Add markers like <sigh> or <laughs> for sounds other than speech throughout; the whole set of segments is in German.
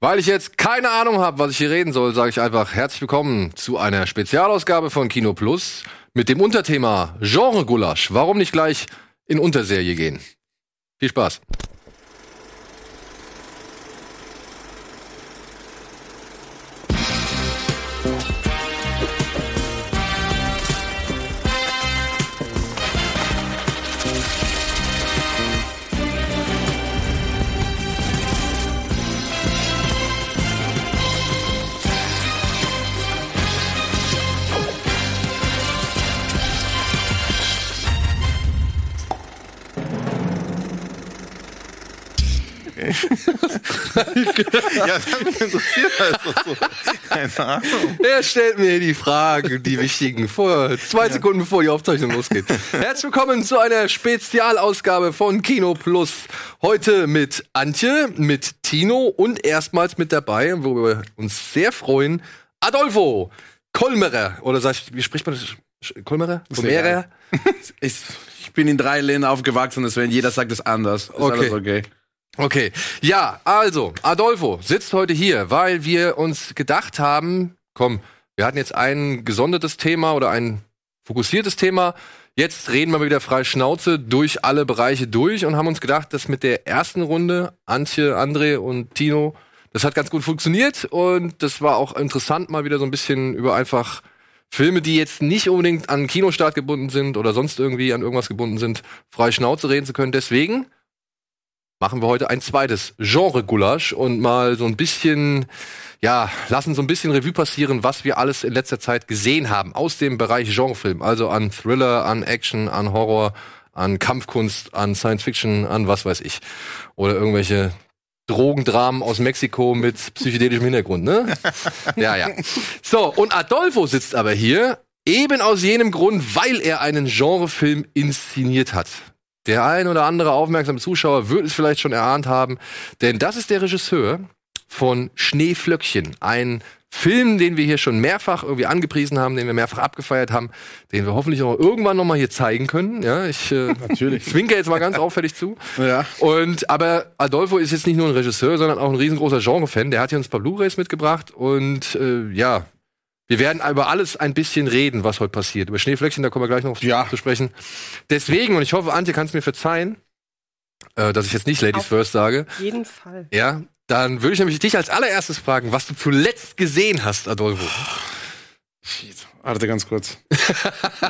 Weil ich jetzt keine Ahnung habe, was ich hier reden soll, sage ich einfach herzlich willkommen zu einer Spezialausgabe von Kino Plus mit dem Unterthema Genre Gulasch. Warum nicht gleich in Unterserie gehen? Viel Spaß. Ja, das hat mich interessiert. Also so. Keine Ahnung. Er stellt mir die Fragen, die wichtigen, vor zwei Sekunden bevor die Aufzeichnung losgeht. Herzlich willkommen zu einer Spezialausgabe von Kino Plus. Heute mit Antje, mit Tino und erstmals mit dabei, wo wir uns sehr freuen, Adolfo Kolmerer. Oder sag ich, wie spricht man das? Kolmerer? Kolmerer? Ich, <laughs> ich bin in drei Ländern aufgewachsen, deswegen jeder sagt es anders. Ist Okay. alles okay. Okay, ja, also, Adolfo sitzt heute hier, weil wir uns gedacht haben, komm, wir hatten jetzt ein gesondertes Thema oder ein fokussiertes Thema. Jetzt reden wir wieder frei Schnauze durch alle Bereiche durch und haben uns gedacht, dass mit der ersten Runde, Antje, André und Tino, das hat ganz gut funktioniert und das war auch interessant, mal wieder so ein bisschen über einfach Filme, die jetzt nicht unbedingt an Kinostart gebunden sind oder sonst irgendwie an irgendwas gebunden sind, frei Schnauze reden zu können. Deswegen machen wir heute ein zweites Genre-Gulasch und mal so ein bisschen, ja, lassen so ein bisschen Revue passieren, was wir alles in letzter Zeit gesehen haben aus dem Bereich Genrefilm. Also an Thriller, an Action, an Horror, an Kampfkunst, an Science Fiction, an was weiß ich. Oder irgendwelche Drogendramen aus Mexiko mit psychedelischem Hintergrund, ne? <laughs> ja, ja. So, und Adolfo sitzt aber hier, eben aus jenem Grund, weil er einen Genrefilm inszeniert hat. Der ein oder andere aufmerksame Zuschauer wird es vielleicht schon erahnt haben, denn das ist der Regisseur von Schneeflöckchen, ein Film, den wir hier schon mehrfach irgendwie angepriesen haben, den wir mehrfach abgefeiert haben, den wir hoffentlich auch irgendwann noch mal hier zeigen können. Ja, ich äh, <laughs> Natürlich. zwinker jetzt mal ganz <laughs> auffällig zu. Ja. Und aber Adolfo ist jetzt nicht nur ein Regisseur, sondern auch ein riesengroßer Genre-Fan. Der hat hier uns ein paar Blu-rays mitgebracht und äh, ja, wir werden über alles ein bisschen reden, was heute passiert. Über Schneeflöckchen, da kommen wir gleich noch Ja. zu sprechen. Deswegen, und ich hoffe, Antje, kannst mir verzeihen, äh, dass ich jetzt nicht Ladies Auf- First sage. jeden Fall. Ja, dann würde ich nämlich dich als allererstes fragen, was du zuletzt gesehen hast, Adolfo. Shit. Warte ganz kurz. <laughs>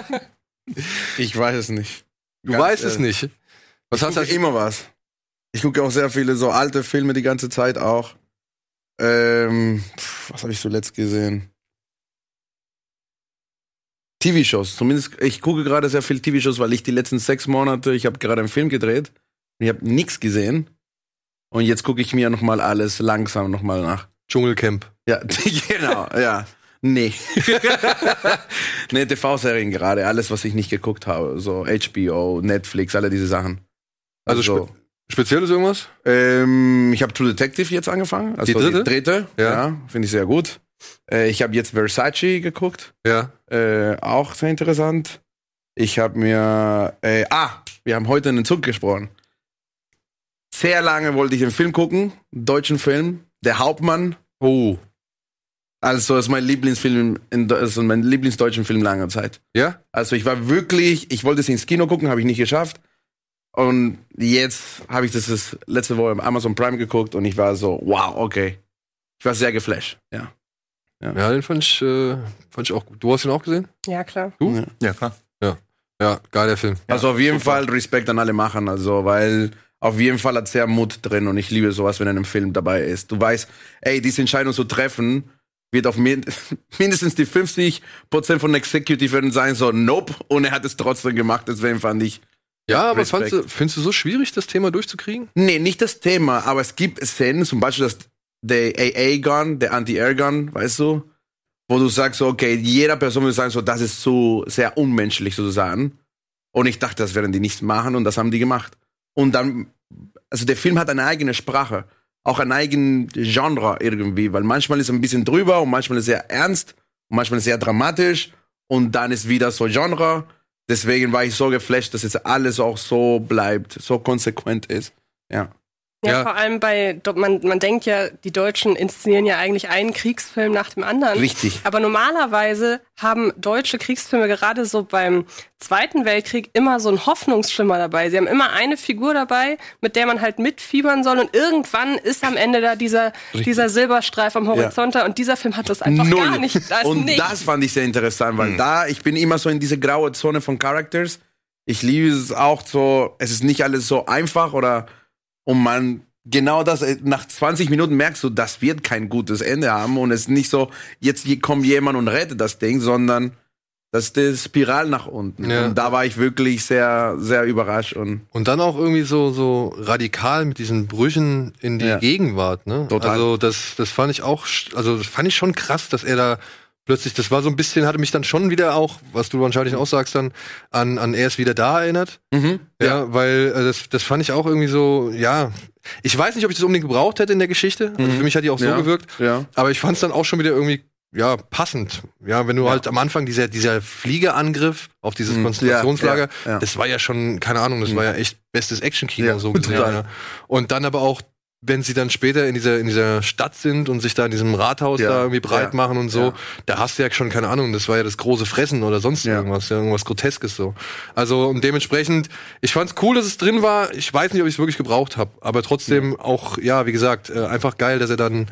ich weiß es nicht. Du Ganz weißt es ehrlich. nicht. Was Ich hast du immer was. Ich gucke auch sehr viele so alte Filme die ganze Zeit auch. Ähm, was habe ich zuletzt gesehen? TV-Shows. Zumindest, ich gucke gerade sehr viel TV-Shows, weil ich die letzten sechs Monate, ich habe gerade einen Film gedreht und ich habe nichts gesehen. Und jetzt gucke ich mir nochmal alles langsam nochmal nach. Dschungelcamp. Ja, <laughs> genau, ja. Nee. <laughs> nee, TV-Serien gerade, alles, was ich nicht geguckt habe. So HBO, Netflix, alle diese Sachen. Also spe spezielles irgendwas? ähm, ich habe True Detective jetzt angefangen. Also Die dritte? Die dritte, Ja. ja, finde ich sehr gut. Äh, ich habe jetzt Versace geguckt, Ja. äh, auch sehr interessant. Ich habe mir, äh, ah, wir haben heute einen Zug gesprochen. Sehr lange wollte ich einen Film gucken, einen deutschen Film, Der Hauptmann. Oh. Also das ist mein Lieblingsfilm, in, also mein Lieblingsdeutschen Film langer Zeit. Ja? Also ich war wirklich, ich wollte es ins Kino gucken, habe ich nicht geschafft. Und jetzt habe ich das, das letzte Woche im Amazon Prime geguckt und ich war so, wow, okay. Ich war sehr geflasht, ja. Ja, den fand ich, äh, fand ich auch gut. Du hast ihn auch gesehen? Ja, klar. Du? Ja, klar. Ja, geiler Film. also auf jeden Fall Respekt an alle Machen, also weil auf jeden Fall hat sehr Mut drin und ich liebe sowas, wenn in einem Film dabei ist. Du weißt, ey, diese Entscheidung zu treffen, wird auf min <laughs> mindestens die 50% von Executive werden sein, so, nope, und er hat es trotzdem gemacht, deswegen fand ich, Ja, aber fandst du, findest du so schwierig, das Thema durchzukriegen? Nee, nicht das Thema, aber es gibt Szenen, zum Beispiel das, der AA-Gun, der Anti-Air-Gun, weißt du? Wo du sagst, okay, jeder Person würde sagen, so, das ist so sehr unmenschlich sozusagen. Und ich dachte, das werden die nicht machen und das haben die gemacht. Und dann, also der Film hat eine eigene Sprache, auch ein eigenes Genre irgendwie, weil manchmal ist er ein bisschen drüber und manchmal ist er ernst und manchmal ist er sehr dramatisch und dann ist wieder so Genre. Deswegen war ich so geflasht, dass jetzt alles auch so bleibt, so konsequent ist. Ja. Ja, Ja. vor allem bei, man, man denkt ja, die Deutschen inszenieren ja eigentlich einen Kriegsfilm nach dem anderen. Richtig. Aber normalerweise haben deutsche Kriegsfilme gerade so beim Zweiten Weltkrieg immer so einen Hoffnungsschimmer dabei. Sie haben immer eine Figur dabei, mit der man halt mitfiebern soll und irgendwann ist am Ende da dieser, dieser Silberstreif am Horizont da und dieser Film hat das einfach Null. gar nicht. Da ist und nichts. das fand ich sehr interessant, weil da, ich bin immer so in diese graue Zone von Characters. Ich liebe es auch so, es ist nicht alles so einfach oder und man genau das, äh, nach 20 Minuten merkst du, das wird kein gutes Ende haben und es ist nicht so, jetzt kommt jemand und rettet das Ding, sondern das ist die Spiral nach unten. Ja. Und da war ich wirklich sehr, sehr überrascht und Und dann auch irgendwie so, so radikal mit diesen Brüchen in die Ja. Gegenwart, ne? Total. Also das, das fand ich auch, also das fand ich schon krass, dass er da plötzlich, das war so ein bisschen, hatte mich dann schon wieder auch, was du wahrscheinlich auch sagst dann, an, an er ist wieder da erinnert. Ja, weil äh, das, das fand ich auch irgendwie so, ja, ich weiß nicht, ob ich das unbedingt gebraucht hätte in der Geschichte. Also für mich hat die auch so Ja. gewirkt. ja. Aber ich fand es dann auch schon wieder irgendwie, ja, passend. Ja, wenn du halt am Anfang dieser, dieser Fliegerangriff auf dieses Mhm. Konzentrationslager, Ja, ja, ja. das war ja schon, keine Ahnung, das war ja echt bestes Actionkino Ja, so gesehen. Ja. Und dann aber auch, wenn sie dann später in dieser, in dieser Stadt sind und sich da in diesem Rathaus Ja, da irgendwie breit ja, machen und so, ja. da hast du ja schon keine Ahnung, das war ja das große Fressen oder sonst irgendwas, irgendwas Groteskes so. Also und dementsprechend, ich fand's cool, dass es drin war. Ich weiß nicht, ob ich es wirklich gebraucht habe, aber trotzdem auch, ja, wie gesagt, äh, einfach geil, dass er dann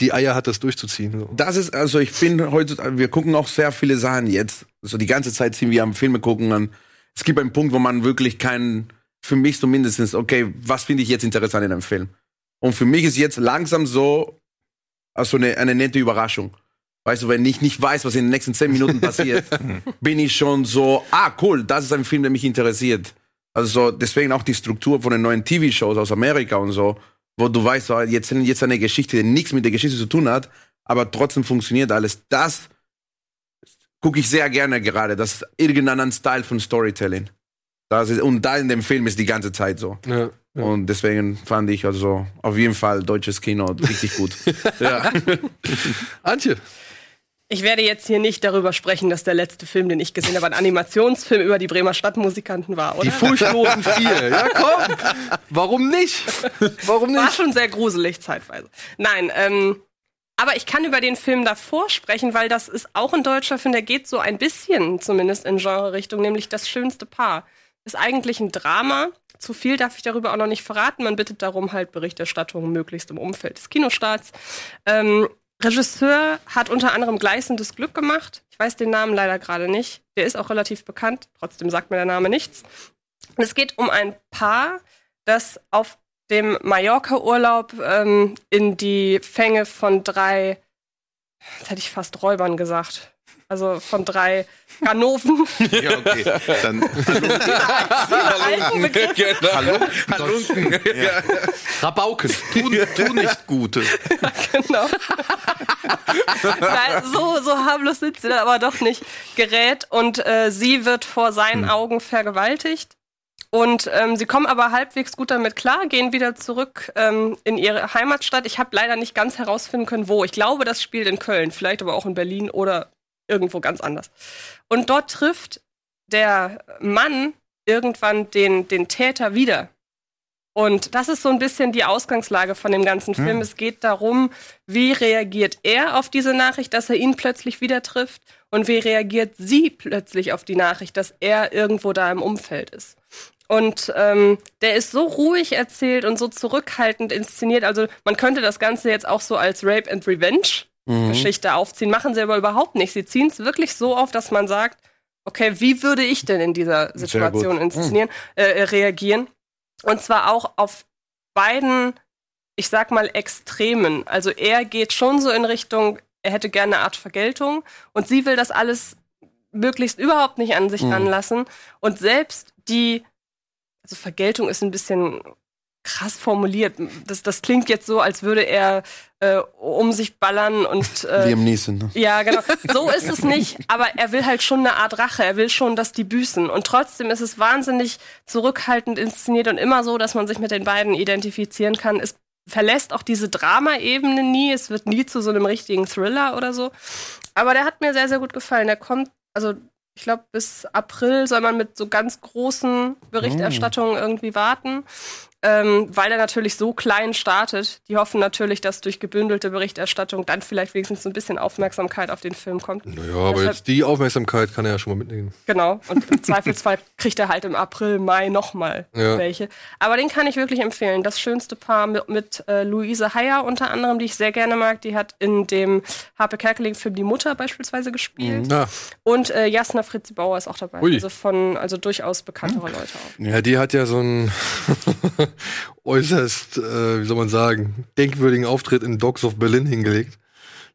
die Eier hat, das durchzuziehen. So. Das ist, also ich bin heute, wir gucken auch sehr viele Sachen jetzt. So die ganze Zeit sind wir am Filme gucken an. Es gibt einen Punkt, wo man wirklich keinen, für mich zumindest, okay, was finde ich jetzt interessant in einem Film? Und für mich ist jetzt langsam so, also eine, eine nette Überraschung. Weißt du, wenn ich nicht weiß, was in den nächsten zehn Minuten passiert, <laughs> bin ich schon so, ah, cool, das ist ein Film, der mich interessiert. Also so, deswegen auch die Struktur von den neuen TV-Shows aus Amerika und so, wo du weißt, so, jetzt, jetzt eine Geschichte, die nichts mit der Geschichte zu tun hat, aber trotzdem funktioniert alles. Das gucke ich sehr gerne gerade. Das ist irgendeinen Style von Storytelling. Das ist, und da in dem Film ist die ganze Zeit so. Ja. Und deswegen fand ich also auf jeden Fall deutsches Kino richtig gut. <laughs> ja. <laughs> Antje, Ich werde jetzt hier nicht darüber sprechen, dass der letzte Film, den ich gesehen habe, ein Animationsfilm über die Bremer Stadtmusikanten war, oder? die furchtlosen vier. Ja, komm. Warum nicht? Warum War nicht? schon sehr gruselig zeitweise. Nein, ähm, aber ich kann über den Film davor sprechen, weil das ist auch ein deutscher Film, der geht so ein bisschen zumindest in Genre-Richtung, nämlich Das schönste Paar. Ist eigentlich ein Drama. Zu viel darf ich darüber auch noch nicht verraten. Man bittet darum halt Berichterstattung möglichst im Umfeld des Kinostarts. Ähm, Regisseur hat unter anderem Gleißendes Glück gemacht. Ich weiß den Namen leider gerade nicht. Der ist auch relativ bekannt. Trotzdem sagt mir der Name nichts. Und es geht um ein Paar, das auf dem Mallorca-Urlaub ähm, in die Fänge von drei, jetzt hätte ich fast Räubern gesagt, also von drei Ganoven, <laughs> Ja, okay. Dann alten Begriff, Halunken. Ja. <laughs> Rabauken. tu, tu nicht Gute. genau. Nein, so, so harmlos sind sie dann aber doch nicht, gerät und äh, sie wird vor seinen Augen vergewaltigt. Und ähm, sie kommen aber halbwegs gut damit klar, gehen wieder zurück ähm, in ihre Heimatstadt. Ich habe leider nicht ganz herausfinden können, wo. Ich glaube, das spielt in Köln, vielleicht aber auch in Berlin oder irgendwo ganz anders. Und dort trifft der Mann irgendwann den, den Täter wieder. Und das ist so ein bisschen die Ausgangslage von dem ganzen Film. Es geht darum, wie reagiert er auf diese Nachricht, dass er ihn plötzlich wieder trifft und wie reagiert sie plötzlich auf die Nachricht, dass er irgendwo da im Umfeld ist. Und ähm, der ist so ruhig erzählt und so zurückhaltend inszeniert. Also man könnte das Ganze jetzt auch so als Rape and Revenge Geschichte aufziehen. Machen sie aber überhaupt nicht. Sie ziehen es wirklich so auf, dass man sagt, okay, wie würde ich denn in dieser Situation gut. inszenieren, äh, reagieren? Und zwar auch auf beiden, ich sag mal, Extremen. Also er geht schon so in Richtung, er hätte gerne eine Art Vergeltung und sie will das alles möglichst überhaupt nicht an sich ranlassen. Und selbst die, also Vergeltung ist ein bisschen krass formuliert. Das, das klingt jetzt so, als würde er äh, um sich ballern und <laughs> äh, Liam Neeson. Ne? ja, genau. So ist es nicht, aber er will halt schon eine Art Rache. Er will schon, dass die büßen. Und trotzdem ist es wahnsinnig zurückhaltend inszeniert und immer so, dass man sich mit den beiden identifizieren kann. Es verlässt auch diese Drama-Ebene nie. Es wird nie zu so einem richtigen Thriller oder so. Aber der hat mir sehr, sehr gut gefallen. Der kommt, also ich glaube, bis April soll man mit so ganz großen Berichterstattungen irgendwie warten. Ähm, weil er natürlich so klein startet. Die hoffen natürlich, dass durch gebündelte Berichterstattung dann vielleicht wenigstens so ein bisschen Aufmerksamkeit auf den Film kommt. Naja, aber Deshalb- jetzt die Aufmerksamkeit kann er ja schon mal mitnehmen. Genau. Und im <laughs> Zweifelsfall kriegt er halt im April, Mai nochmal Ja. welche. Aber den kann ich wirklich empfehlen. Das schönste Paar mit, mit äh, Luise Heyer unter anderem, die ich sehr gerne mag. Die hat in dem Harpe Kerkeling-Film Die Mutter beispielsweise gespielt. Ja. Und äh, Jasna Fritzi Bauer ist auch dabei. Ui. Also von, also durchaus bekanntere Leute auch. Ja, die hat ja so einen <laughs> <laughs> <laughs> äußerst, äh, wie soll man sagen, denkwürdigen Auftritt in Dogs of Berlin hingelegt.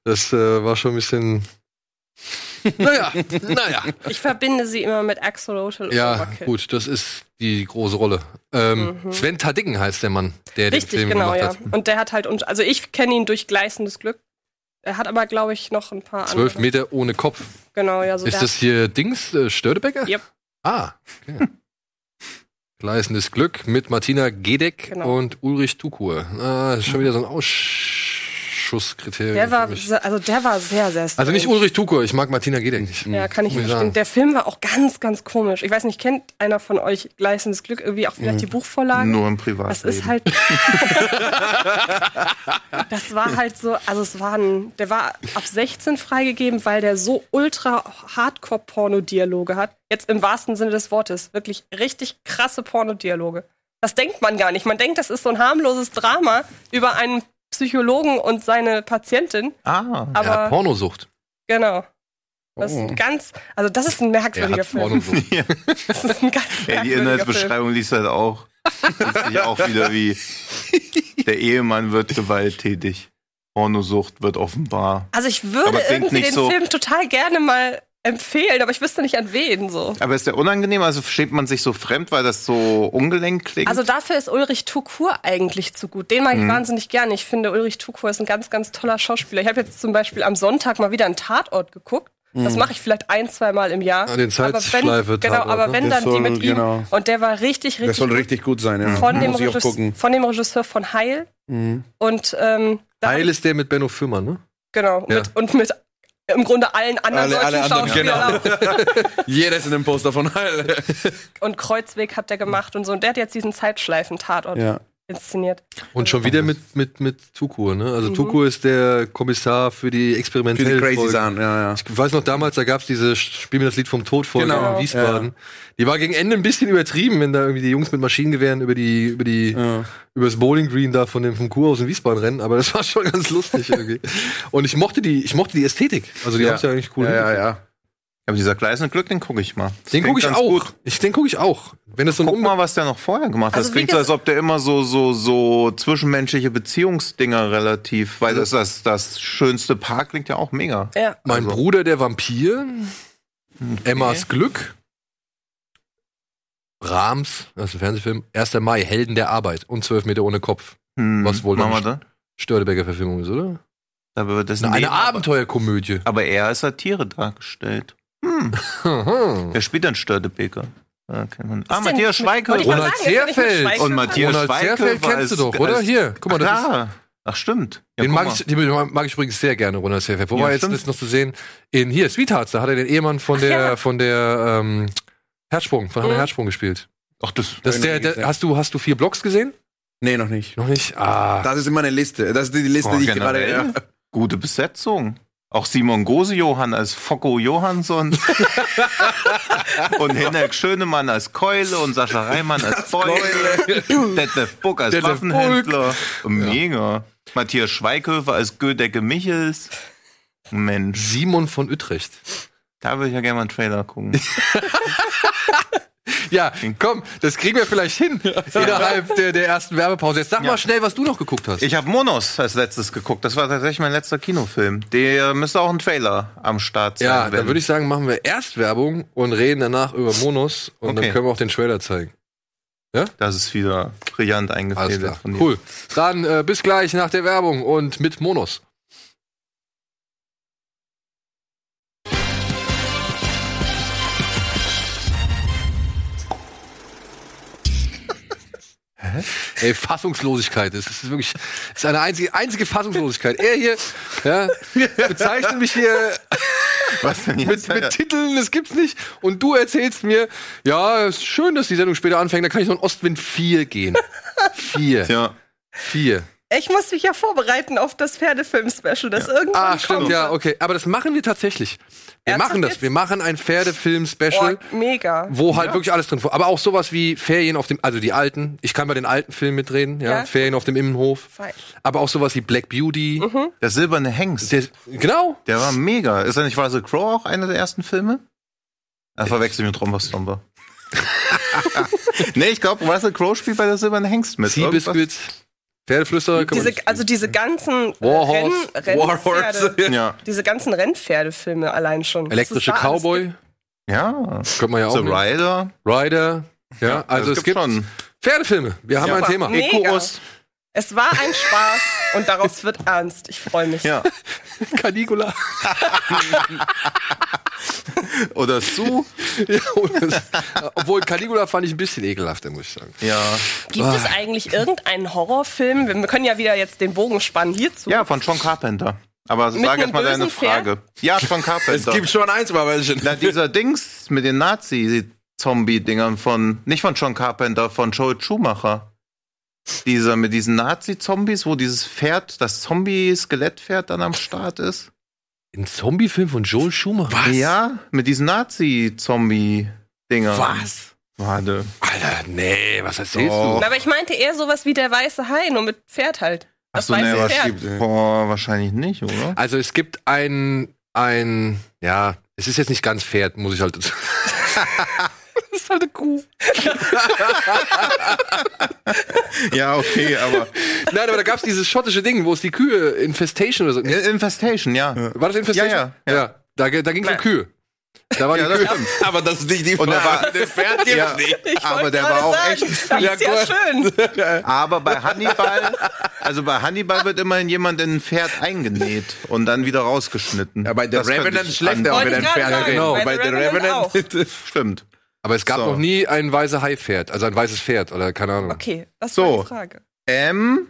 Das äh, war schon ein bisschen. <laughs> naja, naja. Ich verbinde sie immer mit Axolotl und Ja, Overkill. gut, das ist die große Rolle. Ähm, Sven Tadicken heißt der Mann, der Mhm. Richtig, den Film genau, gemacht ja. hat. Und der hat halt, und- also ich kenne ihn durch gleißendes Glück. Er hat aber, glaube ich, noch ein paar Zwölf andere. Meter ohne Kopf. Genau, ja, so ist das hier Dings, äh, Störtebecker? Yep. Ah, okay. <laughs> Gleißendes Glück mit Martina Gedeck Genau. und Ulrich Tukur. Ah, das ist schon wieder so ein Ausschusskriterium. Der war, also der war sehr, sehr Also nicht strange. Ulrich Tukur, ich mag Martina Gedeck nicht. Ja, kann ich verstehen. sagen. Der Film war auch ganz, ganz komisch. Ich weiß nicht, kennt einer von euch Gleißendes Glück irgendwie auch vielleicht die Buchvorlage? Nur im Das Privatleben. ist halt. <laughs> das war halt so, also es war ein, der war ab 16 freigegeben, weil der so ultra Hardcore-Porno-Dialoge hat. Jetzt im wahrsten Sinne des Wortes. Wirklich richtig krasse Porno-Dialoge. Das denkt man gar nicht. Man denkt, das ist so ein harmloses Drama über einen Psychologen und seine Patientin. ah, Aber Er hat Pornosucht. genau. Das ist Oh. ein ganz, also das ist ein Er merkwürdiger hat Film. Pornosucht. <laughs> Das ist ein ganz ja, die merkwürdiger Film. Inhaltsbeschreibung liest halt auch. Liest sich auch wieder wie der Ehemann wird gewalttätig. Pornosucht wird offenbar. Also ich würde irgendwie den so- Film total gerne mal empfehlen, aber ich wüsste nicht an wen so. Aber ist der unangenehm? Also steht man sich so fremd, weil das so ungelenk klingt? Also dafür ist Ulrich Tukur eigentlich zu gut. Den mag Mhm. ich wahnsinnig gerne. Ich finde, Ulrich Tukur ist ein ganz, ganz toller Schauspieler. Ich habe jetzt zum Beispiel am Sonntag mal wieder einen Tatort geguckt. Das mache ich vielleicht ein, zwei Mal im Jahr. Ah, den aber wenn, Zeitschleife-Tatort, Genau, aber ne? wenn Der dann die soll, mit ihm. genau. Und der war richtig, Der richtig soll gut. richtig gut sein, ja. von dem, ich auch Regisseur, von dem Regisseur von Heil. Mhm. Und ähm, Heil ist der mit Benno Fürmann, ne? genau, Ja. mit, und mit im Grunde allen anderen Alle- deutschen alle anderen, Schauspielern genau. auch. <laughs> Jeder ist in dem Poster von <laughs> Heil. Und Kreuzweg hat der gemacht und so. Und der hat jetzt diesen Zeitschleifen-Tatort ja. Inszeniert. Und schon wieder mit, mit, mit Tukur, ne? Also Mhm. Tukur ist der Kommissar für die Für experimentellen die crazy. Sachen, ja, ja. Ich weiß noch damals, da gab's diese Spiel mir das Lied vom Tod Folge Genau. in Wiesbaden. Die war gegen Ende ein bisschen übertrieben, wenn da irgendwie die Jungs mit Maschinengewehren über die über die Ja. über das Bowling Green da von dem vom Kurhaus in Wiesbaden rennen, aber das war schon <laughs> ganz lustig irgendwie. Und ich mochte die ich mochte die Ästhetik. Also die Ja. haben's ja eigentlich cool. Ja, ja, ja. Aber dieser gleißende Glück, den gucke ich mal. Das Den gucke ich auch. Gut. Ich den gucke ich auch. Wenn es so Guck mal, was der noch vorher gemacht hat. Also das klingt so, als ob der immer so, so, so zwischenmenschliche Beziehungsdinger relativ, weil das, das, das schönste Paar klingt ja auch mega. Ja. mein also- Bruder der Vampir, Emmas Glück, Brahms, das ist ein Fernsehfilm, 1. Mai, Helden der Arbeit und 12 Meter ohne Kopf. Hm, Was wohl dann da? Störtebecker Verfilmung ist, oder? Aber das Eine, eine Abenteuerkomödie. Aber er ist Satire dargestellt. Hm. Wer spielt denn Störtebeker? Ah, ah Ist Matthias Schweighöfer. Ronald ist. Schweighöfer? Und Matthias Ronald Schweighöfer Zerfeld kennst du doch, oder? Hier, guck mal, das ist, Klar. Ach, stimmt. Ja, den mag ich, den mag ich übrigens sehr gerne, Ronald Zerfeld. Wo Ja, war jetzt stimmt. das noch zu sehen? In hier, Sweethearts, da hat er den Ehemann von Ach, der, ja. von der ähm, Herzsprung, von Hannah. Herzsprung gespielt. Ach, das. Das ist der, der, hast du, hast du vier Blocks gesehen? Nee, noch nicht. Noch nicht? Ah. Das ist immer eine Liste. Das ist die Liste, Oh, die ich gerade. Ja. <laughs> Gute Besetzung. Auch Simon Gose-Johann als Focko Johansson. <laughs> und Henrik Schönemann als Keule und Sascha Reimann als Beule. Detlef Buck als Detlef Waffenhändler. Mega. Matthias Schweighöfer als Gödecke Michels. Mensch, Simon von Utrecht. da würde ich ja gerne mal einen Trailer gucken. <laughs> Ja, komm, das kriegen wir vielleicht hin innerhalb der, der ersten Werbepause. Jetzt sag Ja. mal schnell, was du noch geguckt hast. Ich habe Monos als letztes geguckt. Das war tatsächlich mein letzter Kinofilm. Der müsste auch ein Trailer am Start sein. ja, dann würde ich sagen, machen wir erst Werbung und reden danach über Monos und Okay. dann können wir auch den Trailer zeigen. Das ist wieder brillant eingefädelt von dir. Cool. Dann äh, bis gleich nach der Werbung und mit Monos. Ey, Fassungslosigkeit. Das ist wirklich, das ist eine einzige, einzige Fassungslosigkeit. Er hier, ja, <laughs> bezeichnet mich hier mit, mit Titeln, das gibt's nicht. Und du erzählst mir, ja, ist schön, dass die Sendung später anfängt, dann kann ich noch in Ostwind 4 gehen. 4. Ja. 4. Ich muss mich ja vorbereiten auf das Pferdefilm-Special, das irgendwann Ah, stimmt, kommt. ja, okay. Aber das machen wir tatsächlich. Wir Ernsthaft machen das. jetzt? Wir machen ein Pferdefilm-Special. Oh, mega. Wo halt wirklich alles drin vor. Aber auch sowas wie Ferien auf dem, also die alten. Ich kann bei den alten Filmen mitreden, ja. Ja. Ferien auf dem Immenhof. Fein. Aber auch sowas wie Black Beauty. Der silberne Hengst. Der, genau. Der war mega. Ist er nicht Russell Crowe auch einer der ersten Filme? Da verwechsel ich mit Romper Stomper. <laughs> nee, ich glaube, Russell Crowe spielt bei der silbernen Hengst mit. Sea Irgendwas- Biscuits. Pferdeflüsterer. kann man Diese, nicht- also diese ganzen Warhorse. Renn, Warhorse. Rennpferde, Ja. diese ganzen Rennpferdefilme allein schon. Elektrische es Cowboy. Ja. Könnte man ja auch. The nehmen. Rider. Rider. Ja, also es gibt schon. Pferdefilme. Wir haben Ja. ein Thema. Mega. Es war ein Spaß und daraus wird ernst. Ich freue mich. Ja. <laughs> Caligula. <laughs> Oder Sue. ja, obwohl Caligula fand ich ein bisschen ekelhafter, muss ich sagen. Ja. Gibt es eigentlich irgendeinen Horrorfilm? Wir können ja wieder jetzt den Bogen spannen hierzu. Ja, von John Carpenter. Aber sag erst mal deine bösen Pferd? Frage. Ja, John <laughs> Es Carpenter. gibt schon ein, zwei welche. Na, dieser Dings mit den Nazi-Zombie-Dingern von, nicht von John Carpenter, von Joel Schumacher. Dieser mit diesen Nazi-Zombies, wo dieses Pferd, das Zombie-Skelettpferd dann am Start ist. Ein Zombie-Film von Joel Schumacher. Ja, mit diesen Nazi-Zombie-Dingern. Was? Warte. Alter, nee, was erzählst Doch. Aber ich meinte eher sowas wie der weiße Hai, nur mit Pferd halt. Das Achso, nee, weiße was Pferd. gibt, boah, wahrscheinlich nicht, oder? du? Also es gibt ein, ein, ja, es ist jetzt nicht ganz Pferd, muss ich halt dazu. <laughs> halt eine Kuh. <laughs> Ja, okay, aber. Nein, aber da gab es dieses schottische Ding, wo es die Kühe Infestation oder so. Infestation, ja. War das Infestation? Ja, ja, ja. Da, ge- da ging es um. Kühe. Da war Ja, die das Kühe. Aber das ist nicht die Und er war, Das Pferd ja, nicht. Ich aber der war auch sagen, echt. Das ist ja schön. <laughs> Aber bei Hannibal, also bei Hannibal wird immerhin jemand in ein Pferd eingenäht und dann wieder rausgeschnitten. Ja, bei The Revenant schlecht, an- auch einem gerade Pferd sagen, genau. bei Bei The The Revenant Revenant. <laughs> Stimmt. Aber es gab So. noch nie ein weiße Haipferd, also ein weißes Pferd oder keine Ahnung. Okay, das So. war die Frage. Ähm,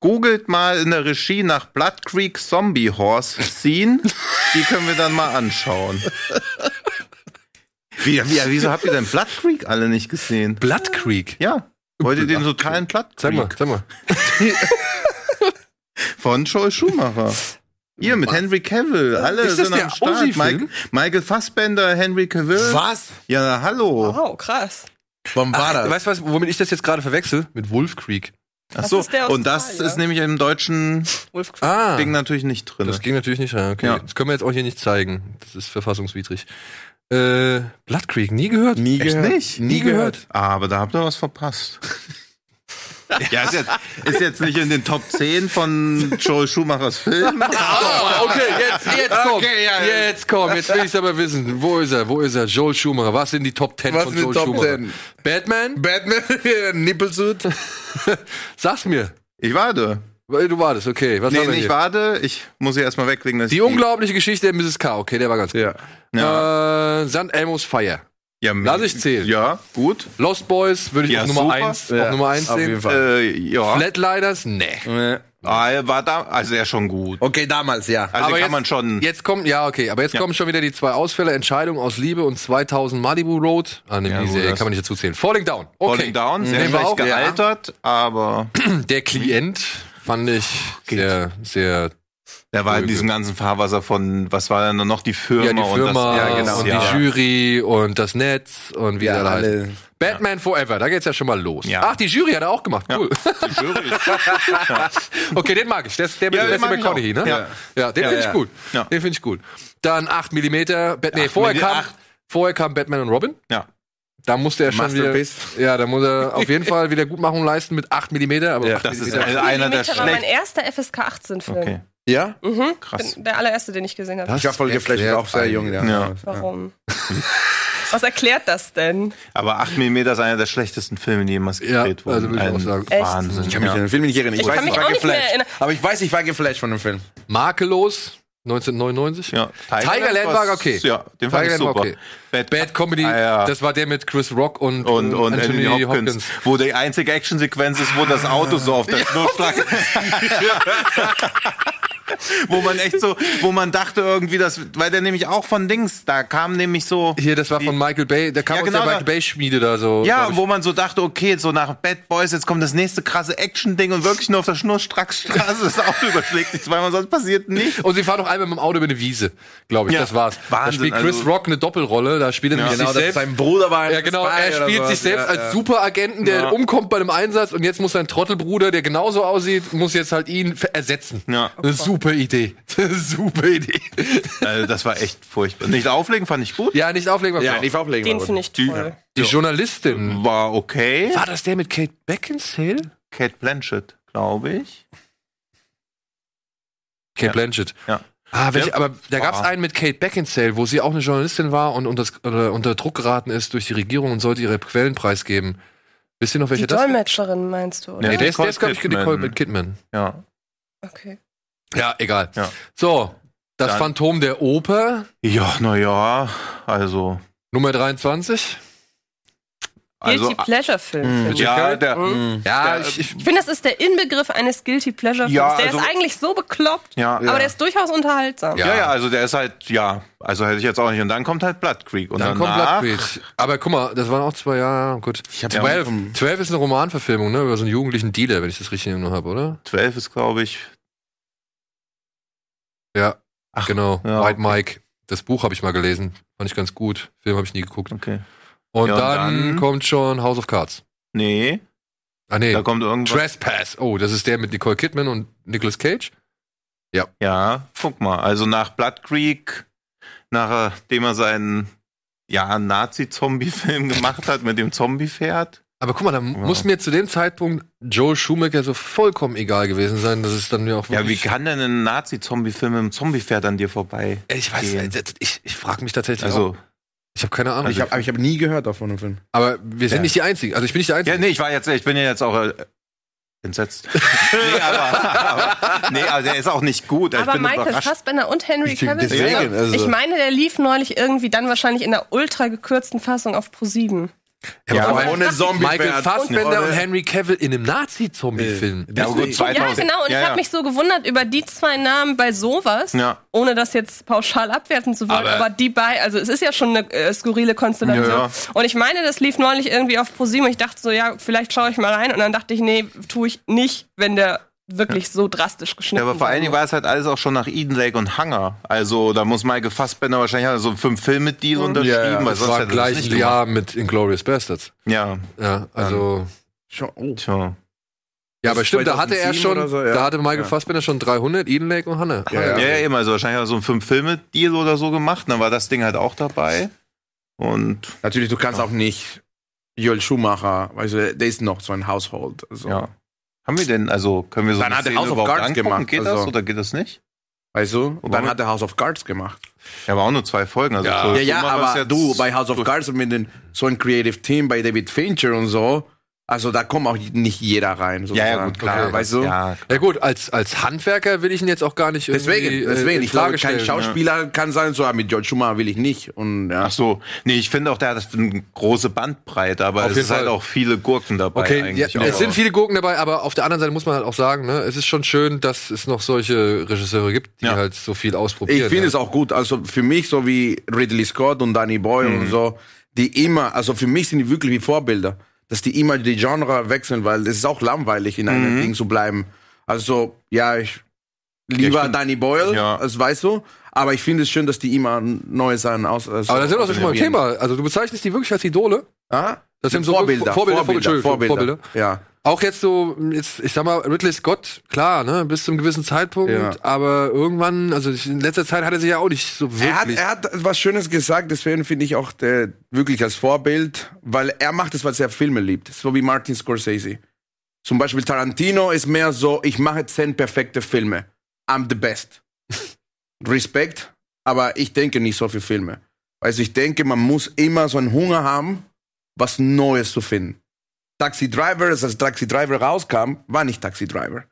googelt mal in der Regie nach Blood Creek Zombie Horse Scene. Die können wir dann mal anschauen. Wie, wie, wieso habt ihr denn Blood Creek alle nicht gesehen? Blood Creek. Ja. Wollt ihr den totalen Blood Sag mal, Creek sag mal. <laughs> von Joel Schumacher? Hier mit Henry Cavill, alle sind am Start. Mike, Michael Fassbender, Henry Cavill. Was? Ja, hallo. Wow, krass. Wann war Ach, das? weißt du was, womit ich das jetzt gerade verwechsel? Mit Wolf Creek. Ach so, und das ist nämlich im deutschen Wolf Creek. Ah. Ding natürlich nicht drin. Das ging natürlich nicht rein. Okay. Ja. Das können wir jetzt auch hier nicht zeigen. Das ist verfassungswidrig. Äh, Blood Creek, nie gehört? Nie Echt gehört. nicht? Nie gehört. Ah, aber da habt ihr was verpasst. <laughs> ja, ist jetzt, ist jetzt nicht in den Top 10 von Joel Schumachers Film. Ah, <laughs> okay, jetzt, jetzt komm. Okay, ja, ja. Jetzt komm, jetzt will ich aber wissen. Wo ist er? Wo ist er? Joel Schumacher. Was sind die Top 10 Was von sind die Joel Top Schumacher? 10? Batman? Batman, <laughs> Nippelsuit. <laughs> Sag's mir. Ich warte. Du wartest, okay. Was Nee, nicht hier? warte. Ich muss hier erstmal weglegen. dass Die ich unglaubliche Geschichte der Mrs. K. Okay, der war ganz gut. Ja. Ja, Äh, St. Elmo's Fire. Ja, Lass ich zählen. Ja, gut. Lost Boys würde ich Ja, auf Nummer super. 1 Ja, auf Nummer 1 auf sehen. Äh, ja. Flatliners? Nee. Äh, Ah, er war da, also er schon gut. Okay, damals, ja. Also Aber kann jetzt- man schon. Jetzt kommt, ja, okay, aber jetzt Ja. kommen schon wieder die zwei Ausfälle. Entscheidung aus Liebe und 2000 Malibu Road. Ah, ne, Ja, die Serie kann man nicht dazu zählen. Falling Down. Okay. Falling Down, sehr Nehmen wir schlecht auch. Ja. gealtert, aber <clears throat> Der Klient fand ich sehr, sehr, der war in diesem ganzen Fahrwasser von, was war denn noch die Firma? ja, die Firma und das, ja, genau. und ja. die Jury und das Netz und wie Ja, alle alle- heißen. Batman Forever, da geht's ja schon mal los. Ja. Ach, die Jury hat er auch gemacht, cool. Die Jury. <laughs> Okay, den mag ich. Der, ist der mit Ja, mag ich McConaughey, ne? Ja. ja den Ja, finde ich gut. Ja. Den finde ich gut. Dann 8 mm. Nee, 8 vorher kam, vorher kam Batman und Robin. Ja. Da musste er schon wieder, Masterpiece. ja, da muss er auf jeden <laughs> Fall wieder Gutmachung leisten mit 8 mm. Aber Ja. 8 Das ist mm. also einer der Millimeter war mein erster FSK 18 Film. Okay, Ja? Mhm. krass. Bin der allererste, den ich gesehen habe. Das Ich war voll geflasht, ich war auch sehr jung, ja. Ja. Warum? <laughs> Was erklärt das denn? Aber 8 mm ist einer der schlechtesten Filme, die jemals Ja, gedreht wurden. also würde ich auch sagen. Echt? Wahnsinn. Ich kann mich ja. an den Film nicht erinnern. Ich, Ich weiß, ich war geflasht. Aber ich weiß, ich war geflasht von dem Film. Makellos, 1999. Ja. Tigerland war okay. Ja, den fand ich Tigerland war super. okay. Bad, Bad Comedy, Ah, ja. das war der mit Chris Rock und, und, und Anthony, Anthony Hopkins. Hopkins, wo die einzige Actionsequenz ist, wo das Auto so auf der Schnurstracke <laughs> <laughs> <laughs> wo man echt so, wo man dachte irgendwie, dass, weil der nämlich auch von Dings, da kam nämlich so, Hier, das war von Michael Bay, der kam Ja, aus genau, der da- Michael Bay Schmiede da so. ja, wo man so dachte, okay, so nach Bad Boys, jetzt kommt das nächste krasse Action-Ding und wirklich nur auf der Schnurstrackstraße das Auto <laughs> überschlägt sich zweimal, sonst passiert nichts. Und sie fahren noch einmal mit dem Auto über eine Wiese, glaube ich. Ja, das war's. da Wahnsinn, spielt Chris also- Rock eine Doppelrolle. Da spielt er nämlich Genau, sich dass selbst. sein Bruder war. Ja, genau. Er Spy oder spielt sich selbst Ja, als ja. Superagenten, der Ja. umkommt bei einem Einsatz und jetzt muss sein Trottelbruder, der genauso aussieht, muss jetzt halt ihn ersetzen. Ja. Eine super Idee. super Idee. <laughs> <laughs> Also das war echt furchtbar. Nicht auflegen fand ich gut. Ja, nicht auflegen. Ja, Ja, nicht auflegen. Den finde ich Die- toll. die Journalistin. War okay. War das der mit Kate Beckinsale? Kate Blanchett, glaube ich. Kate Ja. Blanchett. Ja. Ah, welche, aber da gab es einen mit Kate Beckinsale, wo sie auch eine Journalistin war und unter, unter Druck geraten ist durch die Regierung und sollte ihre Quellen preisgeben. Wisst ihr noch, welche Die das ist? Dolmetscherin meinst du, oder? Nee, der ist, der ist glaube ich. Nicole Kidman. Ja. Okay. Ja, egal. Ja. So, das Dann- Phantom der Oper, Ja, naja, also. Nummer 23. Also, Guilty Pleasure Film. Mm. ja, der, Mhm. Ja, Der- ich, ich, Ich finde, das ist der Inbegriff eines Guilty Pleasure Films. Ja, der also- ist eigentlich so bekloppt, ja, aber der ist durchaus unterhaltsam. Ja. ja, ja, also der ist halt, ja, also hätte ich jetzt auch nicht. Und dann kommt halt Blood Creek. Und dann kommt Blood Creek. Aber guck mal, das waren auch zwei Jahre. Gut. Ich hab 12, vom- 12 ist eine Romanverfilmung, ne? Über so einen jugendlichen Dealer, wenn ich das richtig in Erinnerung habe, oder? 12 ist, glaube ich. Ja, Ach, genau. ja, White. Mike. Das Buch habe ich mal gelesen. Fand ich ganz gut. Film habe ich nie geguckt. Okay. Und Ja, und dann, dann- kommt schon House of Cards. Nee, Ah, nee. da kommt irgendwas. Trespass. Oh, das ist der mit Nicole Kidman und Nicolas Cage. Ja, guck mal. Also nach Blood Creek, nachdem er seinen ja, Nazi-Zombie-Film gemacht hat mit dem Zombie-Pferd. Aber guck mal, da muss mir zu dem Zeitpunkt Joel Schumacher so vollkommen egal gewesen sein, dass es dann mir auch Ja, wie kann denn ein Nazi-Zombie-Film mit einem Zombie-Pferd an dir vorbei? Ich weiß, gehen? ich, ich frage mich tatsächlich auch. Also, Ich habe keine Ahnung. Ich habe hab nie gehört davon im Film. aber wir sind Ja. nicht die Einzigen. Also ich bin nicht der Einzige. ja, nee, ich war jetzt, ich bin ja jetzt auch äh, entsetzt. <laughs> nee, aber, aber, nee, aber der ist auch nicht gut. Ich Aber bin Michael überrascht. Fassbender und Henry Cavill. deswegen, also- ich meine, der lief neulich irgendwie dann wahrscheinlich in der ultra gekürzten Fassung auf Pro 7. Ja, Ja, aber ohne Zombie. Michael Fassbender Ohne- und Henry Cavill in einem Nazi-Zombie-Film. Ja, gut, Deswegen. 2000. Ja, genau. Und ja, ich ja. habe mich so gewundert über die zwei Namen bei sowas, Ja. ohne das jetzt pauschal abwerten zu wollen. Aber- Aber, die bei, also es ist ja schon eine äh, skurrile Konstellation. Und ich meine, das lief neulich irgendwie auf ProSieben und ich dachte so, ja, vielleicht schaue ich mal rein. Und dann dachte ich, nee, tue ich nicht, wenn der wirklich so drastisch geschnitten Ja, aber vor allen Dingen war es halt alles auch schon nach Eden Lake und Hunger. Also da muss Michael Fassbender wahrscheinlich halt so einen fünf Filme Deal unterschrieben, Ja, ja, weil Das sonst war hätte er gleich das nicht Jahr mit Inglourious Bastards. Ja, Ja, also. Schon- Oh. tja. Ja, aber stimmt, da hatte er 2007 schon, so, ja. da hatte Michael Ja. Fassbender schon 300, Eden Lake und Hanne. Ja, Ja, ja. ja, eben, also wahrscheinlich hat er so einen fünf Filme Deal oder so gemacht, dann war das Ding halt auch dabei. Und Natürlich, du kannst auch nicht Joel Schumacher, weißt du, der ist noch so ein Household. Also, ja. Haben wir denn, also können wir so Dann eine hat Szene House of Cards angucken? gemacht, Geht das also- oder geht das nicht? Weißt du? Und dann hat er House of Cards gemacht. Ja, aber auch nur zwei Folgen. Also Ja. so Ja, ja, aber du, bei House of Cards mit den, so ein Creative Team, bei David Fincher und so, also da kommt auch nicht jeder rein. Ja, sozusagen. ja, gut, klar. Okay, weißt du? Ja, Ja gut, als, als Handwerker will ich ihn jetzt auch gar nicht Deswegen, äh, deswegen, ich glaube, kein. Schauspieler kann sein, so, ah, mit George Schumacher will ich nicht. Und ja. Ach so, nee, ich finde auch, der hat eine große Bandbreite, aber Auf es ist halt auch viele Gurken dabei Okay, ja, eigentlich. auch. es sind viele Gurken dabei, aber auf der anderen Seite muss man halt auch sagen, ne, es ist schon schön, dass es noch solche Regisseure gibt, die Ja. halt so viel ausprobieren. Ich finde ja. es auch gut. Also für mich, so wie Ridley Scott und Danny Boyle Mhm. und so, die immer, also für mich sind die wirklich wie Vorbilder, dass die immer die Genre wechseln, weil es ist auch langweilig, in Mhm. einem Ding zu bleiben. Also, ja, ich lieber find- Danny Boyle, Ja. das weißt du, aber ich finde es schön, dass die immer neue Sachen aus. Also Aber da sind wir doch schon mal ausprobieren. Thema. Also du bezeichnest die wirklich als Idole? Ah? Das sind so Vorbilder, Vorbilder, Vorbilder, Vorbilder. Ja. Auch jetzt so, jetzt, ich sag mal, Ridley Scott, klar, ne, bis zu einem gewissen Zeitpunkt, aber irgendwann, also in letzter Zeit hat er sich ja auch nicht so wirklich. Er hat, er hat was Schönes gesagt, deswegen finde ich auch der, wirklich als Vorbild, weil er macht es, weil er Filme liebt. So wie Martin Scorsese. Zum Beispiel Tarantino ist mehr so, ich mache zehn perfekte Filme. I'm the best. <laughs> Respekt, aber ich denke nicht so für Filme. Also ich denke, man muss immer so einen Hunger haben, was Neues zu finden. Taxi Driver, als Taxi Driver rauskam, war nicht Taxi Driver.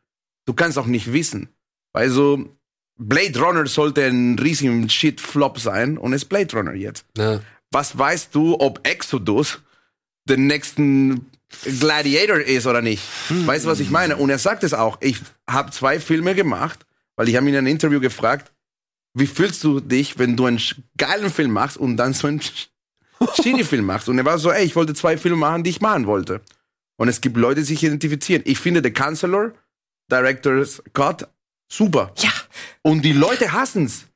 Du kannst auch nicht wissen. Also Blade Runner sollte ein riesiger Shit-Flop sein und ist Blade Runner jetzt. ja. Was weißt du, ob Exodus den nächsten Gladiator ist oder nicht? Weißt du, was ich meine? Und er sagt es auch. Ich habe zwei Filme gemacht weil ich habe ihn in einem Interview gefragt, wie fühlst du dich, wenn du einen geilen Film machst und dann so einen Shitty-Film machst? Und er war so, ey, ich wollte zwei Filme machen, die ich machen wollte. Und es gibt Leute, die sich identifizieren. Ich finde The Counselor, Director's Cut, super. Ja. Und die Leute hassen's.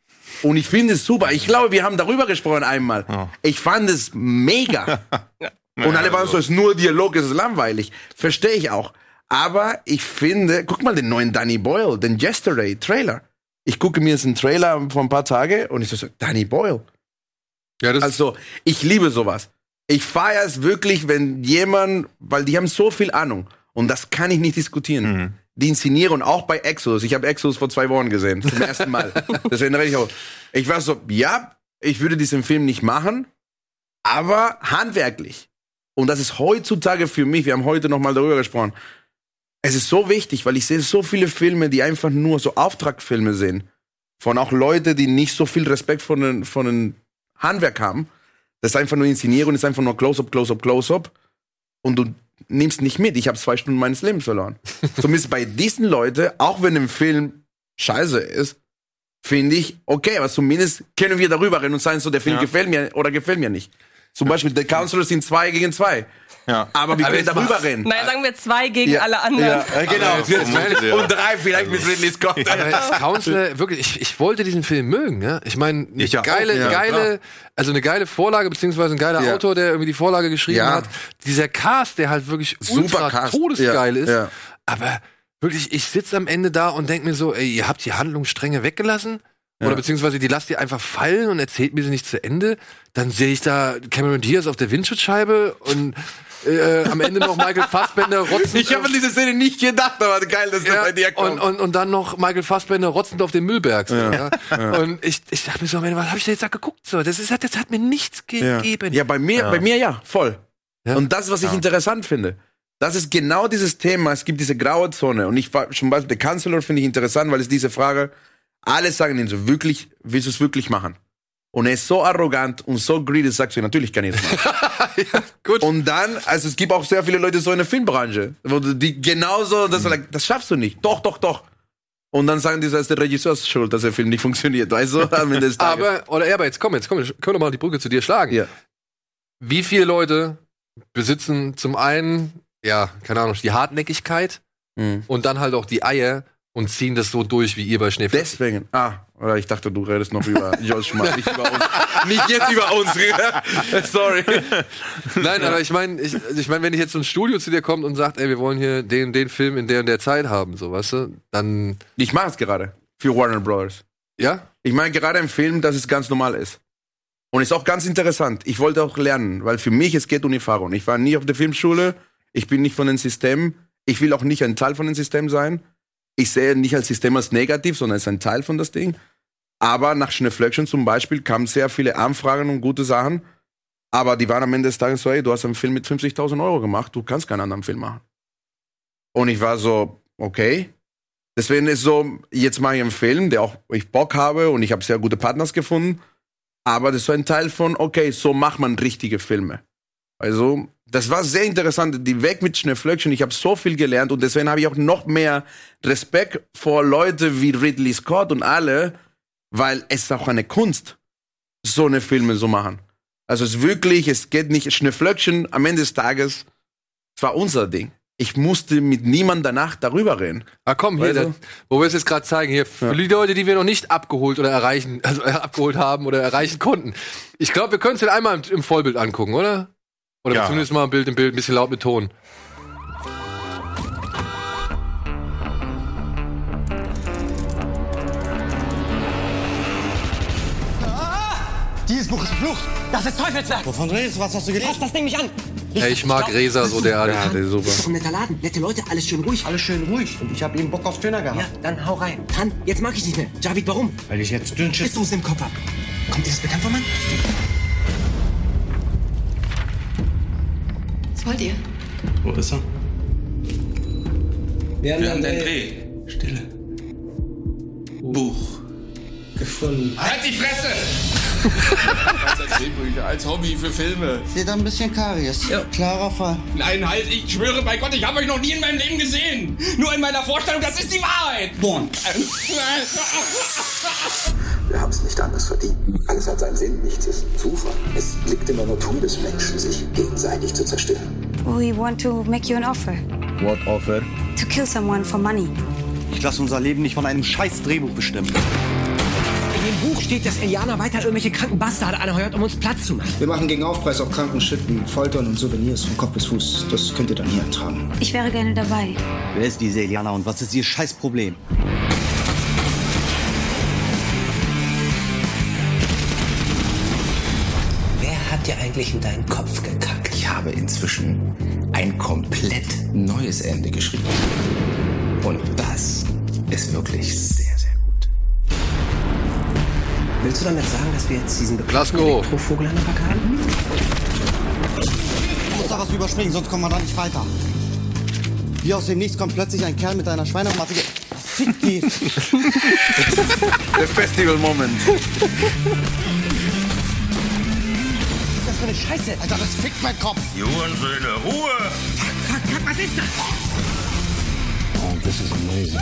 Und ich finde es super. Ich glaube, wir haben darüber gesprochen einmal. Ich fand es mega. <laughs> Und alle waren so, es ist nur Dialog, es ist langweilig. Verstehe ich auch. Aber ich finde, guck mal den neuen Danny Boyle, den Yesterday Trailer. Ich gucke mir jetzt einen Trailer vor ein paar Tage und ich so, Danny Boyle. Ja, Also, ich liebe sowas. Ich feiere es wirklich, wenn jemand, weil die haben so viel Ahnung und das kann ich nicht diskutieren. Die Inszenierung, auch bei Exodus. Ich habe Exodus vor zwei Wochen gesehen, zum ersten Mal. <laughs> Deswegen rede ich auch. Ich war so, ja, ich würde diesen Film nicht machen, aber handwerklich. Und das ist heutzutage für mich, wir haben heute noch mal darüber gesprochen, es ist so wichtig, weil ich sehe so viele Filme, die einfach nur so Auftragfilme sind. Von auch Leute, die nicht so viel Respekt von den, von den Handwerk haben. Das ist einfach nur Inszenierung, das ist einfach nur Close-up, Close-up, Close-up. Und du nimmst nicht mit. Ich habe zwei Stunden meines Lebens verloren. <laughs> Zumindest bei diesen Leuten, auch wenn ein Film scheiße ist, finde ich, okay, aber zumindest können wir darüber reden und sagen, so, der Film Ja. gefällt mir oder gefällt mir nicht. Zum Beispiel, The Counselors sind zwei gegen zwei. Ja. Aber wir Aber können darüber mal- reden. Naja, sagen wir zwei gegen Ja. alle anderen. Ja, äh, genau. Der- Und drei vielleicht mit Ridley Scott. Aber das Counselor, wirklich, ich, ich wollte diesen Film mögen, ja. Ich meine, eine Ich geile, ja, geile, also eine geile Vorlage, beziehungsweise ein geiler Ja. Autor, der irgendwie die Vorlage geschrieben Ja. hat. Dieser Cast, der halt wirklich Super ultra Cast. todesgeil Ja, ist. ja. Aber wirklich, ich sitze am Ende da und denke mir so, ey, ihr habt die Handlungsstränge weggelassen? Oder Ja. beziehungsweise die lasst ihr einfach fallen und erzählt mir sie nicht zu Ende. Dann sehe ich da Cameron Diaz auf der Windschutzscheibe und äh, am Ende noch Michael <laughs> Fassbender rotzen. Ich habe an diese Szene nicht gedacht, aber geil, dass das Ja, bei dir kommt. und, und, und dann noch Michael Fassbender rotzend auf dem Müllberg. So, ja. Und ich, ich dachte mir so, was habe ich da jetzt da geguckt? So, das, ist, das hat mir nichts Ja. gegeben. Ja, bei mir, bei mir ja, voll. Ja. Und das, was ich interessant finde, das ist genau dieses Thema. Es gibt diese graue Zone. Und ich war zum Beispiel, der Counselor finde ich interessant, weil es diese Frage, alle sagen ihn so, wirklich, willst du es wirklich machen? Und er ist so arrogant und so greedy, sagst du, natürlich kann ich das machen. <laughs> Gut. Und dann, also es gibt auch sehr viele Leute so in der Filmbranche, wo die genauso, das, Mhm. das schaffst du nicht. Doch, doch, doch. Und dann sagen die, das ist der Regisseurs schuld, dass der Film nicht funktioniert, weißt du? Am Ende des <laughs> Tages. aber, oder ja, aber jetzt komm, jetzt komm, können wir mal die Brücke zu dir schlagen. ja. Wie viele Leute besitzen zum einen, ja, keine Ahnung, die Hartnäckigkeit Mhm. und dann halt auch die Eier und ziehen das so durch wie ihr bei Schneeflöckchen. Deswegen. Ah, oder ich dachte, du redest noch über <laughs> Joel Schmack, nicht über uns. Nicht jetzt über uns. <laughs> Sorry. Nein, aber ich meine, ich, also ich mein, wenn ich jetzt so ein Studio zu dir kommt und sagt, ey, wir wollen hier den, den Film in der und der Zeit haben, so, weißt du, dann, Ich mache es gerade für Warner Brothers. ja, Ich meine gerade einen Film, dass es ganz normal ist. Und ist auch ganz interessant. Ich wollte auch lernen, weil für mich es geht um Erfahrung. Ich war nie auf der Filmschule. Ich bin nicht von den Systemen. Ich will auch nicht ein Teil von dem System sein. Ich sehe nicht als System als negativ, sondern als ein Teil von das Ding. Aber nach Schneeflöckchen zum Beispiel kamen sehr viele Anfragen und gute Sachen. Aber die waren am Ende des Tages so, ey, du hast einen Film mit 50.000 Euro gemacht, du kannst keinen anderen Film machen. Und ich war so, okay. Deswegen ist so, jetzt mache ich einen Film, der auch ich Bock habe und ich habe sehr gute Partners gefunden. Aber das ist so ein Teil von, okay, so macht man richtige Filme. Also, das war sehr interessant. Die Weg mit Schneeflöckchen, ich habe so viel gelernt und deswegen habe ich auch noch mehr Respekt vor Leute wie Ridley Scott und alle, weil es ist auch eine Kunst, so eine Filme zu machen. Also es ist wirklich, es geht nicht, Schneeflöckchen am Ende des Tages, es war unser Ding. Ich musste mit niemand danach darüber reden. Ah, komm, hier, das, wo wir es jetzt gerade zeigen, hier, für die Leute, die wir noch nicht abgeholt oder erreichen, <laughs> also äh, abgeholt haben oder erreichen konnten. Ich glaube, wir können es den einmal im, im Vollbild angucken, oder? Oder Ja. zumindest mal ein Bild im Bild, ein bisschen laut mit Ton. Dieses Buch ist verflucht. Das ist Teufelswerk. Wovon redest du? Was hast du gelesen? Fass das Ding mich an. Ey, ich mag Resa so derartig. Ja, der ist super. Doch ein netter Laden. Nette Leute, alles schön ruhig. Alles schön ruhig und ich habe eben Bock auf Döner gehabt. Ja, dann hau rein. Tan, jetzt mag ich nicht mehr. Javid, warum? Weil ich jetzt Dünnschiss... Bist du es im Kopf ab? Kommt dir das bekannt vor, Mann? Wollt ihr? Wo ist er? Wir haben, Wir haben den Dreh Dreh. Stille. Buch. gefunden. Halt die Fresse! Drehbücher als Hobby für Filme. Seht ein bisschen Karies. Ja. Klarer Fall. Nein, halt, ich schwöre bei Gott, ich habe euch noch nie in meinem Leben gesehen. Nur in meiner Vorstellung, das ist die Wahrheit. Born. <laughs> Wir haben es nicht anders verdient. Alles hat seinen Sinn, nichts ist Zufall. Es liegt in der Natur des Menschen, sich gegenseitig zu zerstören. We want to make you an offer What offer? to kill someone for money. Ich lasse unser Leben nicht von einem scheiß Drehbuch bestimmen. In dem Buch steht, dass Eliana weiter irgendwelche kranken Bastarde anheuert, um uns Platz zu machen. Wir machen gegen Aufpreis auf kranken Schritten, Foltern und Souvenirs von Kopf bis Fuß. Das könnt ihr dann hier ertragen. Ich wäre gerne dabei. Wer ist diese Eliana und was ist ihr scheiß Problem? Wer hat dir eigentlich in deinen Kopf gekackt? Ich habe inzwischen ein komplett neues Ende geschrieben. Und das ist wirklich sehr. Willst du damit sagen, dass wir jetzt diesen Glasgow. Elektrovogel an der Backe haben? Ich muss da was überspringen, sonst kommen wir da nicht weiter. Wie aus dem Nichts kommt plötzlich ein Kerl mit einer Schweinematte. Fick die! Der Festival-Moment. Das für eine Scheiße. Alter, das fickt mein Kopf! Jurensöhne, Ruhe! Fuck, fuck, was ist das? Oh, this is amazing.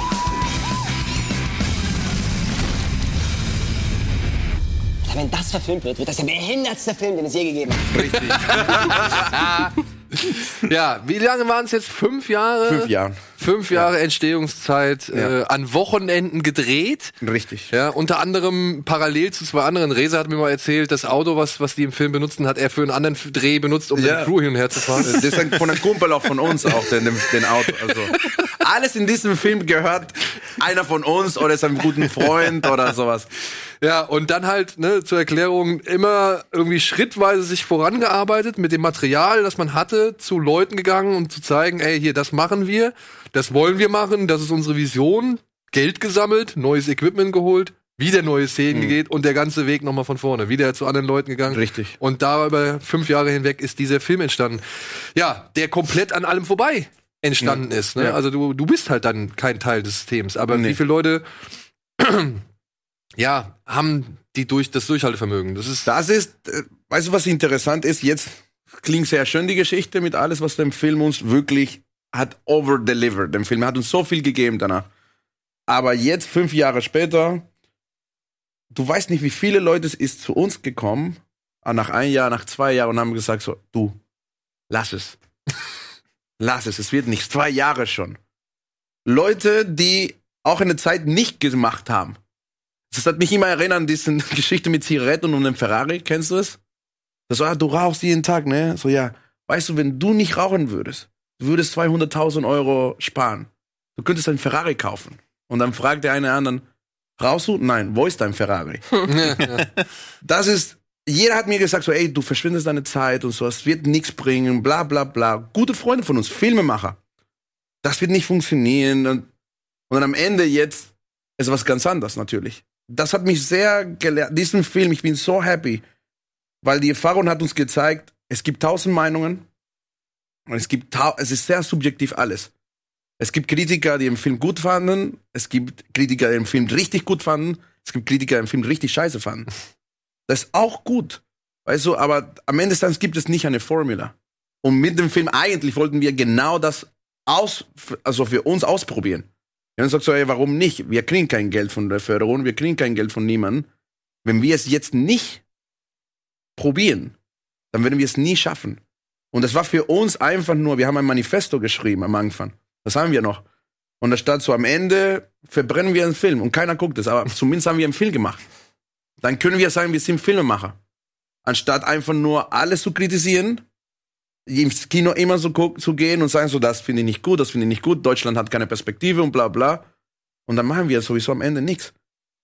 Wenn das verfilmt wird, wird das der behindertste Film, den es je gegeben hat. <laughs> Ja, wie lange waren es jetzt? Fünf Jahre? Fünf Jahre. Fünf Jahre Entstehungszeit, Ja. äh, an Wochenenden gedreht. Richtig. Ja, unter anderem parallel zu zwei anderen. Reza hat mir mal erzählt, das Auto, was, was die im Film benutzen, hat er für einen anderen Dreh benutzt, um Ja. seine Crew hin und her zu fahren. Das ist ein, von einem Kumpel auch von uns auch, den, den Auto. Also alles in diesem Film gehört einer von uns oder ist ein guter Freund oder sowas. Ja, und dann halt, ne, zur Erklärung, immer irgendwie schrittweise sich vorangearbeitet mit dem Material, das man hatte, zu Leuten gegangen, um zu zeigen, ey, hier, das machen wir, das wollen wir machen, das ist unsere Vision, Geld gesammelt, neues Equipment geholt, wieder neue Szenen geht und der ganze Weg nochmal von vorne, wieder zu anderen Leuten gegangen. Richtig. Und da über fünf Jahre hinweg ist dieser Film entstanden. Ja, der komplett an allem vorbei entstanden ist. Ne? Ja. Also du, du bist halt dann kein Teil des Systems. Aber Nee. wie viele Leute ja, haben die durch das Durchhaltevermögen. Das ist Das ist, äh, weißt du, was interessant ist? Jetzt klingt sehr schön die Geschichte mit alles, was der Film uns wirklich hat overdelivered. Der Film hat uns so viel gegeben danach. Aber jetzt, fünf Jahre später, du weißt nicht, wie viele Leute es ist zu uns gekommen, nach ein Jahr, nach zwei Jahren und haben gesagt so, du, lass es. <laughs> lass es, es wird nicht. Zwei Jahre schon. Leute, die auch eine Zeit nicht gemacht haben. Das hat mich immer erinnert an diese <laughs> Geschichte mit Zigaretten und einem Ferrari. Kennst du es? Das war, du rauchst jeden Tag, ne? So, ja. Weißt du, wenn du nicht rauchen würdest, du würdest 200.000 Euro sparen. Du könntest einen Ferrari kaufen. Und dann fragt der eine anderen, rauchst du? Nein, wo ist dein Ferrari? <laughs> <laughs> das ist, jeder hat mir gesagt, so, ey, du verschwindest deine Zeit und so, es wird nichts bringen, bla, bla, bla. Gute Freunde von uns, Filmemacher. Das wird nicht funktionieren. Und, und dann am Ende jetzt ist was ganz anderes, natürlich. Das hat mich sehr gelehrt. Diesen Film, ich bin so happy, weil die Erfahrung hat uns gezeigt, es gibt tausend Meinungen und es gibt, es ist sehr subjektiv alles. Es gibt Kritiker, die den Film gut fanden, es gibt Kritiker, die den Film richtig gut fanden, es gibt Kritiker, die den Film richtig scheiße fanden. Das ist auch gut, weißt du, aber am Ende des Tages gibt es nicht eine Formula. Und mit dem Film eigentlich wollten wir genau das aus, also für uns ausprobieren. Und dann sagst du, ey, warum nicht? Wir kriegen kein Geld von der Förderung, wir kriegen kein Geld von niemandem. Wenn wir es jetzt nicht probieren, dann werden wir es nie schaffen. Und das war für uns einfach nur, wir haben ein Manifesto geschrieben am Anfang. Das haben wir noch. Und da stand so, am Ende verbrennen wir einen Film und keiner guckt es, aber <laughs> zumindest haben wir einen Film gemacht. Dann können wir sagen, wir sind Filmemacher. Anstatt einfach nur alles zu kritisieren, ins Kino immer so zu gehen und sagen so, das finde ich nicht gut, das finde ich nicht gut, Deutschland hat keine Perspektive und bla bla. Und dann machen wir sowieso am Ende nichts.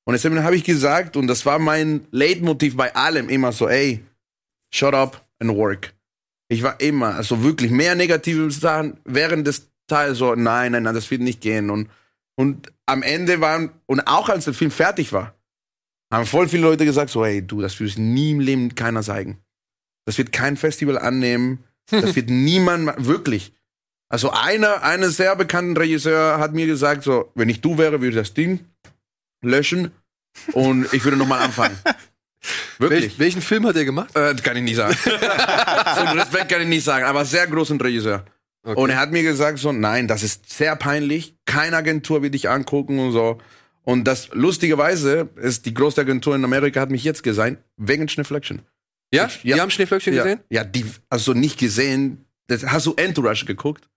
Und deswegen habe ich gesagt, und das war mein Leitmotiv bei allem, immer so, ey, shut up and work. Ich war immer, also wirklich mehr negative Sachen während des Teils so, nein, nein, nein, das wird nicht gehen. Und, und am Ende waren, und auch als der Film fertig war, haben voll viele Leute gesagt, so, ey, du, das wird nie im Leben keiner zeigen. Das wird kein Festival annehmen. Das wird <laughs> niemand, ma- wirklich. Also einer, einer sehr bekannten Regisseur hat mir gesagt, so, wenn ich du wäre, würde ich das Ding löschen und ich würde nochmal anfangen. <laughs> Wirklich. Welch, welchen Film hat er gemacht? Äh, kann ich nicht sagen. <laughs> einen Respekt kann ich nicht sagen, aber sehr großen Regisseur. Okay. Und er hat mir gesagt so, nein, das ist sehr peinlich. Keine Agentur wird dich angucken und so. Und das lustigerweise ist die größte Agentur in Amerika hat mich jetzt gesehen wegen Schneeflöckchen. Ja? Ja. Die haben Schneeflöckchen ja, gesehen? Ja, die also nicht gesehen. Das, hast du Entourage geguckt?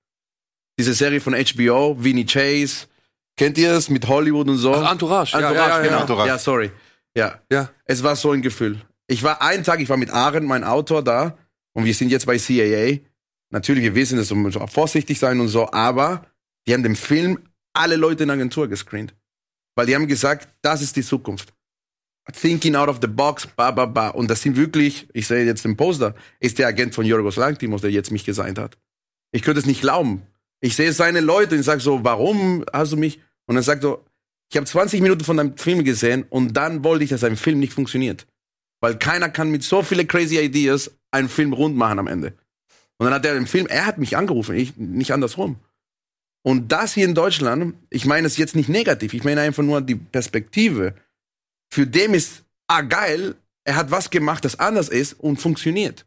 Diese Serie von HBO, Vinny Chase. Kennt ihr es mit Hollywood und so? Ach, Entourage. Ja, Entourage, ja, ja, genau. Entourage. Ja, sorry. Ja. Ja. Es war so ein Gefühl. Ich war einen Tag, ich war mit Aaron, mein Autor, da. Und wir sind jetzt bei CAA. Natürlich, wir wissen, es muss auch vorsichtig sein und so, aber die haben den Film alle Leute in der Agentur gescreent. Weil die haben gesagt, das ist die Zukunft. Thinking out of the box, ba, ba, ba. Und das sind wirklich, ich sehe jetzt den Poster, ist der Agent von Jorgos Langtimos, der jetzt mich gesigned hat. Ich könnte es nicht glauben. Ich sehe seine Leute und sage so, warum hast du mich? Und er sagt so, ich habe 20 Minuten von deinem Film gesehen und dann wollte ich, dass ein Film nicht funktioniert. Weil keiner kann mit so viele crazy Ideas einen Film rund machen am Ende. Und dann hat er den Film, er hat mich angerufen, ich nicht andersrum. Und das hier in Deutschland, ich meine es jetzt nicht negativ, ich meine einfach nur die Perspektive. Für dem ist, ah geil, er hat was gemacht, das anders ist und funktioniert.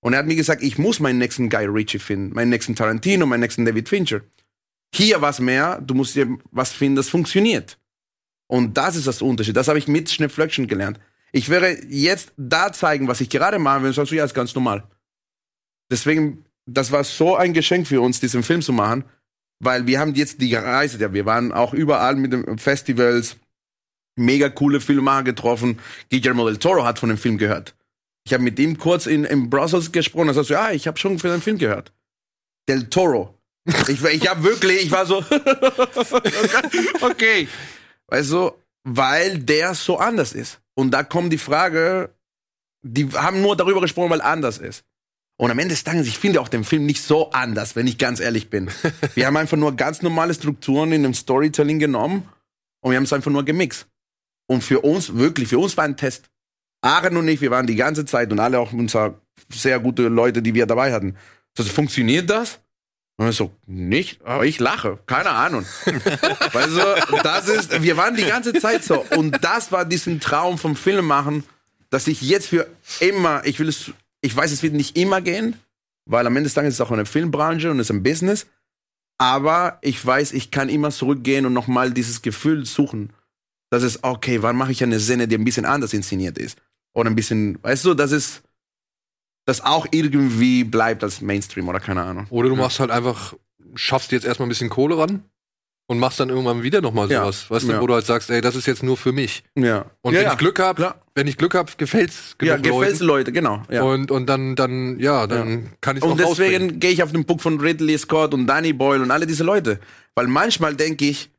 Und er hat mir gesagt, ich muss meinen nächsten Guy Ritchie finden, meinen nächsten Tarantino, meinen nächsten David Fincher. Hier was mehr, du musst dir was finden, das funktioniert. Und das ist das Unterschied. Das habe ich mit Schnippflöckchen gelernt. Ich wäre jetzt da zeigen, was ich gerade mache, wenn du sagst, ja, ist ganz normal. Deswegen, das war so ein Geschenk für uns, diesen Film zu machen, weil wir haben jetzt die Reise, ja, wir waren auch überall mit den Festivals, mega coole Filmemacher getroffen. Guillermo del Toro hat von dem Film gehört. Ich habe mit ihm kurz in, in Brussels gesprochen, er sagt so, ja, ich habe schon von dem Film gehört. Del Toro. Ich, ich habe wirklich, ich war so, <laughs> okay. Weißt du, weil der so anders ist. Und da kommt die Frage, die haben nur darüber gesprochen, weil er anders ist. Und am Ende des Tages, ich finde auch den Film nicht so anders, wenn ich ganz ehrlich bin. <laughs> Wir haben einfach nur ganz normale Strukturen in dem Storytelling genommen und wir haben es einfach nur gemixt. Und für uns, wirklich, für uns war ein Test. Aaron und ich, wir waren die ganze Zeit und alle auch unsere sehr gute Leute, die wir dabei hatten. So, funktioniert das? Und ich so, nicht? Aber ich lache. Keine Ahnung. <laughs> weißt du, das ist, wir waren die ganze Zeit so. Und das war diesen Traum vom Filmemachen, dass ich jetzt für immer, ich will es, ich weiß, es wird nicht immer gehen, weil am Ende des Tages ist es auch eine Filmbranche und es ist ein Business. Aber ich weiß, ich kann immer zurückgehen und nochmal dieses Gefühl suchen, dass es, okay, wann mache ich eine Szene, die ein bisschen anders inszeniert ist? Oder ein bisschen, weißt du, das ist, das auch irgendwie bleibt als Mainstream oder keine Ahnung. Oder du machst halt einfach, schaffst jetzt erstmal ein bisschen Kohle ran und machst dann irgendwann wieder nochmal Ja. sowas. Weißt du, Ja. wo du halt sagst, ey, das ist jetzt nur für mich. Ja. Und ja, wenn ja. ich Glück habe, Klar. wenn ich Glück habe, gefällt's Ja, genug gefällt's Leuten. Leute, genau. Ja. Und, und dann, dann, ja, dann kann ich Und deswegen gehe ich auf den Punkt von Ridley Scott und Danny Boyle und alle diese Leute. Weil manchmal denke ich,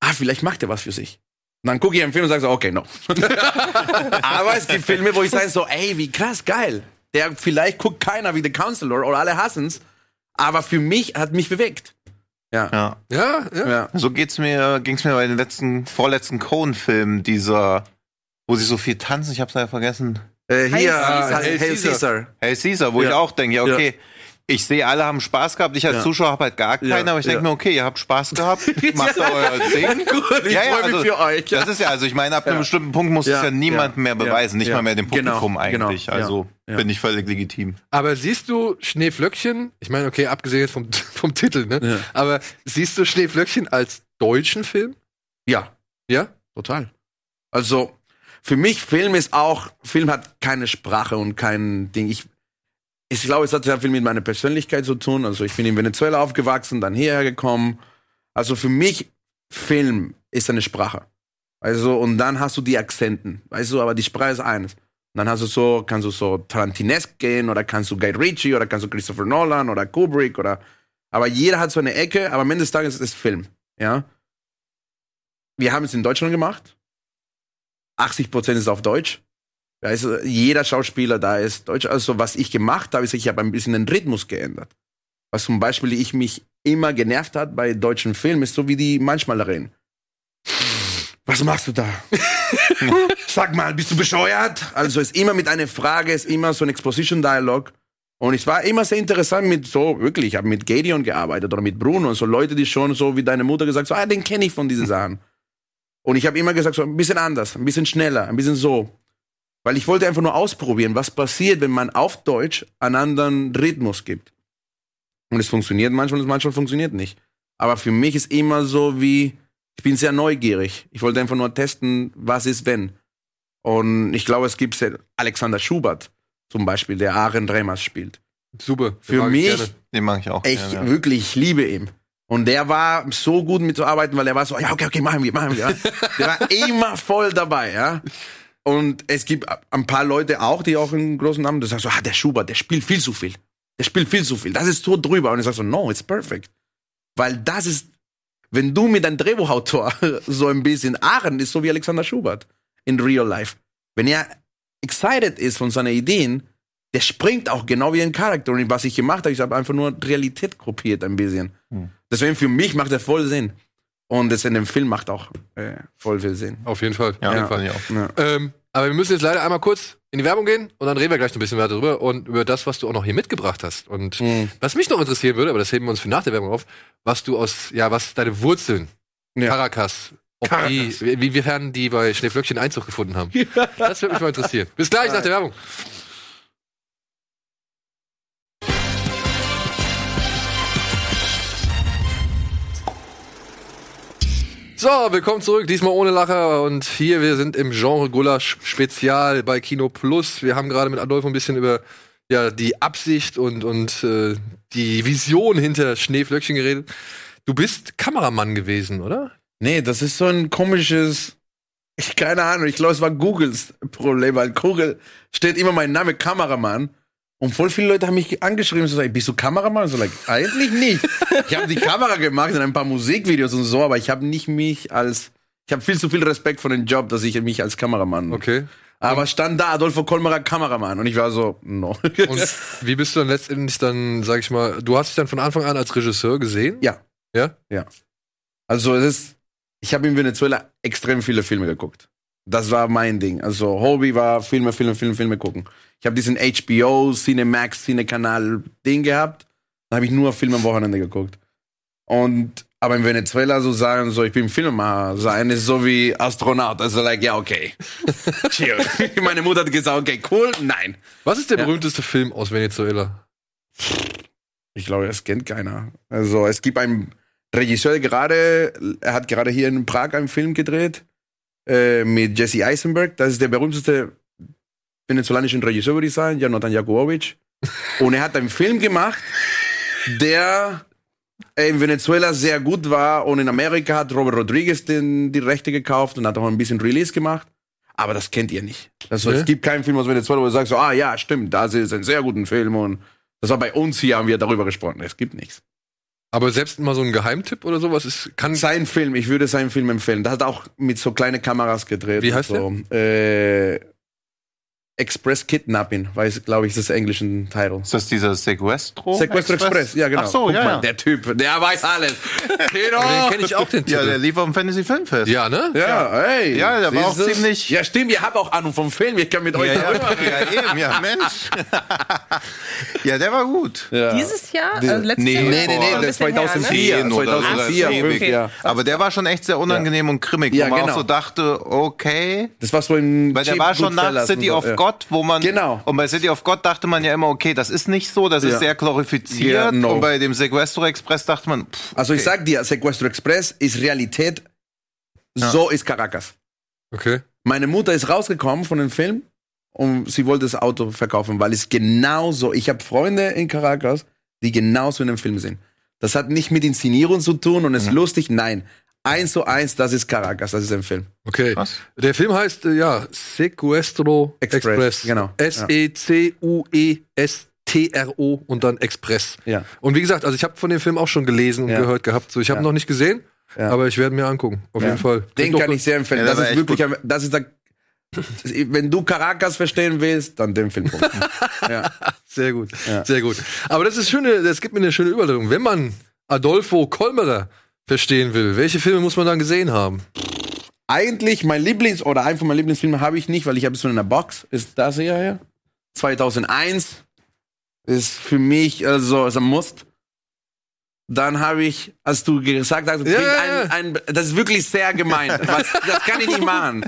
ah, vielleicht macht er was für sich. Und dann gucke ich einen Film und sage so, okay, no. <laughs> Aber es gibt Filme, wo ich sage so, ey, wie krass, geil. Der vielleicht guckt keiner wie The Counselor oder alle hassen's. Aber für mich hat mich bewegt. Ja. Ja. Ja, ja. Ja. So geht's mir, ging's mir bei den letzten, vorletzten Cohen-Filmen, dieser, wo sie so viel tanzen, ich hab's ja vergessen. Äh, hier, Caesar. Hail Hail Caesar. Caesar. Hey Caesar, wo Ja. ich auch denke, ja, okay, ich sehe, alle haben Spaß gehabt, ich als Ja. Zuschauer habe halt gar keinen, Ja, aber ich denke ja. mir, okay, ihr habt Spaß gehabt, <laughs> macht euer <laughs> Ding. Cool, ich freue mich für euch. Das ist ja, also ich meine, ab einem Ja. bestimmten Punkt muss Ja, es ja niemandem ja, mehr beweisen, ja, nicht ja. mal mehr dem Genau, Publikum genau, eigentlich. ja, Also ja. bin ich völlig legitim. Aber siehst du Schneeflöckchen? Ich meine, okay, abgesehen jetzt vom, <laughs> vom Titel, ne? Ja. Aber siehst du Schneeflöckchen als deutschen Film? Ja, Ja? Total. Also, für mich, Film ist auch, Film hat keine Sprache und kein Ding. Ich, ich glaube, es hat sehr viel mit meiner Persönlichkeit zu tun. Also, ich bin in Venezuela aufgewachsen, dann hierher gekommen. Also, für mich, Film ist eine Sprache. Also, und dann hast du die Akzenten. Weißt du, aber die Sprache ist eines. Und dann hast du so, kannst du so Tarantinesk gehen oder kannst du Guy Ritchie oder kannst du Christopher Nolan oder Kubrick oder, aber jeder hat so eine Ecke, aber am Ende des Tages ist es Film. Ja. Wir haben es in Deutschland gemacht. 80 Prozent ist auf Deutsch. Also jeder Schauspieler da ist Deutsch. Also was ich gemacht habe, ist, ich habe ein bisschen den Rhythmus geändert. Was zum Beispiel ich mich immer genervt hat bei deutschen Filmen, ist so wie die manchmal reden. Was machst du da? <laughs> Sag mal, bist du bescheuert? Also ist immer mit einer Frage, ist immer so ein Exposition-Dialog. Und es war immer sehr interessant mit so, wirklich, ich habe mit Gideon gearbeitet oder mit Bruno und so Leute, die schon so wie deine Mutter gesagt so, ah, den kenne ich von diesen Sachen. Und ich habe immer gesagt, so ein bisschen anders, ein bisschen schneller, ein bisschen so. Weil ich wollte einfach nur ausprobieren, was passiert, wenn man auf Deutsch einen anderen Rhythmus gibt. Und es funktioniert manchmal und manchmal funktioniert nicht. Aber für mich ist immer so wie, ich bin sehr neugierig. Ich wollte einfach nur testen, was ist wenn. Und ich glaube, es gibt Alexander Schubert zum Beispiel, der Aaron Remas spielt. Super. Für mich, gerne. Den mag ich auch. ich gerne, ja. wirklich, ich liebe ihn. Und der war so gut mitzuarbeiten, weil er war so, ja, okay, okay, machen wir, machen wir. <laughs> Der war immer voll dabei, ja. Und es gibt ein paar Leute auch, die auch einen großen Namen, die sagen so, ah, der Schubert, der spielt viel zu viel. Der spielt viel zu viel. Das ist so drüber. Und ich sage so, no, it's perfect. Weil das ist, wenn du mit einem Drehbuchautor <laughs> so ein bisschen, Aaron ist so wie Alexander Schubert in real life. Wenn er excited ist von seinen Ideen, der springt auch genau wie ein Charakter. Und was ich gemacht habe, ich habe einfach nur Realität kopiert ein bisschen. Deswegen für mich macht er voll Sinn. Und das in dem Film macht auch äh, voll viel Sinn. Auf jeden Fall. Ja, Auf jeden ja. Fall. auch. Ja. Ähm, aber wir müssen jetzt leider einmal kurz in die Werbung gehen und dann reden wir gleich noch ein bisschen weiter drüber und über das, was du auch noch hier mitgebracht hast. Und Mhm. was mich noch interessieren würde, aber das heben wir uns für nach der Werbung auf, was du aus, ja, was deine Wurzeln, Ja. Caracas, ob Caracas. die, wie, wiefern die bei Schneeflöckchen Einzug gefunden haben. <laughs> Das würde mich mal interessieren. Bis gleich nach der Werbung. So, willkommen zurück, diesmal ohne Lacher und hier, wir sind im Genre Gulasch Spezial bei Kino Plus. Wir haben gerade mit Adolfo ein bisschen über ja, die Absicht und, und äh, die Vision hinter Schneeflöckchen geredet. Du bist Kameramann gewesen, oder? Nee, das ist so ein komisches, ich, keine Ahnung, ich glaube, es war Googles Problem, weil Google steht immer mein Name Kameramann. Und voll viele Leute haben mich angeschrieben, so, bist du Kameramann? So, like, eigentlich nicht. Ich habe die Kamera gemacht in ein paar Musikvideos und so, aber ich habe nicht mich als, ich habe viel zu viel Respekt vor dem Job, dass ich mich als Kameramann. Okay. Aber stand da Adolfo Kolmerer Kameramann und ich war so, no. Und wie bist du dann letztendlich dann, sag ich mal, du hast dich dann von Anfang an als Regisseur gesehen? Ja. Ja? Also es ist, ich habe in Venezuela extrem viele Filme geguckt. Das war mein Ding. Also Hobby war Filme, Filme, Filme, Filme gucken. Ich habe diesen HBO, Cinemax, Cinekanal Ding gehabt. Da habe ich nur Filme am Wochenende geguckt. Und aber in Venezuela so sagen, so ich bin Filmemacher sein, ist so wie Astronaut. Also like, ja, okay. <laughs> Chill. <laughs> Meine Mutter hat gesagt, okay, cool, nein. Was ist der Ja. berühmteste Film aus Venezuela? Ich glaube, das kennt keiner. Also es gibt einen Regisseur, der gerade, er hat gerade hier in Prag einen Film gedreht äh, mit Jesse Eisenberg. Das ist der berühmteste venezolanische Regisseur, würde ich sagen, Jonathan Jakubovic. <laughs> Und er hat einen Film gemacht, der in Venezuela sehr gut war und in Amerika hat Robert Rodriguez den, die Rechte gekauft und hat auch ein bisschen Release gemacht. Aber das kennt ihr nicht. Also, Nee? Es gibt keinen Film aus Venezuela, wo du sagst, so, ah ja, stimmt, das ist ein sehr guter Film und das war bei uns hier, haben wir darüber gesprochen. Es gibt nichts. Aber selbst mal so ein Geheimtipp oder sowas ist, kann Sein Film, ich würde seinen Film empfehlen. Der hat auch mit so kleinen Kameras gedreht. Wie heißt so. Äh, Express Kidnapping, weiß, glaube ich, ist das englische Titel. Ist das dieser Sequestro? Sequestro Express, ja genau. Ach so, Guck ja, mal, ja. Der Typ, der weiß alles. <laughs> Tino! den kenne ich auch den Ja, Titel. der lief auf dem Fantasy Filmfest. Ja, ne? Ja, ey. Ja, der war auch ziemlich- Ja, stimmt, ihr habt auch Ahnung vom Film, ich kann mit euch Ja, ja, darüber reden. ja, eben, ja, Mensch. <laughs> ja, der war gut. Ja. Dieses Jahr? Also letztes Nee, Jahr? Nee, nee, nee, Schon ein das bisschen her, ne? 2004. Zehn oder so, 2004, das ist 5, ewig. ja. Aber der war schon echt sehr unangenehm und grimmig, Ja, wo man genau. auch so dachte, okay. Das war so ein Weil der Cheap war schon nach City of ja. God, wo man. Genau. Und bei City of God dachte man ja immer, okay, das ist nicht so, das Ja. ist sehr glorifiziert. Ja, no. Und bei dem Sequestro Express dachte man, pff, Also ich okay. sag dir, Sequestro Express ist Realität. So ist Caracas. Okay. Meine Mutter ist rausgekommen von dem Film und sie wollte das Auto verkaufen, weil es genauso. Ich habe Freunde in Caracas, die genauso in dem Film sind. Das hat nicht mit Inszenierung zu tun und ist lustig. Nein, eins zu eins, das ist Caracas, das ist ein Film. Okay. Was? Der Film heißt, äh, ja, Sequestro Express. Express, genau. S-E-C-U-E-S-T-R-O und dann Express. Ja. Und wie gesagt, also ich habe von dem Film auch schon gelesen und Ja. gehört gehabt. So, ich habe Ja. noch nicht gesehen, Ja. aber ich werde mir angucken. Auf Ja. jeden Fall. Den Klingt kann ich sehr empfehlen. Das ist wirklich, ein- das ist der, <laughs> wenn du Caracas verstehen willst, dann den Film gucken. <laughs> ja. Sehr gut, Ja. sehr gut. Aber das ist schöne, das gibt mir eine schöne Überlegung. Wenn man Adolfo Kolmerer verstehen will, welche Filme muss man dann gesehen haben? Eigentlich mein Lieblings- oder ein von meinen Lieblingsfilmen habe ich nicht, weil ich habe es nur in der Box. Ist das hier hier? 2001 ist für mich also ist ein Must. Dann habe ich, als du gesagt hast, Ja, ein, ein, das ist wirklich sehr gemein. <laughs> Was, das kann ich nicht machen.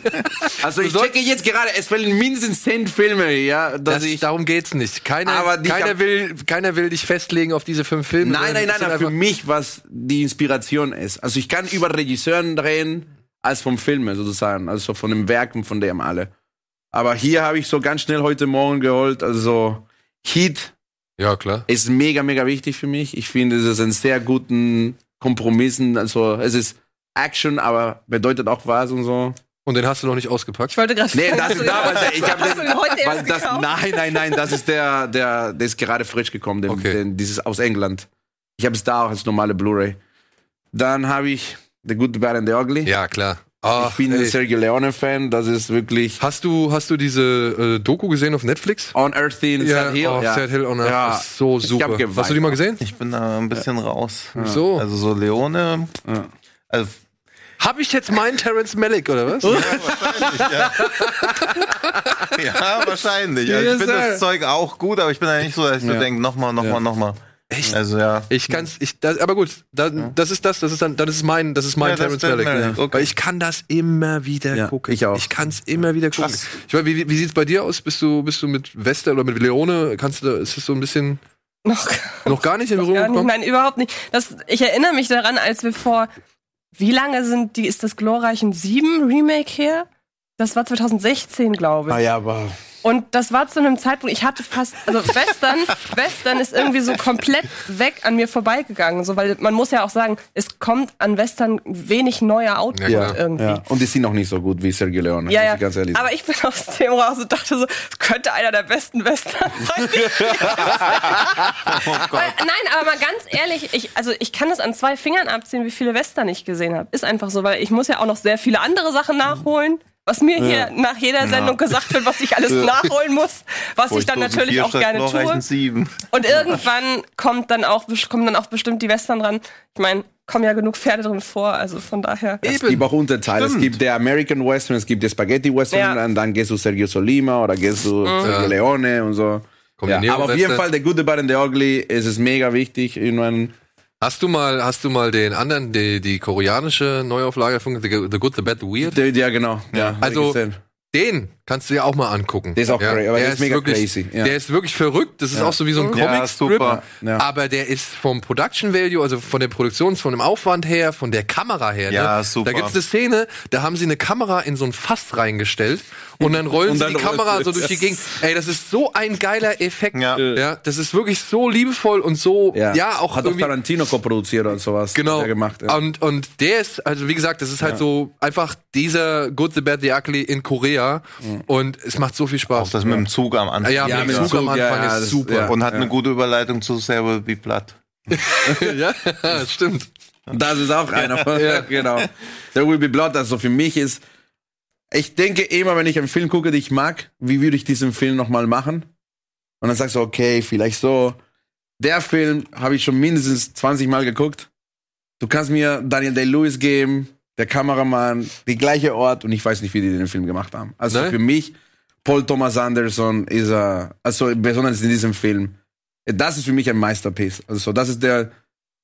Also ich checke jetzt gerade, es fehlen mindestens zehn Filme, ja, dass Das, ich. darum geht's nicht. Keiner, keiner, will, keiner will dich festlegen auf diese fünf Filme. Nein, nein, nein, nein, für mich, was die Inspiration ist. Also ich kann über Regisseuren reden, als vom Filme sozusagen, also von den Werken von dem alle. Aber hier habe ich so ganz schnell heute Morgen geholt, also Heat Ja, klar. ist mega, mega wichtig für mich. Ich finde, es ist ein sehr guten Kompromissen. Also es ist Action, aber bedeutet auch was und so. Und den hast du noch nicht ausgepackt? Ich wollte gerade Nee, das ist da, weil der- ich habe den heute weil das? Nein, nein, nein, das ist der, der, der ist gerade frisch gekommen, den, Okay. den, dieses aus England. Ich habe es da auch als normale Blu-ray. Dann habe ich The Good, the Bad and the Ugly. Ja, klar. Ach, ich bin ein ey. Sergio Leone-Fan, das ist wirklich Hast du, hast du diese äh, Doku gesehen auf Netflix? On Earth in Sad Hill. oh, Sad Hill on Earth Ja. ist so Ich super. Hast du die mal gesehen? Ich bin da ein bisschen raus. So. Also so Leone. Ja. Also, Hab ich jetzt meinen Terrence Malick, oder was? <laughs> <laughs> ja, wahrscheinlich. Also, ich finde das Zeug auch gut, aber ich bin da nicht so, dass ich so Ja. denke, nochmal, nochmal, Ja. nochmal. Echt? Also ja. Ich kann's, ich, das, aber gut, da, das ist das, das ist dann, dann ist es mein, das ist mein Ja, das Terrence Malick. Malick, okay. Weil ich kann das immer wieder Ja, gucken. ich auch. Ich kann's immer wieder gucken. Krass. Ich weiß, wie, wie sieht's bei dir aus? Bist du, bist du mit Wester oder mit Leone? Kannst du da, ist es so ein bisschen Noch noch gar nicht in Berührung gekommen? nein, überhaupt nicht. Das, ich erinnere mich daran, als wir vor, wie lange sind die, ist das Glorreichen 7 Remake her? Das war 2016, glaube ich. Ah ja, aber Und das war zu einem Zeitpunkt, ich hatte fast, also Western, Western ist irgendwie so komplett weg an mir vorbeigegangen, so, weil man muss ja auch sagen, es kommt an Western wenig neuer Output Ja, irgendwie. ja. Und die sind noch nicht so gut wie Sergio Leone. Ja, muss ja. ich ganz ehrlich. Aber ich bin aus dem raus und dachte so, es könnte einer der besten Western sein. <laughs> Weil, nein, aber mal ganz ehrlich, ich, also ich kann das an zwei Fingern abziehen, wie viele Western ich gesehen habe. Ist einfach so, weil ich muss ja auch noch sehr viele andere Sachen nachholen. Was mir hier nach jeder Sendung gesagt wird, was ich alles <laughs> nachholen muss, was ich dann natürlich auch gerne tue. Und irgendwann kommt dann auch, kommen dann auch bestimmt die Western dran. Ich meine, kommen ja genug Pferde drin vor, also von daher. Es gibt auch Unterteile. Es gibt der American Western, es gibt der Spaghetti Western, Ja. Mhm. und dann gehst du Sergio Solima oder gehst du Sergio Leone und so. Ja, aber auf jeden. Fall, der gute Bad and the Ugly ist es mega wichtig. Irgendwann, Hast du mal, hast du mal den anderen, die, die koreanische Neuauflage von The, Good, The Bad, The Weird? der, ja, genau. Ja, Also. Den kannst du dir auch mal angucken. Der ist auch crazy, aber der ist mega wirklich, crazy, ja. Der ist wirklich verrückt. Das ist auch so wie so ein Ja, Comic-Strip. super. Ja. Aber der ist vom Production Value, also von der Produktions, von dem Aufwand her, von der Kamera her. Ja, ne? super. Da gibt's eine Szene, da haben sie eine Kamera in so ein Fass reingestellt und dann rollen Und sie dann die Kamera so durch die Gegend. Ey, das ist so ein geiler Effekt. Ja. ja. Das ist wirklich so liebevoll und so, ja, Ja, auch Hat auch Tarantino co-produziert und sowas. Genau. Gemacht. Ja. Und, und der ist, also wie gesagt, das ist halt so einfach dieser Good, the Bad, the Ugly in Korea. Und es macht so viel Auch Spaß. das mit dem Zug am Anfang. ja, Ja, mit dem Zug am Anfang ja, ist das- super. ja. Und hat eine gute Überleitung zu Servo wie Blatt. <laughs> ja, <laughs> stimmt. Das ist auch einer von, ja. <laughs> genau. There Will Be Blood, also für mich ist, ich denke immer, wenn ich einen Film gucke, den ich mag, wie würde ich diesen Film nochmal machen? Und dann sagst du, okay, vielleicht so. Der Film habe ich schon mindestens 20 Mal geguckt. Du kannst mir Daniel Day-Lewis geben, der Kameramann, die gleiche Ort und ich weiß nicht, wie die den Film gemacht haben. Also Nein? für mich, Paul Thomas Anderson ist er, also besonders in diesem Film, das ist für mich ein Meisterpiece. Also das ist der,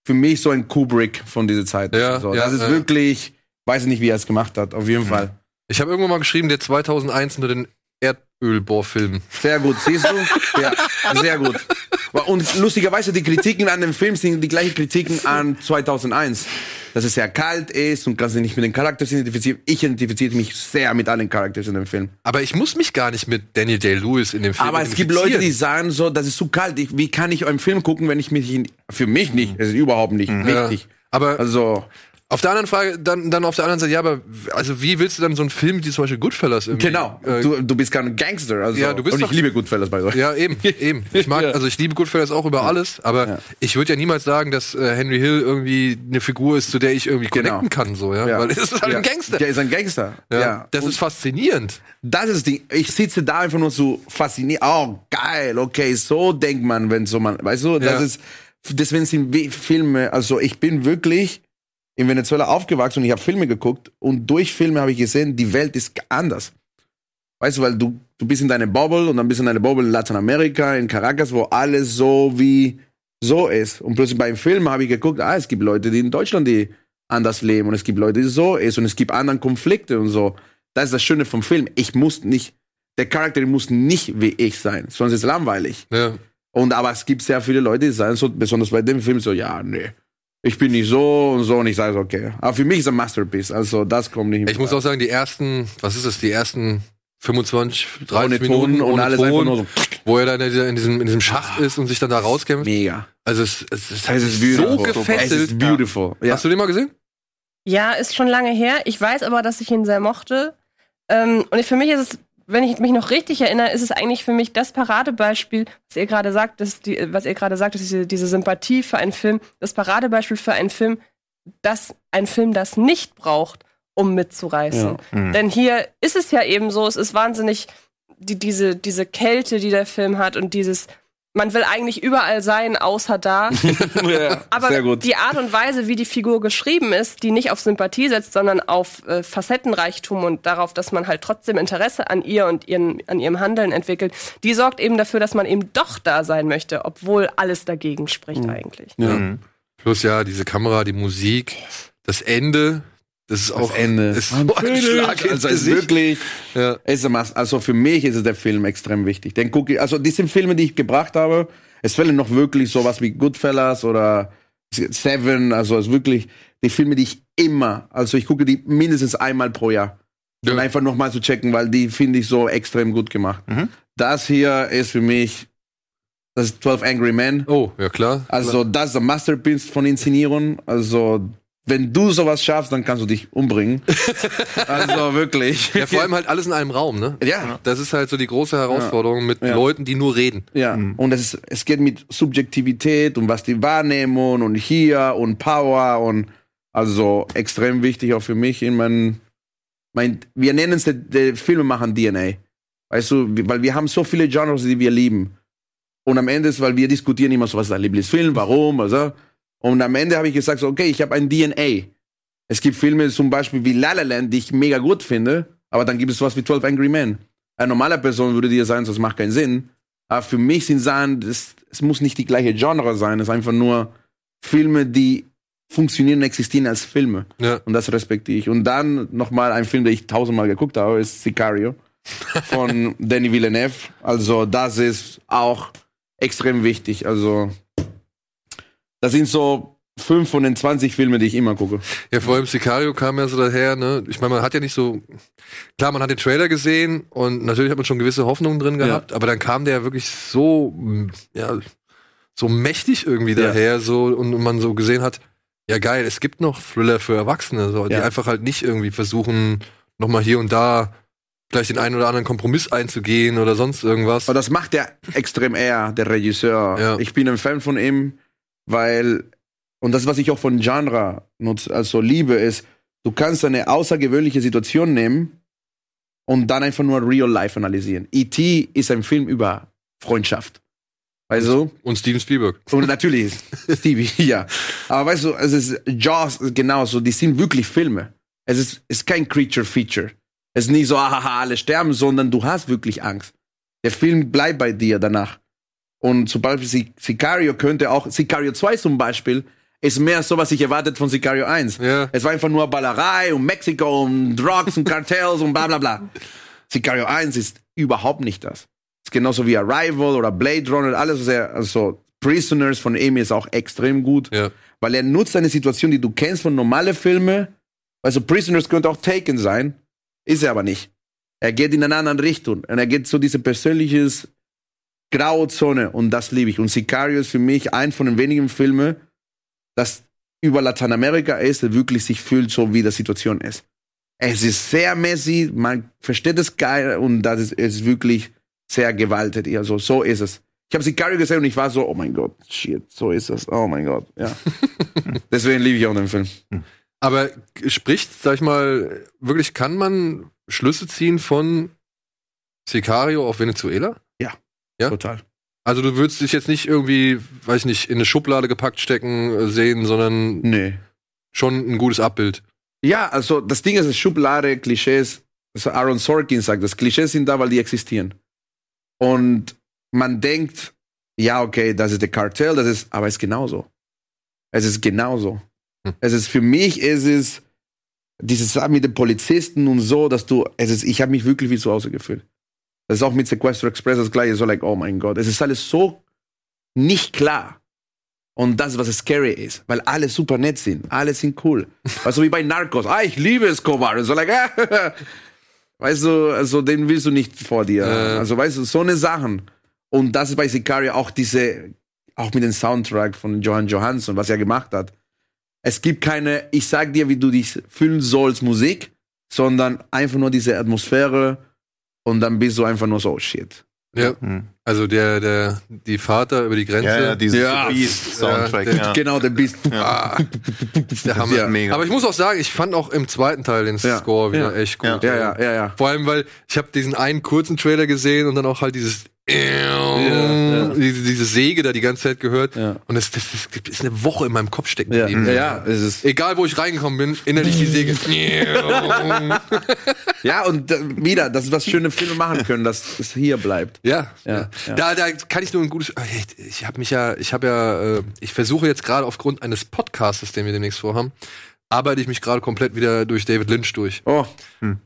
für mich so ein Kubrick von dieser Zeit. Ja, so, ja, das ist ja. wirklich, weiß ich nicht, wie er es gemacht hat, auf jeden Fall. Ich habe irgendwann mal geschrieben, der 2001 unter den Erdölbohrfilmen. Sehr gut, siehst du? Ja, sehr gut. Und lustigerweise, die Kritiken an dem Film sind die gleichen Kritiken an 2001. Dass es sehr kalt ist und kannst dich nicht mit den Charakteren identifizieren. Ich identifiziere mich sehr mit allen Charakteren in dem Film. Aber ich muss mich gar nicht mit Daniel Day-Lewis in dem Film Aber es gibt. Leute, die sagen so, das ist zu kalt. Ich, wie kann ich einen Film gucken, wenn ich mich in, für mich nicht, es ist überhaupt nicht Ja. wichtig. Aber Also, auf der anderen Frage, dann, dann auf der anderen Seite, ja, aber also wie willst du dann so einen Film wie zum Beispiel Goodfellas irgendwie? genau. Äh, du, du bist kein Gangster. Also, Ja, du bist und ich doch- liebe Goodfellas bei euch. Ja, eben, eben. Ich mag, <laughs> Ja. also ich liebe Goodfellas auch über alles, aber Ja. ich würde ja niemals sagen, dass äh, Henry Hill irgendwie eine Figur ist, zu der ich irgendwie Genau. connecten kann, so, ja. Ja. Weil es ist halt ja. ein Gangster. Der ist ein Gangster. Ja. Ja. Das Und ist faszinierend. das ist die, ich sitze da einfach nur so fasziniert. Oh, geil, okay, so denkt man, wenn so man, weißt du, das Ja. ist, deswegen sind Filme, also ich bin wirklich in Venezuela aufgewachsen und ich habe Filme geguckt und durch Filme habe ich gesehen, die Welt ist anders. Weißt du, weil du, du bist in deiner Bubble und dann bist du in deiner Bubble in Lateinamerika, in Caracas, wo alles so wie so ist. Und plötzlich beim Film habe ich geguckt, ah, es gibt Leute, die in Deutschland, die anders leben und es gibt Leute, die so ist und es gibt anderen Konflikte und so. Das ist das Schöne vom Film. Ich muss nicht, der Charakter muss nicht wie ich sein, sonst ist es langweilig. Ja. Und aber es gibt sehr viele Leute, die sagen so, besonders bei dem Film so, ja, nee, ich bin nicht so und so und ich sage, okay. Aber für mich ist es ein Masterpiece, also das kommt nicht. in Ich muss auch sagen, die ersten, was ist das, die ersten 25, 30 Ohne Ton Minuten und ohne alles Ton, einfach nur so. wo er dann in diesem, in diesem Schacht ist und sich dann da rauskämpft. Mega. Also es, es, es, Es ist so beautiful. Es gefesselt. ist beautiful. Ja. Hast du den mal gesehen? Ja, ist schon lange her. Ich weiß aber, dass ich ihn sehr mochte. Ähm, und für mich ist es, wenn ich mich noch richtig erinnere, ist es eigentlich für mich das Paradebeispiel, was ihr gerade sagt, dass die, was ihr gerade sagt, dass diese, diese Sympathie für einen Film, das Paradebeispiel für einen Film, dass ein Film das nicht braucht, um mitzureißen. Mhm. Denn hier ist es ja eben so, es ist wahnsinnig die, diese, diese Kälte, die der Film hat und dieses, man will eigentlich überall sein, außer da. <laughs> ja, Aber sehr gut. die Art und Weise, wie die Figur geschrieben ist, die nicht auf Sympathie setzt, sondern auf äh, Facettenreichtum und darauf, dass man halt trotzdem Interesse an ihr und ihren, an ihrem Handeln entwickelt, die sorgt eben dafür, dass man eben doch da sein möchte, obwohl alles dagegen spricht eigentlich. ja. Plus ja, diese Kamera, die Musik, das Ende, das ist auch Ende. Ist so ein Schlag ins also Gesicht. wirklich, Ja. ist also für mich ist der Film extrem wichtig. Den gucke ich, also diese Filme, die ich gebracht habe, es fällen noch wirklich sowas wie Goodfellas oder Seven, also es wirklich die Filme, die ich immer, also ich gucke die mindestens einmal pro Jahr. Ja. Und einfach nochmal zu checken, weil die finde ich so extrem gut gemacht. Das hier ist für mich, das ist 12 Angry Men. Oh, ja klar. Also, das ist ein Masterpiece von Inszenierung. Also, wenn du sowas schaffst, dann kannst du dich umbringen. <laughs> also, wirklich. Ja, vor allem halt alles in einem Raum, ne? Ja. Das ist halt so die große Herausforderung mit Ja. Leuten, die nur reden. Ja, und es, es geht mit Subjektivität und was die Wahrnehmung und hier und Power und also extrem wichtig auch für mich in mein, mein wir nennen es der, Filmemacher DNA. Weißt du, weil wir haben so viele Genres, die wir lieben. Und am Ende ist, weil wir diskutieren immer so, was ist dein Lieblingsfilm, warum, also. Und am Ende habe ich gesagt, so, okay, ich habe ein DNA. Es gibt Filme zum Beispiel wie La La Land, die ich mega gut finde, aber dann gibt es sowas wie 12 Angry Men. Eine normale Person würde dir sagen, das macht keinen Sinn. Aber für mich sind Sachen, das, es muss nicht die gleiche Genre sein, es ist einfach nur Filme, die funktionieren und existieren als Filme. Ja. Und das respektiere ich. Und dann nochmal ein Film, den ich tausendmal geguckt habe, ist Sicario von <laughs> Danny Villeneuve. Also das ist auch extrem wichtig. Also das sind so fünf von den 20 Filmen, die ich immer gucke. Ja, vor allem Sicario kam ja so daher, ne? Ich meine, man hat ja nicht so. Klar, man hat den Trailer gesehen und natürlich hat man schon gewisse Hoffnungen drin gehabt, aber dann kam der wirklich so, ja, so mächtig irgendwie Ja. daher, so und man so gesehen hat, ja geil, es gibt noch Thriller für Erwachsene, so, die Ja. einfach halt nicht irgendwie versuchen, nochmal hier und da vielleicht den einen oder anderen Kompromiss einzugehen oder sonst irgendwas. Aber das macht er extrem eher, der Regisseur. Ja. Ich bin ein Fan von ihm, weil, und das, was ich auch von Genre nutze, also liebe, ist, du kannst eine außergewöhnliche Situation nehmen und dann einfach nur Real Life analysieren. E.T. ist ein Film über Freundschaft. Weißt du? Und Steven Spielberg. Und natürlich <laughs> Stevie, ja. Aber weißt du, es ist Jaws genauso, die sind wirklich Filme. Es ist, ist kein Creature-Feature. Es ist nicht so, haha, alle sterben, sondern du hast wirklich Angst. Der Film bleibt bei dir danach. Und zum Beispiel Sic- Sicario könnte auch, Sicario 2 zum Beispiel, ist mehr so, was ich erwartet von Sicario 1. Ja. Es war einfach nur Ballerei und Mexiko und Drugs und Cartels und bla bla bla. Sicario 1 ist überhaupt nicht das. Ist genauso wie Arrival oder Blade Runner, alles sehr, also Prisoners von Amy ist auch extrem gut, Ja. weil er nutzt eine Situation, die du kennst von normale Filme. Also Prisoners könnte auch Taken sein, ist er aber nicht. Er geht in eine andere Richtung und er geht so diese persönliches graue Zone und das liebe ich. Und Sicario ist für mich ein von den wenigen Filmen, das über Lateinamerika ist, der wirklich sich fühlt, so wie die Situation ist. Es ist sehr messy, man versteht es geil und das ist, es ist wirklich sehr gewalttätig. Also so ist es. Ich habe Sicario gesehen und ich war so, oh mein Gott, shit, so ist es. Oh mein Gott, ja. <laughs> Deswegen liebe ich auch den Film. Aber spricht, sag ich mal, wirklich kann man Schlüsse ziehen von Sicario auf Venezuela? Ja? Total. Also du würdest dich jetzt nicht irgendwie, weiß ich nicht, in eine Schublade gepackt stecken äh, sehen, sondern Nee. schon ein gutes Abbild. Ja, also das Ding ist, Schublade, Klischees, also Aaron Sorkin sagt, das Klischees sind da, weil die existieren. Und man denkt, ja, okay, das ist der Kartell, das ist, aber es ist genauso. Es ist genauso. Hm. Es ist für mich, es ist dieses Sache mit den Polizisten und so, dass du, es ist, ich habe mich wirklich wie zu Hause gefühlt. Das ist auch mit Sequester Express das gleiche, so like, oh mein Gott, es ist alles so nicht klar. Und das, was scary ist, weil alle super nett sind, alle sind cool. <laughs> Also wie bei Narcos, ah, ich liebe Escobar. Und so like, <laughs> weißt du, also den willst du nicht vor dir. Äh. Also weißt du, so eine Sachen. Und das ist bei Sicario auch diese, auch mit dem Soundtrack von Johann Johansson, was er gemacht hat. Es gibt keine, ich sag dir, wie du dich fühlen sollst, Musik, sondern einfach nur diese Atmosphäre und dann bist du einfach nur so, oh shit. Ja. Hm. Also der, der, die Vater über die Grenze. Ja, ja, dieses Ja. Beast-Soundtrack. Ja, Ja, Genau, der bist Ah, <laughs> der Hammer. Ja. Mega. Aber ich muss auch sagen, ich fand auch im zweiten Teil den Ja. Score wieder Ja. echt gut. Ja, ja, ja, ja. Vor allem, weil ich habe diesen einen kurzen Trailer gesehen und dann auch halt dieses ja. Diese, diese Säge da die ganze Zeit gehört. Ja. Und das, das, das ist eine Woche in meinem Kopf stecken Ja, geblieben. ja, ja, es ist, Egal, wo ich reingekommen bin, innerlich die Säge. <laughs> ja, und wieder, das ist was schöne Filme machen können, dass es hier bleibt. Ja, Ja, ja. Da, da kann ich nur ein gutes. Ich, ich habe mich ja, ich habe ja, äh, ich versuche jetzt gerade aufgrund eines Podcasts, den wir demnächst vorhaben, arbeite ich mich gerade komplett wieder durch David Lynch durch. Oh,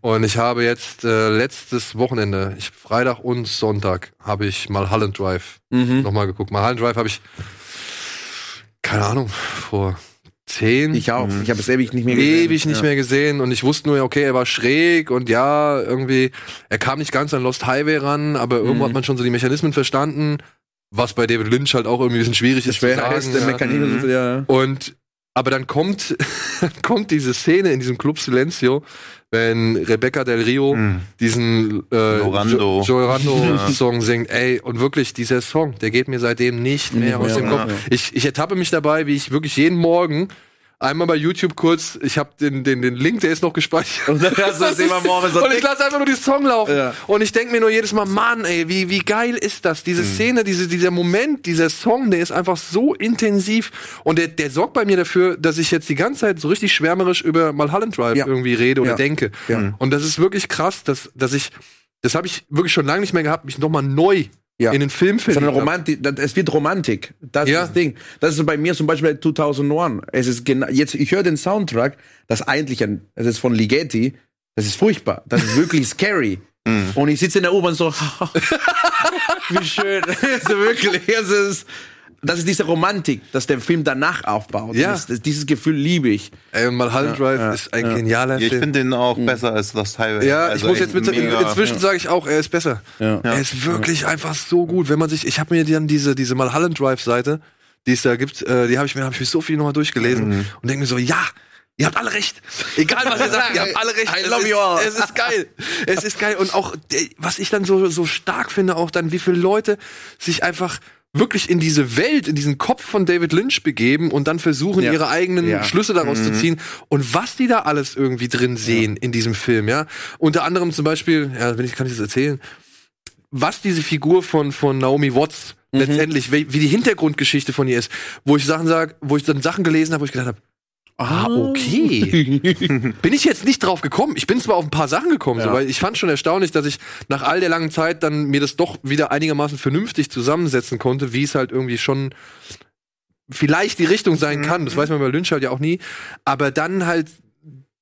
Und ich habe jetzt äh, letztes Wochenende, ich, Freitag und Sonntag, habe ich mal Holland Drive mhm. nochmal geguckt. Mal Holland Drive habe ich, keine Ahnung, vor zehn, ich auch. Ich habe es ewig nicht mehr gesehen. ewig nicht ja. mehr gesehen und ich wusste nur, okay, er war schräg und ja, irgendwie, er kam nicht ganz an Lost Highway ran, aber irgendwo Mhm. hat man schon so die Mechanismen verstanden, was bei David Lynch halt auch irgendwie ein bisschen schwierig ist. zu Schwer sagen, heißt der ja. Mechanismus, ja. Und aber dann kommt <laughs> kommt diese Szene in diesem Club Silencio, wenn Rebecca Del Rio Mhm. diesen äh, Lorando. Jo- Joyrando Song singt, ey und wirklich dieser Song, der geht mir seitdem nicht mehr Nicht aus mehr, dem Kopf. ja. Ich, ich ertappe mich dabei, wie ich wirklich jeden Morgen einmal bei YouTube kurz, ich habe den, den, den Link, der ist noch gespeichert. Und <laughs> du <laughs> das immer morgen so und ich lasse einfach nur die Song laufen. Ja. Und ich denke mir nur jedes Mal, Mann, ey, wie, wie geil ist das? Diese Szene, diese, dieser Moment, dieser Song, der ist einfach so intensiv. Und der, der sorgt bei mir dafür, dass ich jetzt die ganze Zeit so richtig schwärmerisch über Mulholland Drive Ja. irgendwie rede oder Ja. denke. Und das ist wirklich krass, dass, dass ich, das habe ich wirklich schon lange nicht mehr gehabt, mich nochmal neu Ja. in den Film verliebt Sondern. Romantik, das- es wird Romantik. Das Ja. ist das Ding. Das ist bei mir zum Beispiel bei 2001. Es ist genau, jetzt, ich höre den Soundtrack, das eigentlich ein, es ist von Ligeti, das ist furchtbar. Das ist wirklich <laughs> scary. Und ich sitze in der U-Bahn so, <laughs> wie schön. <laughs> also wirklich, es ist, das ist diese Romantik, dass der Film danach aufbaut. Ja. Das, das, dieses Gefühl liebe ich. Ey, und Mulholland Drive ja, ist ein ja. genialer Ja, ich Film. finde den auch besser als Lost Highway. Ja, Also ich muss jetzt mit, mega. inzwischen sage ich auch, er ist besser. Ja. Er ist wirklich einfach so gut, wenn man sich, ich habe mir dann diese diese Mulholland Drive Seite, die es da gibt, äh, die habe ich mir habe ich mir so viel nochmal durchgelesen Mhm. und denke mir so, ja, ihr habt alle recht. Egal was ihr sagt, ihr habt alle recht. <laughs> I Es love ist, you all. Es ist geil. Es ist geil und auch was ich dann so so stark finde, auch dann wie viele Leute sich einfach wirklich in diese Welt, in diesen Kopf von David Lynch begeben und dann versuchen, Ja. ihre eigenen Ja. Schlüsse daraus zu ziehen und was die da alles irgendwie drin sehen in diesem Film, ja. Unter anderem zum Beispiel, ja, wenn ich kann ich das erzählen, was diese Figur von von Naomi Watts Mhm. letztendlich, wie, wie die Hintergrundgeschichte von ihr ist, wo ich Sachen sag, wo ich dann Sachen gelesen habe, wo ich gedacht habe, ah, okay. <laughs> bin ich jetzt nicht drauf gekommen. Ich bin zwar auf ein paar Sachen gekommen, so, Ja. weil ich fand schon erstaunlich, dass ich nach all der langen Zeit dann mir das doch wieder einigermaßen vernünftig zusammensetzen konnte, wie es halt irgendwie schon vielleicht die Richtung sein kann. Das weiß man bei Lynch halt ja auch nie. Aber dann halt,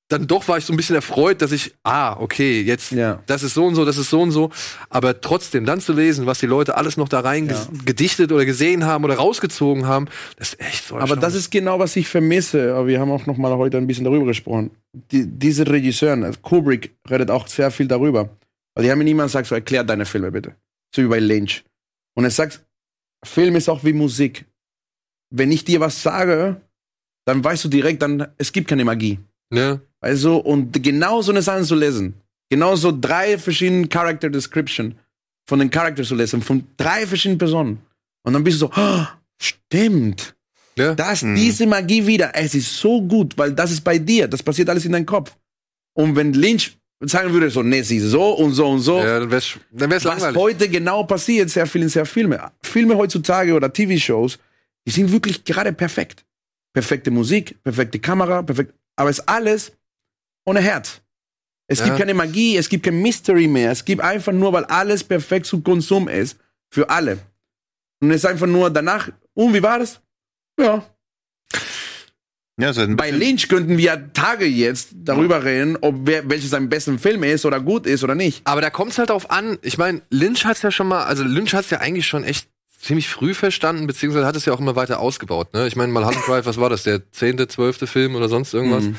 dann doch war ich so ein bisschen erfreut, dass ich, ah, okay, jetzt, Ja. das ist so und so, das ist so und so. Aber trotzdem, dann zu lesen, was die Leute alles noch da rein ges- gedichtet oder gesehen haben oder rausgezogen haben, das ist echt so Aber das ist genau, was ich vermisse. Aber wir haben auch noch mal heute ein bisschen darüber gesprochen. Die, diese Regisseuren, also Kubrick redet auch sehr viel darüber. Weil die haben mir niemand gesagt, so erklär deine Filme bitte. So wie bei Lynch. Und er sagt, Film ist auch wie Musik. Wenn ich dir was sage, dann weißt du direkt, dann es gibt keine Magie. Ja. Also, und genau so eine Sache zu lesen. Genauso drei verschiedene Character Description von den Charakteren zu lesen, von drei verschiedenen Personen. Und dann bist du so, "Ah, stimmt. Ja. Das, diese Magie wieder, es ist so gut, weil das ist bei dir, das passiert alles in deinem Kopf. Und wenn Lynch sagen würde, so, nee, sie so und so und so, Ja, dann wär's, dann wär's was langweilig. heute genau passiert, sehr viel in sehr Filme. Filme heutzutage oder TV-Shows, die sind wirklich gerade perfekt. Perfekte Musik, perfekte Kamera, perfekt, aber es ist alles ohne Herz. Es Ja. gibt keine Magie, es gibt kein Mystery mehr. Es gibt einfach nur, weil alles perfekt zu Konsum ist. Für alle. Und es ist einfach nur danach, und wie war das? Ja. Ja, so Bei Lynch könnten wir Tage jetzt darüber reden, ob wer, welches sein bester Film ist oder gut ist oder nicht. Aber da kommt es halt drauf an. Ich meine, Lynch hat's ja schon mal, also Lynch hat's ja eigentlich schon echt ziemlich früh verstanden, beziehungsweise hat es ja auch immer weiter ausgebaut. Ne? Ich meine, Mulholland Drive, was war das, der zehnte, zwölfte Film oder sonst irgendwas? Mhm.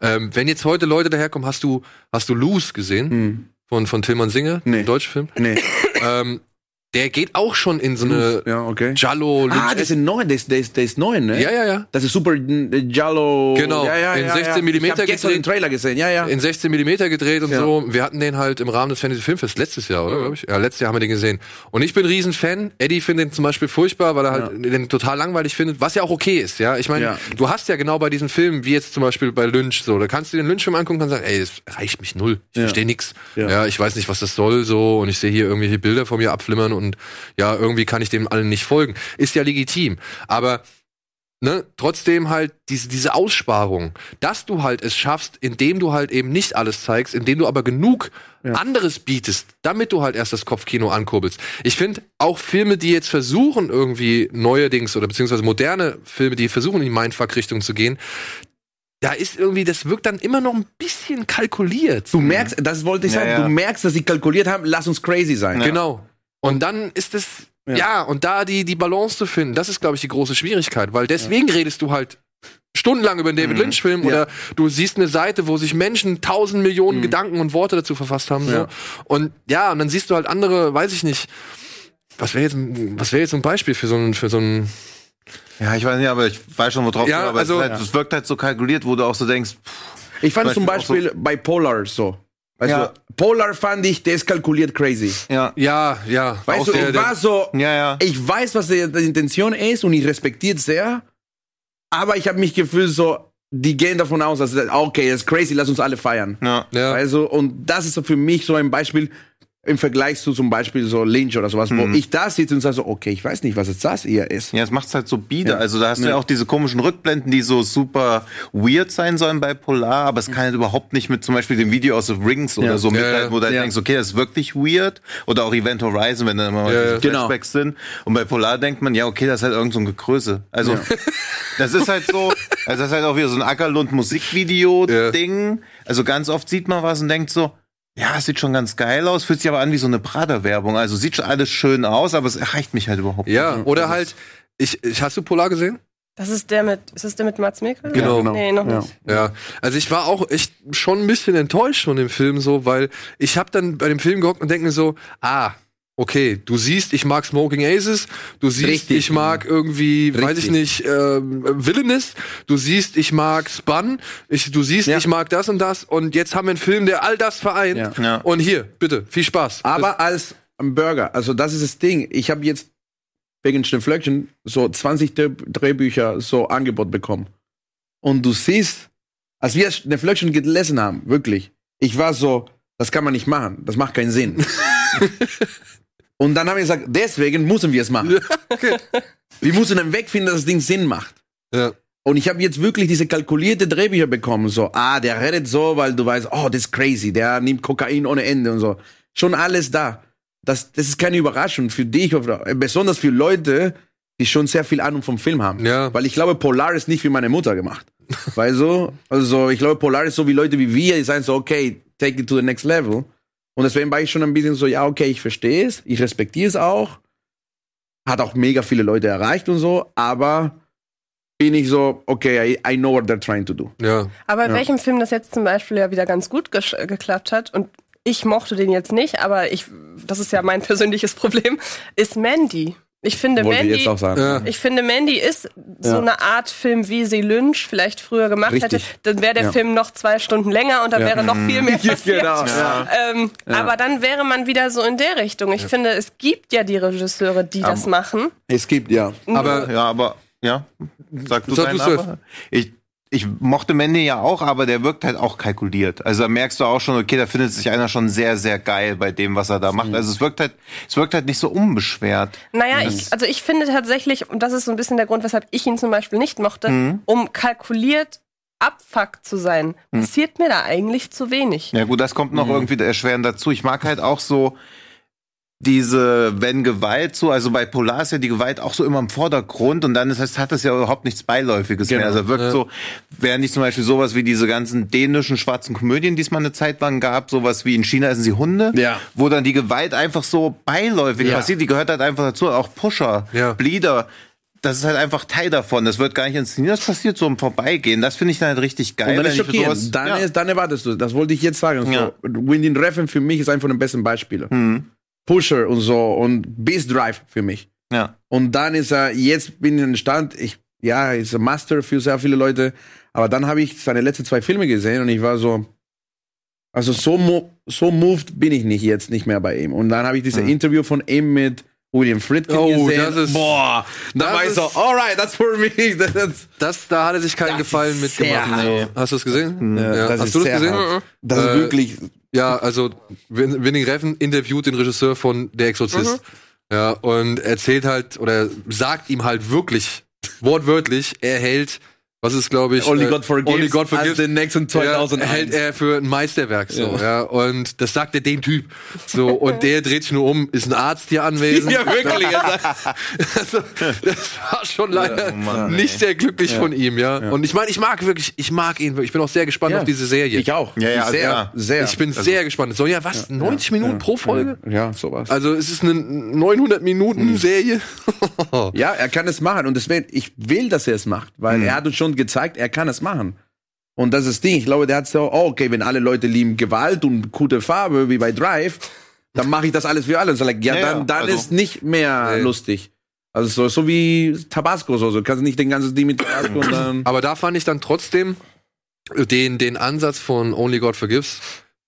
Ähm, wenn jetzt heute Leute daherkommen, hast du, hast du Loose gesehen Hm. von von Tillmann Singer, Nee. deutscher Film? Nee. Ähm, der geht auch schon in so eine ja, okay. Jallo. Ah, das ist neu, das, das, das ist neu, ne? ja, ja, ja. Das ist super äh, Jallo. Genau, ja, ja, in ja, 16 ja. Millimeter Ich hab gestern den gedreht. Trailer gesehen, ja, ja. in 16 Millimeter gedreht und so. Wir hatten den halt im Rahmen des Fantasy Filmfest letztes Jahr, oder? Ich? Ja, letztes Jahr haben wir den gesehen. Und ich bin ein Riesenfan. Eddie findet den zum Beispiel furchtbar, weil er halt den total langweilig findet, was ja auch okay ist, ja. Ich meine, du hast ja genau bei diesen Filmen, wie jetzt zum Beispiel bei Lynch, so, da kannst du den Lynch-Film angucken und sagen, ey, das reicht mich null. Ich verstehe nix. Ja. Ja. ich weiß nicht, was das soll, so, und ich sehe hier irgendwelche Bilder von mir abflimmern und ja, irgendwie kann ich dem allen nicht folgen. Ist ja legitim. Aber ne, trotzdem halt diese, diese Aussparung, dass du halt es schaffst, indem du halt eben nicht alles zeigst, indem du aber genug anderes bietest, damit du halt erst das Kopfkino ankurbelst. Ich finde auch Filme, die jetzt versuchen, irgendwie neuerdings oder beziehungsweise moderne Filme, die versuchen, in die Mindfuck-Richtung zu gehen, da ist irgendwie, das wirkt dann immer noch ein bisschen kalkuliert. Du merkst, das wollte ich Ja, sagen, ja. du merkst, dass sie kalkuliert haben, lass uns crazy sein. Genau. Und dann ist es, ja. und da die, die Balance zu finden, das ist, glaube ich, die große Schwierigkeit, weil deswegen redest du halt stundenlang über einen David Lynch-Film oder du siehst eine Seite, wo sich Menschen tausend Millionen Gedanken und Worte dazu verfasst haben. So. Ja. Und ja, und dann siehst du halt andere, weiß ich nicht, was wäre jetzt, ein- was wäre jetzt so ein Beispiel für so ein, für so ein, Ja, ich weiß nicht, aber ich weiß schon, worauf Ja, du, aber also- es, halt, es wirkt halt so kalkuliert, wo du auch so denkst, pff, Ich fand Zum zum Beispiel Beispiel bei Polar so. Weißt Ja. du, Polar fand ich, der ist kalkuliert crazy. ja. ja, ja. Weißt du, der- ich war so, Ja, ja. ich weiß, was die, Intention ist und ich respektiere es sehr, aber ich habe mich gefühlt so, die gehen davon aus, dass okay, das ist crazy, lass uns alle feiern. ja. ja. Also, und das ist so für mich so ein Beispiel im Vergleich zu zum Beispiel so Lynch oder sowas, wo ich da sitze und sage so, okay, ich weiß nicht, was jetzt das hier ist. Ja, es macht's halt so bieder. Ja. Also da hast du ja auch diese komischen Rückblenden, die so super weird sein sollen bei Polar, aber es kann halt überhaupt nicht mit zum Beispiel dem Video aus The Rings oder Ja. so Ja, mithalten, wo du halt ja. denkst, okay, das ist wirklich weird. Oder auch Event Horizon, wenn dann immer Ja, diese ja. Genau. Flashbacks sind. Und bei Polar denkt man, ja, okay, das ist halt irgend so ein Gekröse. Also <laughs> das ist halt so, also das ist halt auch wieder so ein Ackerlund-Musikvideo-Ding. Also ganz oft sieht man was und denkt so, ja, es sieht schon ganz geil aus, fühlt sich aber an wie so eine Prada-Werbung. Also sieht schon alles schön aus, aber es erreicht mich halt überhaupt ja, nicht. oder halt, ich, ich, hast du Polar gesehen? Das ist der mit, ist das der mit Mats Mikkelsen? Genau. genau. Nee, noch Ja. nicht. Ja, also ich war auch echt schon ein bisschen enttäuscht von dem Film so, weil ich habe dann bei dem Film gehockt und denke mir so, ah, okay, du siehst, ich mag Smoking Aces, du siehst, Richtig. ich mag irgendwie, weiß ich Richtig. nicht, ähm, Villainous, du siehst, ich mag Spun, ich, du siehst, Ja. ich mag das und das und jetzt haben wir einen Film, der all das vereint Ja. Ja. und hier, bitte, viel Spaß. Aber als Burger, also das ist das Ding. Ich habe jetzt wegen Schneeflöckchen so 20 Dreh- Drehbücher so Angebot bekommen. Und du siehst, als wir Schneeflöckchen gelesen haben, wirklich, ich war so, das kann man nicht machen, das macht keinen Sinn. <laughs> <laughs> Und dann haben wir gesagt, deswegen müssen wir es machen. Wir müssen einen Weg finden, dass das Ding Sinn macht. ja. Und ich habe jetzt wirklich diese kalkulierte Drehbücher bekommen. So, ah, der redet so, weil du weißt, oh, das ist crazy, der nimmt Kokain ohne Ende und so. Schon alles da. Das, das ist keine Überraschung für dich, besonders für Leute, die schon sehr viel Ahnung vom Film haben. Ja. Weil ich glaube, Polar ist nicht für meine Mutter gemacht. <laughs> Weißt du? Also, ich glaube, Polar ist so wie Leute wie wir, die sagen so, okay, take it to the next level. Und deswegen war ich schon ein bisschen so, ja, okay, ich verstehe es, ich respektiere es auch. Hat auch mega viele Leute erreicht und so, aber bin ich so, okay, I, I know what they're trying to do. ja. Aber in Ja. welchem Film das jetzt zum Beispiel ja wieder ganz gut äh, geklappt hat und ich mochte den jetzt nicht, aber ich, das ist ja mein persönliches Problem, ist Mandy. Ich finde Wollte ich Mandy, jetzt auch sagen. Ja. ich finde Mandy ist so Ja. eine Art Film, wie sie Lynch vielleicht früher gemacht Richtig. hätte. Dann wäre der Ja. Film noch zwei Stunden länger und dann Ja. wäre noch viel mehr <laughs> passiert. Genau, ja. Ähm, Aber dann wäre man wieder so in der Richtung. Ich finde, es gibt ja die Regisseure, die das machen. Es gibt, ja. Aber Ja, aber, ja, sag du Sag aber. Ich, ich mochte Mandy ja auch, aber der wirkt halt auch kalkuliert. Also da merkst du auch schon, okay, da findet sich einer schon sehr, sehr geil bei dem, was er da macht. Also es wirkt halt, es wirkt halt nicht so unbeschwert. Naja, ich, also ich finde tatsächlich, und das ist so ein bisschen der Grund, weshalb ich ihn zum Beispiel nicht mochte, um kalkuliert abfuck zu sein, passiert mir da eigentlich zu wenig. Ja gut, das kommt noch irgendwie erschwerend dazu. Ich mag halt auch so diese, wenn Gewalt so, also bei Polar ist ja die Gewalt auch so immer im Vordergrund und dann ist, das hat das ja überhaupt nichts Beiläufiges Genau. mehr. Also wirkt Ja. so, während nicht zum Beispiel sowas wie diese ganzen dänischen schwarzen Komödien, die es mal eine Zeit lang gab, sowas wie in China essen sie Hunde, Ja. wo dann die Gewalt einfach so beiläufig Ja. passiert, die gehört halt einfach dazu, auch Pusher, Ja. Bleeder. Das ist halt einfach Teil davon. Das wird gar nicht inszeniert, das passiert so im Vorbeigehen. Das finde ich dann halt richtig geil. Und dann ist sowas- Dann, ja. ist, dann erwartest du, das wollte ich jetzt sagen. Ja. So, Winding Refn für mich ist von den besten Beispielen. Mhm. Pusher und so und Beast Drive für mich. ja. Und dann ist er, jetzt bin ich in Stand, ich, ja, ist ein Master für sehr viele Leute, aber dann habe ich seine letzten zwei Filme gesehen und ich war so, also so, mo so moved bin ich nicht jetzt nicht mehr bei ihm. Und dann habe ich dieses Interview von ihm mit William Friedkin Oh, gesehen. das ist- boah, da war ich so, alright, that's for me. <laughs> Das, Das, da hat er sich keinen Gefallen mitgemacht. Nee. Hast du es gesehen? Ja, Ja. das Hast ist du das gesehen? hart. das ist Äh, wirklich, Ja, also Win- Winning Refn interviewt den Regisseur von Der Exorzist. Ja, und erzählt halt oder sagt ihm halt wirklich wortwörtlich, er hält, was ist glaube ich, Only äh, God Forgives, Only God Forgives. nächsten Ja, 2001. hält er für ein Meisterwerk so, Ja. ja. Und das sagt er dem Typ. So, und der dreht sich nur um, ist ein Arzt hier anwesend. <laughs> Ja, wirklich. <laughs> also, das war schon leider oh Mann, nicht ey. sehr glücklich von ihm, ja. Und ich meine, ich mag wirklich, ich mag ihn wirklich. Ich bin auch sehr gespannt Ja. auf diese Serie. ich auch. Ja, ja, sehr, ja. sehr. Ich bin sehr gespannt. Es soll ja was? 90 Minuten pro Folge? ja, sowas. Also es ist eine 900 Minuten Serie. Ja, er kann es machen und deswegen, ich will, dass er es macht, weil er hat uns schon gezeigt, er kann es machen. Und das ist das Ding. Ich glaube, der hat so, oh, okay, wenn alle Leute lieben Gewalt und gute Farbe, wie bei Drive, dann mache ich das alles für alle. So, like, ja, Ja, dann, dann also- ist nicht mehr Nee. lustig. Also so, so wie Tabasco, so, so kannst du nicht den ganzen Ding mit Tabasco und dann. Aber da fand ich dann trotzdem den, den Ansatz von Only God Forgives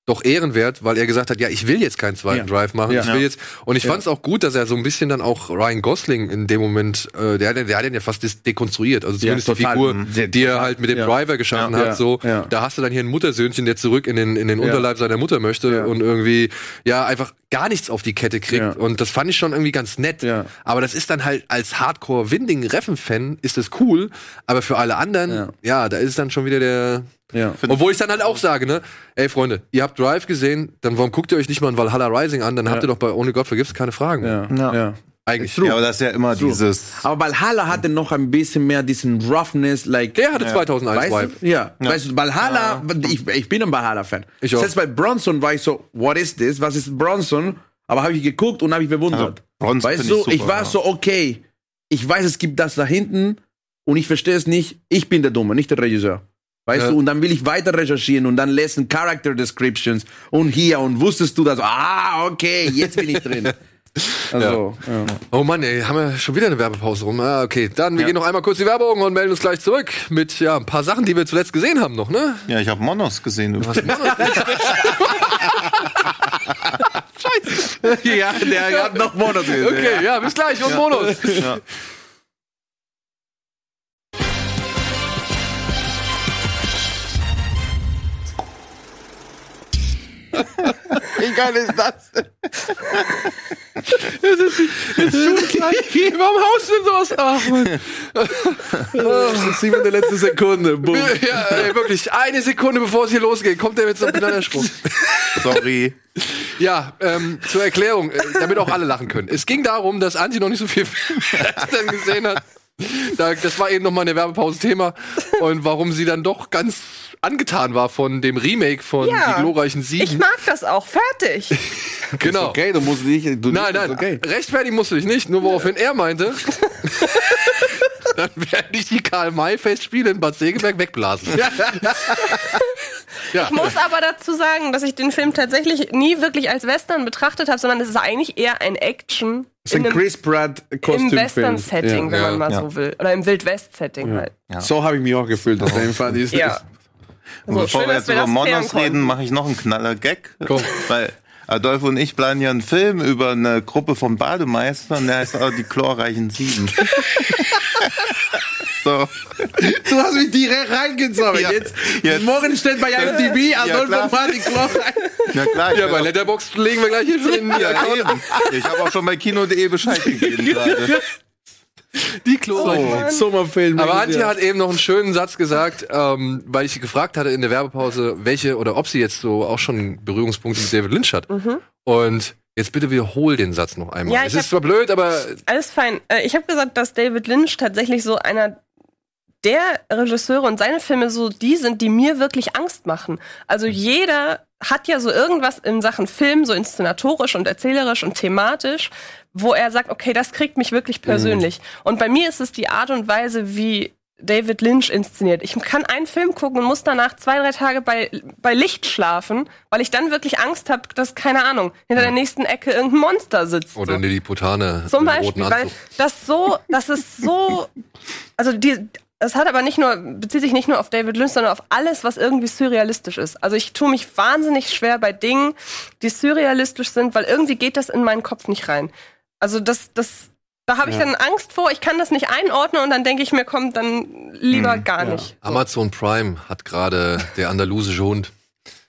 doch ehrenwert, weil er gesagt hat, ja, ich will jetzt keinen zweiten Ja. Drive machen. Ja. Ich will jetzt und ich Ja. fand es auch gut, dass er so ein bisschen dann auch Ryan Gosling in dem Moment, äh, der, der hat den ja fast dekonstruiert, also zumindest die. Figur, Mhm. Die er halt mit dem. Driver geschaffen hat. So, da hast du dann hier ein Muttersöhnchen, der zurück in den in den. Unterleib seiner Mutter möchte und irgendwie ja einfach gar nichts auf die Kette kriegt. Und das fand ich schon irgendwie ganz nett. Aber das ist dann halt als Hardcore Winding Reffen Fan ist das cool, aber für alle anderen, Ja. ja, da ist dann schon wieder der Ja. obwohl ich dann halt auch sage, ne, ey Freunde, ihr habt Drive gesehen, dann warum guckt ihr euch nicht mal ein Valhalla Rising an? Dann habt ihr doch bei Only God Forgives keine Fragen. Ja. Ja. ja. Eigentlich. Ja, aber das ist ja immer True. dieses. Aber Valhalla hatte noch ein bisschen mehr diesen Roughness, like. Der hatte 2001 Weißt Vibe. du? Ja. Weißt du, Valhalla, ich, ich bin ein Valhalla-Fan. Ich auch. Selbst bei Bronson war ich so, what is this? Was ist Bronson? Aber habe ich geguckt und habe ich bewundert. Ja, Bronson weißt du, ich super, ich war ja. so, okay, ich weiß, es gibt das da hinten und ich verstehe es nicht. Ich bin der Dumme, nicht der Regisseur. Weißt Ja. du, und dann will ich weiter recherchieren und dann lesen Character Descriptions und hier und wusstest du das? Ah, okay, jetzt bin ich drin. <laughs> Also, ja. Oh Mann, ey, haben wir schon wieder eine Werbepause rum. Ah, okay, dann wir gehen noch einmal kurz die Werbung und melden uns gleich zurück mit ja, ein paar Sachen, die wir zuletzt gesehen haben noch, ne? Ja, ich habe Monos gesehen. <laughs> ja, der hat noch Monate gesehen. Okay, ja, bis gleich und Bonus. Ja. Wie geil ist das denn? Warum haust du denn sowas? Ach, Mann. Das ist immer die letzte Sekunde. Boom. Ja, ey, wirklich, eine Sekunde bevor es hier losgeht, kommt er mit so einem Knallersprung. Sorry. Ja, ähm, zur Erklärung, äh, damit auch alle lachen können. Es ging darum, dass Anti noch nicht so viel Western <laughs> gesehen hat. Da, das war eben noch mal eine Werbepause-Thema. Und warum sie dann doch ganz angetan war von dem Remake von Ja. Die glorreichen Ich Sieben. mag das auch. Fertig. <laughs> genau. Okay, du musst nicht. Du Nein, nein, Okay. rechtfertigen musst du dich nicht, nur woraufhin er meinte, <laughs> dann werde ich die Karl-May-Festspiele in Bad Segeberg wegblasen. <laughs> ja. Ich muss aber dazu sagen, dass ich den Film tatsächlich nie wirklich als Western betrachtet habe, sondern es ist eigentlich eher ein Action Das ist ein Chris Pratt im. Western-Setting, wenn Ja, man mal ja. so will. Oder im Wild-West-Setting halt. So habe ich mich auch gefühlt. auf jeden Fall. Die ist- Ja. Und So, bevor schön, wir jetzt wir über Monos reden, mache ich noch einen Knaller-Gag. Komm. Weil Adolfo und ich planen ja einen Film über eine Gruppe von Bademeistern, der heißt auch die chlorreichen Sieben. <laughs> so. Du hast mich direkt reingezogen. Ja, Jetzt, jetzt. Morgen steht bei IMDb Adolfo klar. Martin Kloch Ja klar, Ja, bei Letterboxd legen wir gleich hier schon <laughs> in die ja, eben. Ich habe auch schon bei Kino.de Bescheid gegeben <laughs> gerade. Die Chlorreichen. Sommerfilm. Aber Antje hat eben noch einen schönen Satz gesagt, ähm, weil ich sie gefragt hatte in der Werbepause, welche oder ob sie jetzt so auch schon Berührungspunkte mit David Lynch hat. Und Jetzt bitte wiederhol den Satz noch einmal. Ja, es ist zwar blöd, aber Alles fein. Äh, Ich habe gesagt, dass David Lynch tatsächlich so einer der Regisseure und seine Filme so die sind, die mir wirklich Angst machen. Also jeder hat ja so irgendwas in Sachen Film, so inszenatorisch und erzählerisch und thematisch, wo er sagt, okay, das kriegt mich wirklich persönlich. Und bei mir ist es die Art und Weise, wie David Lynch inszeniert. Ich kann einen Film gucken und muss danach zwei, drei Tage bei, bei Licht schlafen, weil ich dann wirklich Angst habe, dass, keine Ahnung, hinter der nächsten Ecke irgendein Monster sitzt. oder eine Lilliputane Zum Beispiel, weil das so, das ist so, <laughs> also die, es hat aber nicht nur, bezieht sich nicht nur auf David Lynch, sondern auf alles, was irgendwie surrealistisch ist. Also ich tue mich wahnsinnig schwer bei Dingen, die surrealistisch sind, weil irgendwie geht das in meinen Kopf nicht rein. Also das, das, da habe ich Ja. dann Angst vor, ich kann das nicht einordnen und dann denke ich mir, komm, dann lieber gar nicht. Amazon Prime hat gerade der andalusische Hund.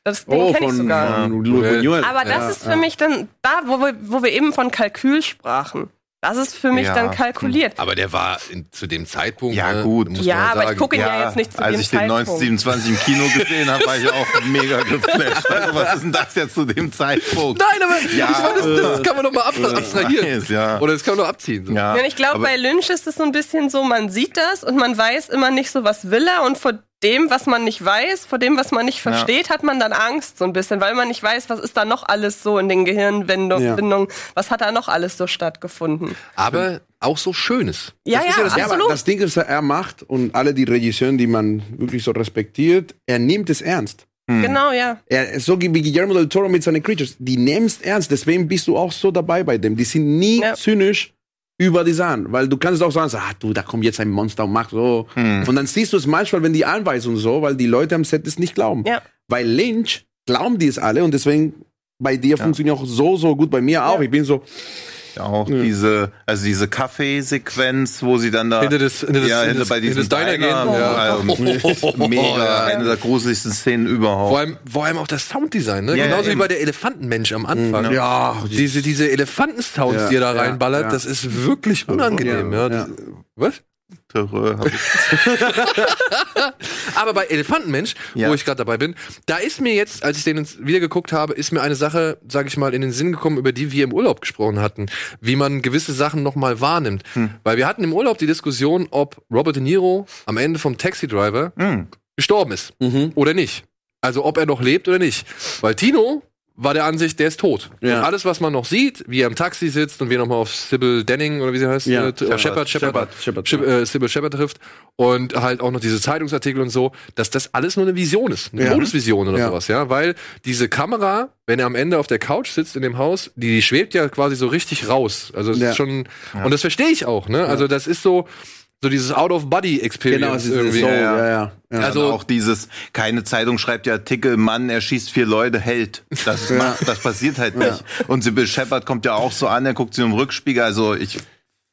Das Ding Oh, kenn ich von, sogar. von Buñuel. Aber das Ja, ist für mich dann, da, wo wir, wo wir eben von Kalkül sprachen, das ist für mich Ja. dann kalkuliert. Aber der war in, zu dem Zeitpunkt. Ja, ne, gut. muss Ja, man aber ich sagen. gucke ihn ja, jetzt nicht zu als dem ich den Zeitpunkt. 1927 im Kino gesehen habe, war ich auch <laughs> mega geflasht. Also, was ist denn das jetzt zu dem Zeitpunkt? Nein, aber Ja, ich meine, das, das kann man doch mal ab, abstrahieren. weiß, ja. Oder das kann man doch abziehen. So. Ja, Ja, ich glaube, bei Lynch ist es so ein bisschen so, man sieht das und man weiß immer nicht so, was will er und vor dem, was man nicht weiß, vor dem, was man nicht versteht, hat man dann Angst so ein bisschen, weil man nicht weiß, was ist da noch alles so in den Gehirnwindungen, Ja. Was hat da noch alles so stattgefunden. Aber auch so Schönes. Ja, Das ja, das, ja, aber absolut. das Ding ist, er macht und alle die Regisseure, die man wirklich so respektiert, er nimmt es ernst. Genau, ja. Er, so wie Guillermo del Toro mit seinen Creatures, die es ernst. Deswegen bist du auch so dabei bei dem. Die sind nie Ja. zynisch über die Sachen, weil du kannst auch sagen, so, ah, du, da kommt jetzt ein Monster und macht so. Und dann siehst du es manchmal, wenn die Anweisungen so, weil die Leute am Set es nicht glauben. Ja. Bei Lynch glauben die es alle und deswegen bei dir funktioniert auch so, so gut, bei mir auch. Ich bin so, Auch diese, also diese Kaffeesequenz, wo sie dann da Hinter das- hinter das- ja, hinter das- bei diesem hinter das Diner Diner, gehen, ja. ähm, <laughs> mega, Ja. eine der gruseligsten Szenen überhaupt. Vor allem, vor allem auch das Sounddesign, ne? Ja, Genauso ja, wie bei der Elefantenmensch am Anfang. ja, Diese, diese Elefantensounds, Ja, die er da ja, reinballert, ja. das ist wirklich unangenehm. Ja, Ja, ja. Was? Terror <laughs> Aber bei Elefantenmensch, Ja. wo ich gerade dabei bin, da ist mir jetzt, als ich den jetzt wieder geguckt habe, ist mir eine Sache, sage ich mal, in den Sinn gekommen, über die wir im Urlaub gesprochen hatten, wie man gewisse Sachen noch mal wahrnimmt. Hm. Weil wir hatten im Urlaub die Diskussion, ob Robert De Niro am Ende vom Taxi Driver Hm. gestorben ist Mhm. oder nicht. Also ob er noch lebt oder nicht. Weil Tino war der Ansicht, der ist tot. Ja. Und alles, was man noch sieht, wie er im Taxi sitzt und wie er nochmal auf Sybil Denning oder wie sie heißt, Ja, äh, t- äh, Shepard, Shepard, Shepard, Shepard, Shep- äh, Sybil Shepard trifft und halt auch noch diese Zeitungsartikel und so, dass das alles nur eine Vision ist, eine Ja. Todesvision oder Ja. sowas, ja, weil diese Kamera, wenn er am Ende auf der Couch sitzt in dem Haus, die schwebt ja quasi so richtig raus. Also es Ja. ist schon und das verstehe ich auch, ne? Also das ist so so dieses Out of Body Experience genau, es ist irgendwie. so, Ja, ja, ja. ja. ja. Also- Also auch dieses, keine Zeitung schreibt ja Artikel, Mann, er schießt vier Leute, hält. Das, macht, das passiert halt nicht. Und Sybil Shepard kommt ja auch so an, er guckt sie im Rückspiegel. Also ich,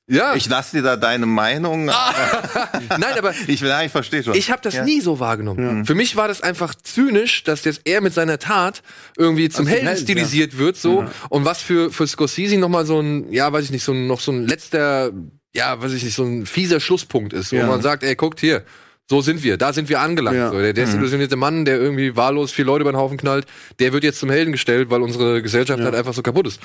Ja. ich lasse dir da deine Meinung. <laughs> Nein, aber Ich, ja, ich verstehe schon. Ich habe das Ja. nie so wahrgenommen. Für mich war das einfach zynisch, dass jetzt er mit seiner Tat irgendwie zum Als Helden Held, stilisiert wird, so. Und was für, für Scorsese nochmal so ein, ja, weiß ich nicht, so ein, noch so ein letzter, ja, weiß ich nicht, so ein fieser Schlusspunkt ist, wo Ja. man sagt, ey, guckt hier. So sind wir, da sind wir angelangt. Ja. So, der desillusionierte Mann, der irgendwie wahllos vier Leute über den Haufen knallt, der wird jetzt zum Helden gestellt, weil unsere Gesellschaft halt einfach so kaputt ist.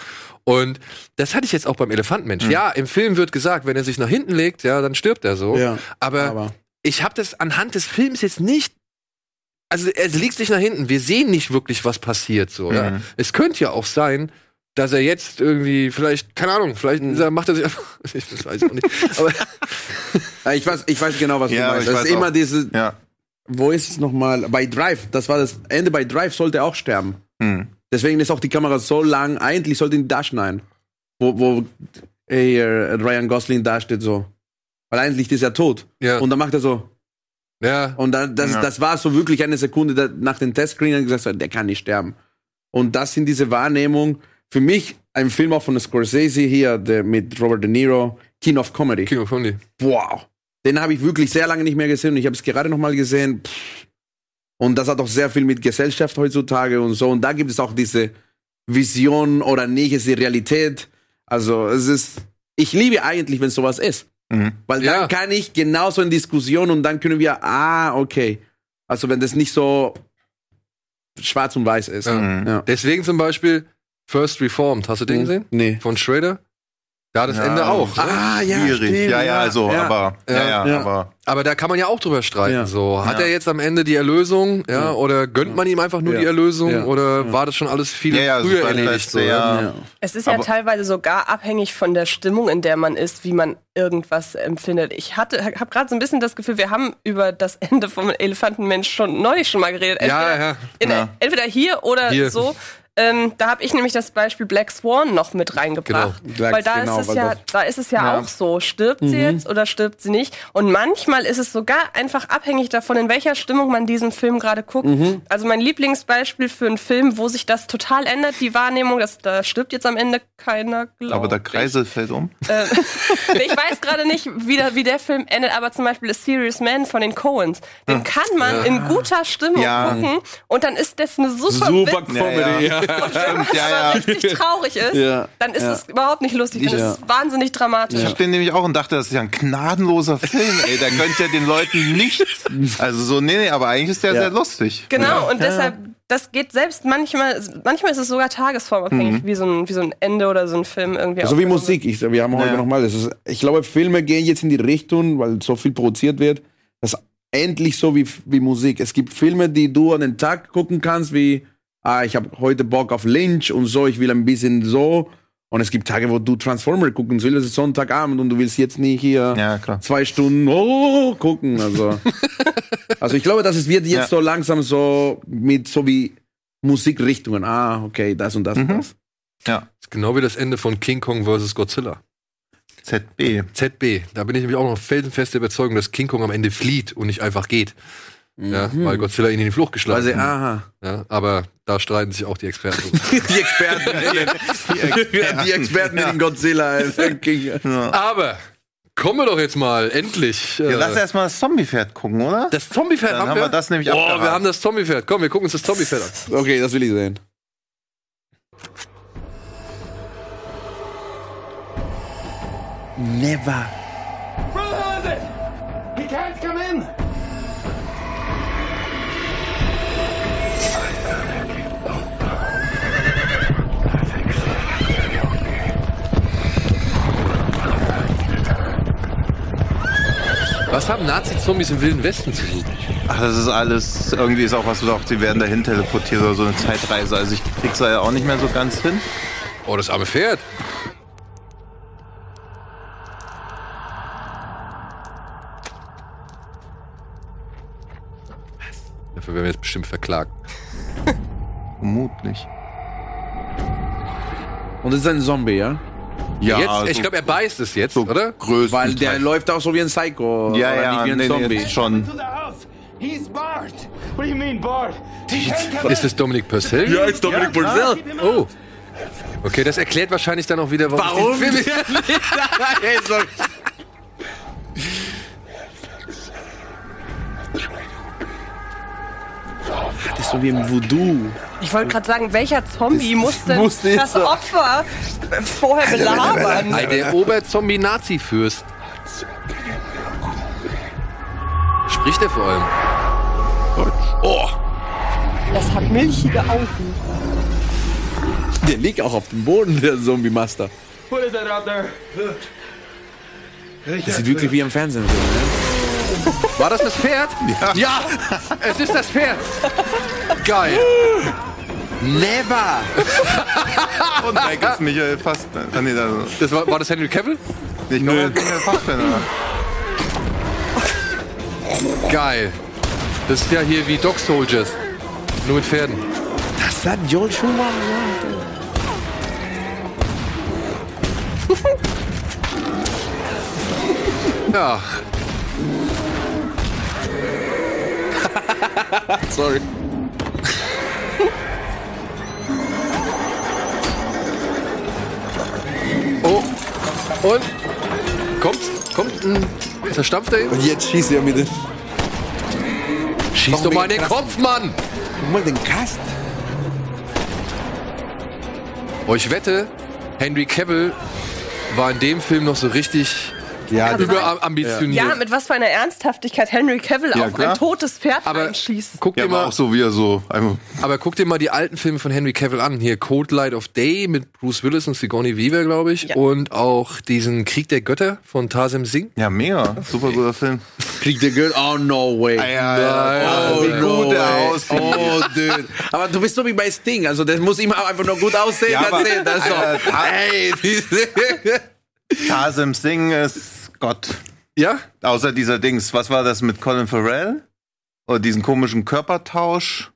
Und das hatte ich jetzt auch beim Elefantenmensch. Ja, im Film wird gesagt, wenn er sich nach hinten legt, ja, dann stirbt er so. Ja, aber aber- ich habe das anhand des Films jetzt nicht. Also er legt sich nach hinten. Wir sehen nicht wirklich, was passiert. So. Ja? Mhm. Es könnte ja auch sein, dass er jetzt irgendwie vielleicht, keine Ahnung, vielleicht ist er, macht er sich einfach. <laughs> Ich das weiß ich auch nicht. Aber <laughs> ich weiß, ich weiß genau, was Ja, du meinst. ich Das ist immer auch. diese, Ja. wo ist es nochmal? Bei Drive, das war das Ende bei Drive, sollte er auch sterben. Hm. Deswegen ist auch die Kamera so lang, eigentlich sollte ihn da schneiden. Wo, wo äh, Ryan Gosling da steht so. Weil eigentlich ist er tot. Ja. Und dann macht er so. ja, Und dann, das, Ja. das war so wirklich eine Sekunde nach dem Testscreen, hat gesagt, so, der kann nicht sterben. Und das sind diese Wahrnehmung. Für mich ein Film auch von Scorsese hier, der mit Robert De Niro, King of Comedy. King of Comedy. Wow. Den habe ich wirklich sehr lange nicht mehr gesehen und ich habe es gerade noch mal gesehen. Pff. Und das hat auch sehr viel mit Gesellschaft heutzutage und so. Und da gibt es auch diese Vision oder nicht, ist die Realität. Also es ist, ich liebe eigentlich, wenn sowas ist. Mhm. Weil Ja. dann kann ich genauso in Diskussion und dann können wir, ah, okay. Also wenn das nicht so schwarz und weiß ist. Ja. Ja. Deswegen zum Beispiel First Reformed. Hast du den gesehen? Nee. Von Schrader? Da das Ja. Ende auch. Ah, ja, Schwierig. stimmt, ja, ja, also, ja. aber, ja, ja, Ja. aber. Aber da kann man ja auch drüber streiten. Ja. So, hat Ja. er jetzt am Ende die Erlösung, ja, Ja. oder gönnt man ihm einfach nur Ja. die Erlösung, Ja. oder war das schon alles viel Ja, ja, früher erledigt? So, ja? Ja. Es ist ja Aber- teilweise sogar abhängig von der Stimmung, in der man ist, wie man irgendwas empfindet. Ich hatte, habe gerade so ein bisschen das Gefühl, wir haben über das Ende vom Elefantenmensch schon neulich schon mal geredet. Ja, Entweder, ja. In, Ja. entweder hier oder Hier. so. Ähm, da habe ich nämlich das Beispiel Black Swan noch mit reingebracht. Genau. Weil da Genau, ist es weil ja, da ist es ja, Ja. auch so. Stirbt sie jetzt oder stirbt sie nicht? Und manchmal ist es sogar einfach abhängig davon, in welcher Stimmung man diesen Film gerade guckt. Also mein Lieblingsbeispiel für einen Film, wo sich das total ändert, die Wahrnehmung, dass da stirbt jetzt am Ende keiner, glaube Aber der Kreisel fällt um. äh, <laughs> ich weiß gerade nicht, wie der, wie der Film endet, aber zum Beispiel A Serious Man von den Coens. Den kann man in guter Stimmung Ja. gucken und dann ist das eine super, Super Witz. Comedy, Ja, ja. Und wenn es ja, ja. richtig traurig ist, Ja. dann ist Ja. es überhaupt nicht lustig. Dann Ja. ist es wahnsinnig dramatisch. Ich hab den nämlich auch und dachte, das ist ja ein gnadenloser Film, ey. Der gönnt ja den Leuten nichts. Also so, nee, nee, aber eigentlich ist der Ja. sehr lustig. Genau, und deshalb, das geht selbst manchmal, manchmal ist es sogar tagesformabhängig, wie, so ein, wie so ein Ende oder so ein Film irgendwie. So wie aufgenommen Musik. Ich, wir haben heute Ja. nochmal. Ich glaube, Filme gehen jetzt in die Richtung, weil so viel produziert wird, dass endlich so wie, wie Musik. Es gibt Filme, die du an den Tag gucken kannst, wie, ah, ich habe heute Bock auf Lynch und so, ich will ein bisschen so. Und es gibt Tage, wo du Transformer gucken willst, es ist Sonntagabend und du willst jetzt nicht hier Ja, klar. zwei Stunden oh, gucken. Also, <laughs> also ich glaube, dass es wird jetzt Ja. so langsam so mit so wie Musikrichtungen. Ah, okay, das und das und Mhm. das. Ja. Das ist genau wie das Ende von King Kong vs. Godzilla. ZB. ZB. Da bin ich nämlich auch noch felsenfeste Überzeugung, dass King Kong am Ende flieht und nicht einfach geht. Ja, weil Godzilla ihn in die Flucht Mhm. Weil geschlagen sie, hat. aha. Ja, aber da streiten sich auch die Experten. <laughs> <laughs> Die Experten. die, die Experten in den Godzilla. King. aber kommen wir doch jetzt mal endlich. Ja, äh, lass erst mal das Zombie-Pferd gucken, oder? das Zombiepferd haben, haben wir. wir das nämlich Oh, abgehakt. wir haben das Zombiepferd. Komm, wir gucken uns das Zombiepferd an. Okay, das will ich sehen. Never. He can't come in! Was haben Nazi-Zombies im Wilden Westen zu suchen? Ach, das ist alles, irgendwie ist auch was, du dachtest, sie werden dahin teleportiert oder so eine Zeitreise. Also ich krieg's da ja auch nicht mehr so ganz hin. Oh, das arme Pferd. Dafür werden wir jetzt bestimmt verklagt. Vermutlich. Und das ist ein Zombie, ja? Ja, jetzt, also ich glaube, er beißt es jetzt, so oder? Weil der läuft auch so wie ein Psycho. Ja, oder ja, nicht wie ein nee, Zombie. nee, schon. He's barred! What do you mean, come Ist es Dominic Purcell? Ja, ist Dominic Purcell. Oh. Okay, das erklärt wahrscheinlich dann auch wieder, warum. Warum? <laughs> <laughs> Das ist so wie im Voodoo. Ich wollte gerade sagen, welcher Zombie muss denn musste jetzt das so- Opfer vorher belabern? Der Oberzombie-Nazi-Fürst. Spricht er vor allem? Oh, Das hat milchige Augen. der liegt auch auf dem Boden, der Zombie-Master. What is that out there? Das sieht wirklich wie im Fernsehen aus. Ne? War das das Pferd? Ja. ja, es ist das Pferd. Geil. Never! <laughs> Und weg ist Michael fast. Ah, nee, da, Das war, war das Henry Cavill? ich glaube, er hat Michael Fassbender. Geil. Das ist ja hier wie Dog Soldiers. Nur mit Pferden. Das hat Joel Schumacher Ja. <laughs> Sorry. Oh. Und? Kommt, kommt ein zerstampfter? Und jetzt schießt er mit dem. Schieß doch mal in den Kopf, Mann! Guck mal den Cast. Oh, ich wette, Henry Cavill war in dem Film noch so richtig Ja. Überambitioniert. Ja, mit was für einer Ernsthaftigkeit Henry Cavill Ja, auf klar. ein totes Pferd Aber- einschließt. Guck Ja, dir mal, auch so wie er so einfach aber guck dir mal die alten Filme von Henry Cavill an. Hier Cold Light of Day mit Bruce Willis und Sigourney Weaver, glaube ich. Ja. Und auch diesen Krieg der Götter von Tarsem Singh. Ja, mega. Super guter Film. Krieg der Girl? Oh, no way. Oh, wie no gut er aussieht. Oh, dude. Aber du bist so wie bei Sting. Also, das muss immer einfach nur gut aussehen. Ja, aber- erzählen. das ist Alter, so. <laughs> Ta- Tasim Singh ist Gott. Ja? Außer dieser Dings. Was war das mit Colin Farrell? Oder diesen komischen Körpertausch?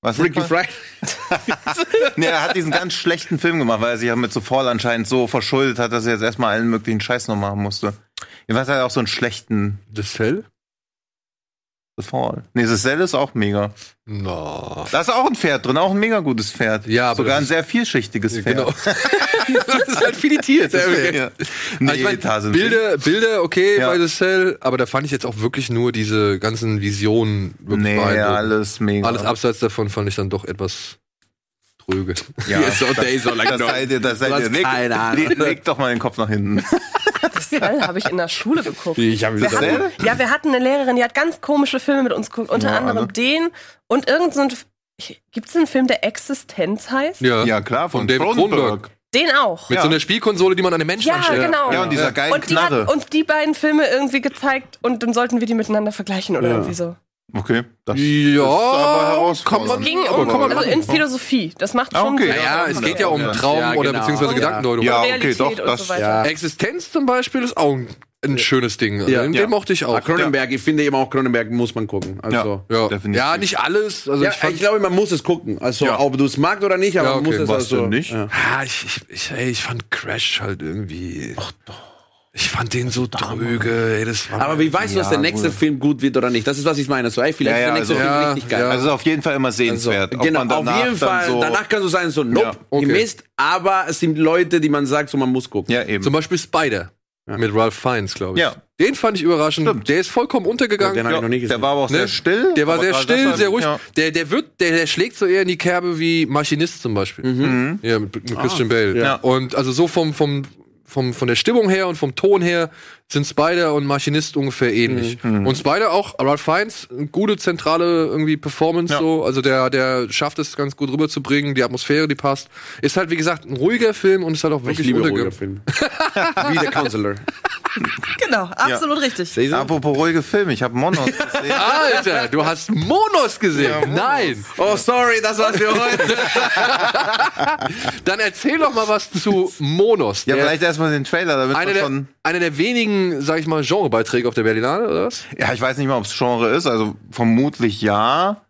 Was man? Friday. <laughs> Nee, er hat diesen ganz schlechten Film gemacht, weil er sich ja mit so Fall anscheinend so verschuldet hat, dass er jetzt erstmal allen möglichen Scheiß noch machen musste. Jedenfalls hat er auch so einen schlechten Das Fell? The Fall. Nee, das Cell ist auch mega. No. Da ist auch ein Pferd drin, auch ein mega gutes Pferd. Ja, aber Sogar ein sehr vielschichtiges Pferd. Genau. <laughs> das ist halt filetiert. Das Pferd. Ja. Also Nee, ich mein. Bilder, Bilder, okay, Ja. bei The Cell, aber da fand ich jetzt auch wirklich nur diese ganzen Visionen wirklich Nee, beeindruckend. alles mega. Alles abseits davon fand ich dann doch etwas tröge. <laughs> Ja, Yes, so das, are like das no. seid ihr, das seid ihr. Leg, keine Ahnung. leg, leg doch mal den Kopf nach hinten. <laughs> Das Cell habe ich in der Schule geguckt. Ich habe Wir gesagt, hatten, ja, wir hatten eine Lehrerin, die hat ganz komische Filme mit uns geguckt. Unter Ja, anderem alle. den und irgend so ein. Gibt es einen Film, der Existenz heißt? Ja, Ja, klar, von, Von David Cronenberg. Den auch. Mit Ja. so einer Spielkonsole, die man an den Menschen Ja, anstellt. genau. Ja, und dieser geilen Und die Knarre. hat uns die beiden Filme irgendwie gezeigt und dann sollten wir die miteinander vergleichen oder Ja. irgendwie so. Okay, das Ja, ist kann man- Es ging aber um, also in Philosophie. Das macht Ah, schon okay. Sinn. Naja, es geht ja um Ja. Traum Ja, oder genau. beziehungsweise Ja. Gedankendeutung. Ja, okay, doch, das- so. Ja. Existenz zum Beispiel ist auch ein, ein schönes Ding. Ja. Den, Ja. den mochte ich auch. Ah, Cronenberg, ich finde eben auch Cronenberg muss man gucken. Also, Ja. Definitiv. ja, nicht alles. Also ja, ich ich, glaube, man muss es gucken. Also, Ja. ob du es magst oder nicht, aber Ja, man muss okay. es Was also. nicht? Ja. ich, ich, ich, ey, ich fand Crash halt irgendwie. Ach doch. Ich fand den so dröge. Ey, das war Aber wie weißt du, dass der nächste gut. Film gut wird oder nicht? Das ist, was ich meine. So, ey, vielleicht Ja, ist ja, der nächste also- Film Ja, richtig geil. ja. Also auf jeden Fall immer Also, sehenswert. Ob genau, auf danach jeden Fall. So, Danach kannst du sagen, so, nope, Ja, okay. ihr Mist, aber es sind Leute, die man sagt, so, man muss gucken. ja, eben. Zum Beispiel Spider. Ja. Mit Ralph Fiennes, glaube ich. Ja. Den fand ich überraschend. Stimmt. Der ist vollkommen untergegangen. Den hab ich noch nie der gesehen. war aber auch Ne? sehr still. Der war sehr still, sehr ruhig. Ja. Der, der wird, der, der schlägt so eher in die Kerbe wie Maschinist zum Beispiel. Mhm. Ja, mit, mit Christian Bale. Ja. Und also so vom, vom, vom, von der Stimmung her und vom Ton her sind Spider und Maschinist ungefähr ähnlich. Mhm. Und Spider auch, Ralph Fiennes, eine gute zentrale irgendwie Performance Ja. so. Also der, der schafft es ganz gut rüberzubringen, die Atmosphäre, die passt. Ist halt, wie gesagt, ein ruhiger Film und ist halt auch Ich wirklich liebe unterge- ruhige Filme. <laughs> Wie der Counselor. Genau, absolut richtig. Siehst du? Apropos ruhige Filme, ich habe Monos <laughs> gesehen. Alter, du hast Monos gesehen. Ja, Monos. Nein. Oh, sorry, das war's für heute. <laughs> Dann erzähl doch mal was zu Monos. Ja, vielleicht erstmal den Trailer, damit einer man der, schon. einer der wenigen, sag ich mal, Genrebeiträge auf der Berlinale, oder was? Ja, ich weiß nicht mal, ob es Genre ist, also vermutlich ja.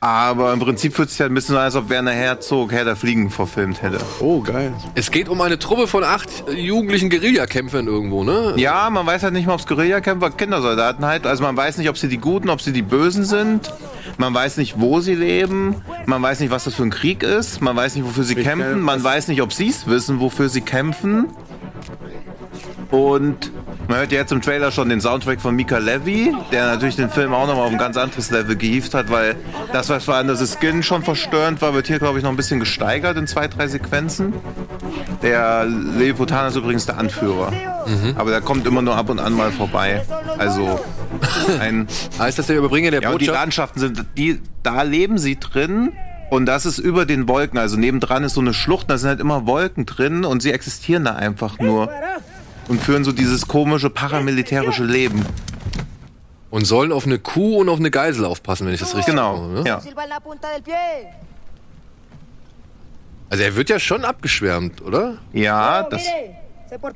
Aber im Prinzip fühlt es sich halt ein bisschen so an, als ob Werner Herzog Herr der Fliegen verfilmt hätte. Oh, geil. Es geht um eine Truppe von acht jugendlichen Guerillakämpfern irgendwo, ne? Ja, man weiß halt nicht mal, ob es Guerillakämpfer, Kindersoldaten halt. Also man weiß nicht, ob sie die Guten, ob sie die Bösen sind. Man weiß nicht, wo sie leben. Man weiß nicht, was das für ein Krieg ist. Man weiß nicht, wofür sie kämpfen. Man weiß nicht, ob sie es wissen, wofür sie kämpfen. Und man hört ja jetzt im Trailer schon den Soundtrack von Mika Levy, der natürlich den Film auch nochmal auf ein ganz anderes Level gehievt hat, weil das, was war an der Skin schon verstörend war, wird hier, glaube ich, noch ein bisschen gesteigert in zwei, drei Sequenzen. Der Lilliputaner ist übrigens der Anführer. Aber der kommt immer nur ab und an mal vorbei. Also ein. <laughs> Heißt das der Überbringer der Ja, und die Botschaft? Landschaften sind, die, da leben sie drin. Und das ist über den Wolken. Also nebendran ist so eine Schlucht, da sind halt immer Wolken drin und sie existieren da einfach nur. Und führen so dieses komische paramilitärische Leben. Und sollen auf eine Kuh und auf eine Geisel aufpassen, wenn ich das richtig Genau. mache, ne? Ja. Also er wird ja schon abgeschwärmt, oder? Ja, das. Aber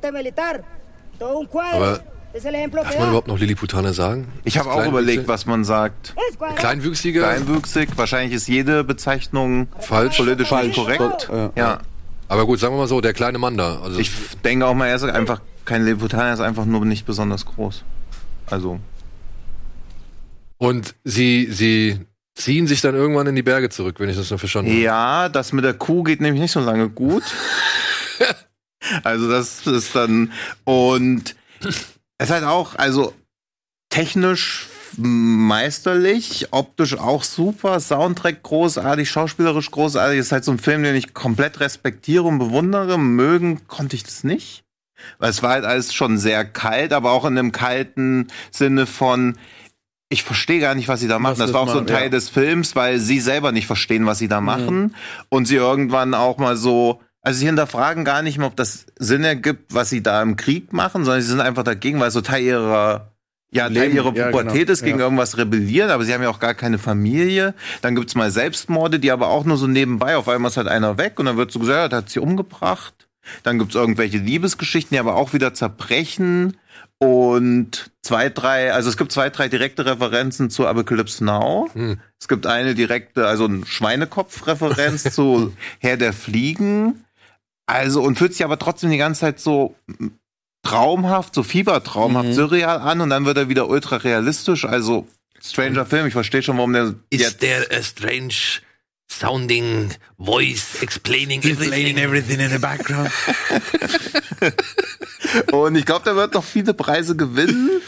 darf man überhaupt noch Lilliputaner sagen? Ich habe auch überlegt, was man sagt. Kleinwüchsiger? Kleinwüchsig, wahrscheinlich ist jede Bezeichnung Falsch. politisch Falsch. korrekt. Ja. Ja. Aber gut, sagen wir mal so, der kleine Mann da. Also Ich denke auch mal, er ist einfach kein Lilliputaner, er ist einfach nur nicht besonders groß. Also, und sie, sie ziehen sich dann irgendwann in die Berge zurück, wenn ich das nur verstanden habe. ja, das mit der Kuh geht nämlich nicht so lange gut. <laughs> also das ist dann und es ist halt auch, also technisch meisterlich, optisch auch super, Soundtrack großartig, schauspielerisch großartig. Ist halt so ein Film, den ich komplett respektiere und bewundere. Mögen konnte ich das nicht. Weil es war halt alles schon sehr kalt, aber auch in einem kalten Sinne von, ich verstehe gar nicht, was sie da machen. Das das war auch so ein Teil ja. des Films, weil sie selber nicht verstehen, was sie da machen. Und sie irgendwann auch mal so, also sie hinterfragen gar nicht mehr, ob das Sinn ergibt, was sie da im Krieg machen, sondern sie sind einfach dagegen, weil es so Teil ihrer ja, Teil Leben, ihrer ja, Pubertät genau, ist, gegen ja. irgendwas rebellieren, aber sie haben ja auch gar keine Familie. Dann gibt's mal Selbstmorde, die aber auch nur so nebenbei, auf einmal ist halt einer weg und dann wird so gesagt, ja, hat sie umgebracht. Dann gibt's irgendwelche Liebesgeschichten, die aber auch wieder zerbrechen. Und zwei, drei, also es gibt zwei, drei direkte Referenzen zu Apocalypse Now. Hm. Es gibt eine direkte, also ein Schweinekopf-Referenz zu <laughs> Herr der Fliegen. Also, und fühlt sich aber trotzdem die ganze Zeit so traumhaft, so fiebertraumhaft, Mhm. surreal an und dann wird er wieder ultra realistisch. Also, Stranger Film, ich verstehe schon, warum der jetzt there a strange sounding voice explaining everything? everything in the background. <laughs> <laughs> Und ich glaube, der wird noch viele Preise gewinnen.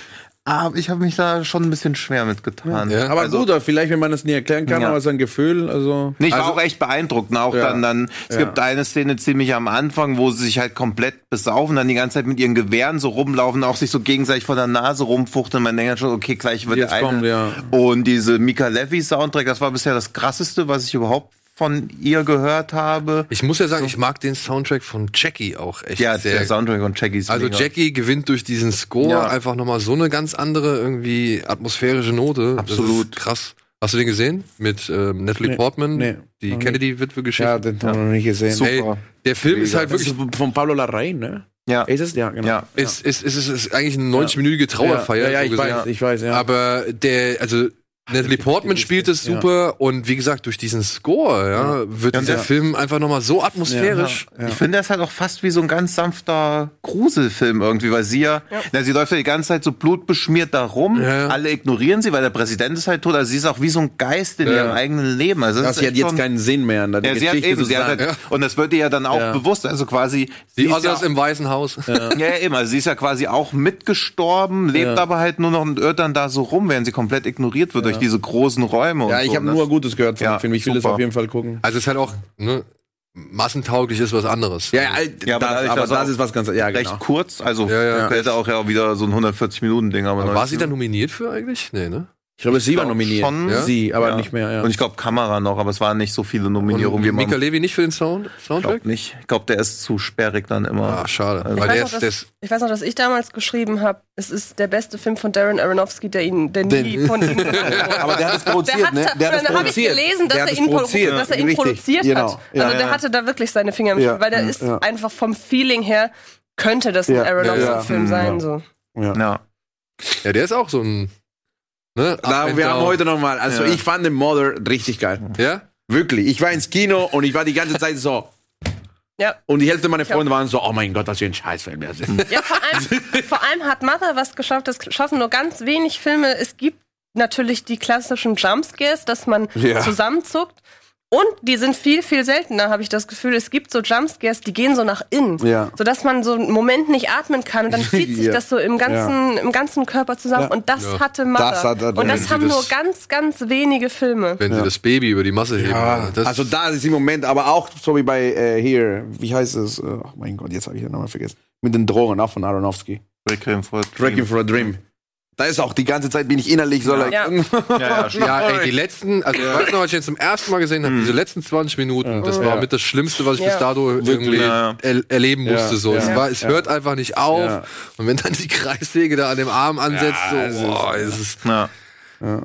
Aber ich habe mich da schon ein bisschen schwer mitgetan. Ja. Aber also, gut, vielleicht, wenn man das nie erklären kann, Ja. aber es ist ein Gefühl, also. Nee, ich war also, auch echt beeindruckt. ne? Auch Ja. dann, dann, es Ja. gibt eine Szene ziemlich am Anfang, wo sie sich halt komplett besaufen, dann die ganze Zeit mit ihren Gewehren so rumlaufen, auch sich so gegenseitig vor der Nase rumfuchteln. Man denkt schon, okay, gleich wird Jetzt der eine. kommt, ja. Und diese Mika Levy Soundtrack, das war bisher das krasseste, was ich überhaupt von ihr gehört habe. Ich muss ja sagen, ich mag den Soundtrack von Jackie auch echt Ja, sehr. der Soundtrack von Jackies. Also mega. Jackie gewinnt durch diesen Score Ja. einfach nochmal so eine ganz andere irgendwie atmosphärische Note. Absolut. Das ist krass. Hast du den gesehen? Mit ähm, Natalie Nee, Portman, nee, die Kennedy-Witwe-Geschichte. Ja, den haben wir noch nicht gesehen. Super. Ey, der Film ist halt wirklich ist von Pablo Larraín, ne? Ja. Ist es? Ja, genau. Ja. ist, ist, ist, ist, ist eigentlich eine 90-minütige Trauerfeier. Ja, ja, so ich gesehen. weiß, ich weiß, ja. Aber der, also Natalie Portman spielt es Ja. super und wie gesagt, durch diesen Score, ja, wird Ja, dieser der- Film einfach nochmal so atmosphärisch. Ja. Ich finde, das halt auch fast wie so ein ganz sanfter Gruselfilm irgendwie, weil sie ja, na, sie läuft ja die ganze Zeit so blutbeschmiert da rum. Ja. Alle ignorieren sie, weil der Präsident ist halt tot. Also sie ist auch wie so ein Geist in Ja. ihrem eigenen Leben. Also das ist hat jetzt keinen Sinn mehr. an der ja, sie hat Geschichte eben, sie hat halt, und das wird ihr ja dann auch Ja. bewusst. Also quasi, Die sie ist Others ja, im Weißen Haus. ja, ja, eben. Also sie ist ja quasi auch mitgestorben, lebt Ja. aber halt nur noch und irrt dann da so rum, während sie komplett ignoriert wird durch diese großen Räume. Ja, und ich so. habe Das- nur Gutes gehört von Ja, dem Film. Ich will das super. auf jeden Fall gucken. Also es ist halt auch, ne, massentauglich ist was anderes. Ja, ja, Ja, aber das, aber das ist was ganz, ja, recht genau. kurz. Also Ja, ja. hätte auch ja wieder so ein 140 Minuten Ding. Aber, Aber war sie 90 dann nominiert für eigentlich? Nee, ne? Ich glaube, sie war nominiert. schon, ja. Sie, aber Ja. nicht mehr, ja. Und ich glaube Kamera noch, aber es waren nicht so viele Und Nominierungen. wie man Mika Levy nicht für den Sound, Soundtrack? glaubt nicht. Ich glaube, der ist zu sperrig dann immer. Ah, schade. Also- Weil weiß der noch, ist, dass- ist, Ich weiß noch, dass ich damals geschrieben habe, es ist der beste Film von Darren Aronofsky, der ihn, der nie Den- von ihm <laughs> aber der hat es Der produziert, hat, ne? Der hat es dann habe ich produziert. gelesen, dass Der hat er ihn, pro- produziert. dass er ihn produziert Genau. hat. Ja, also der ja. hatte da wirklich seine Finger im Ja, Spiel, weil der ja, ist einfach vom Feeling her, könnte das ein Aronofsky-Film sein. So. Ja. ja, der ist auch so ein, ne? Da, wir haben down. heute noch mal, also Ja. ich fand den Mother richtig geil. Ja? Wirklich. Ich war ins Kino und ich war die ganze Zeit so. Ja. Und die Hälfte meiner. Freunde waren so, oh mein Gott, was für ein Scheißfilm das ist. Ja, vor allem, <laughs> vor allem hat Mother was geschafft, das schaffen nur ganz wenig Filme. Es gibt natürlich die klassischen Jumpscares, dass man Ja. zusammenzuckt. Und die sind viel, viel seltener, habe ich das Gefühl. Es gibt so Jumpscares, die gehen so nach innen. Ja. Sodass man so einen Moment nicht atmen kann. Und dann <laughs> zieht sich Ja. das so im ganzen, im ganzen Körper zusammen. Ja. Und das Ja. hatte Mother. Das hat er- Und das haben das- nur ganz, ganz wenige Filme. Wenn sie das Baby über die Masse heben. Ja, das, also da ist im Moment, aber auch so wie bei äh, hier, wie heißt es? Oh mein Gott, jetzt habe ich den Namen vergessen. Mit den Drogen, auch von Aronofsky. Requiem for a Dream. Tracking for a Dream. Da ist auch die ganze Zeit, bin ich innerlich so, like, Ja. <laughs> Ja, ja, ja, ey, die letzten, also ich weiß noch, als ich den zum ersten Mal gesehen habe, diese letzten 20 Minuten, das war Ja. mit das Schlimmste, was ich Ja. bis dato irgendwie ja. er, erleben Ja, musste. So. Es, ja, war, es ja. hört einfach nicht auf. Ja. Und wenn dann die Kreissäge da an dem Arm ansetzt, es so, boah, es ist Ja.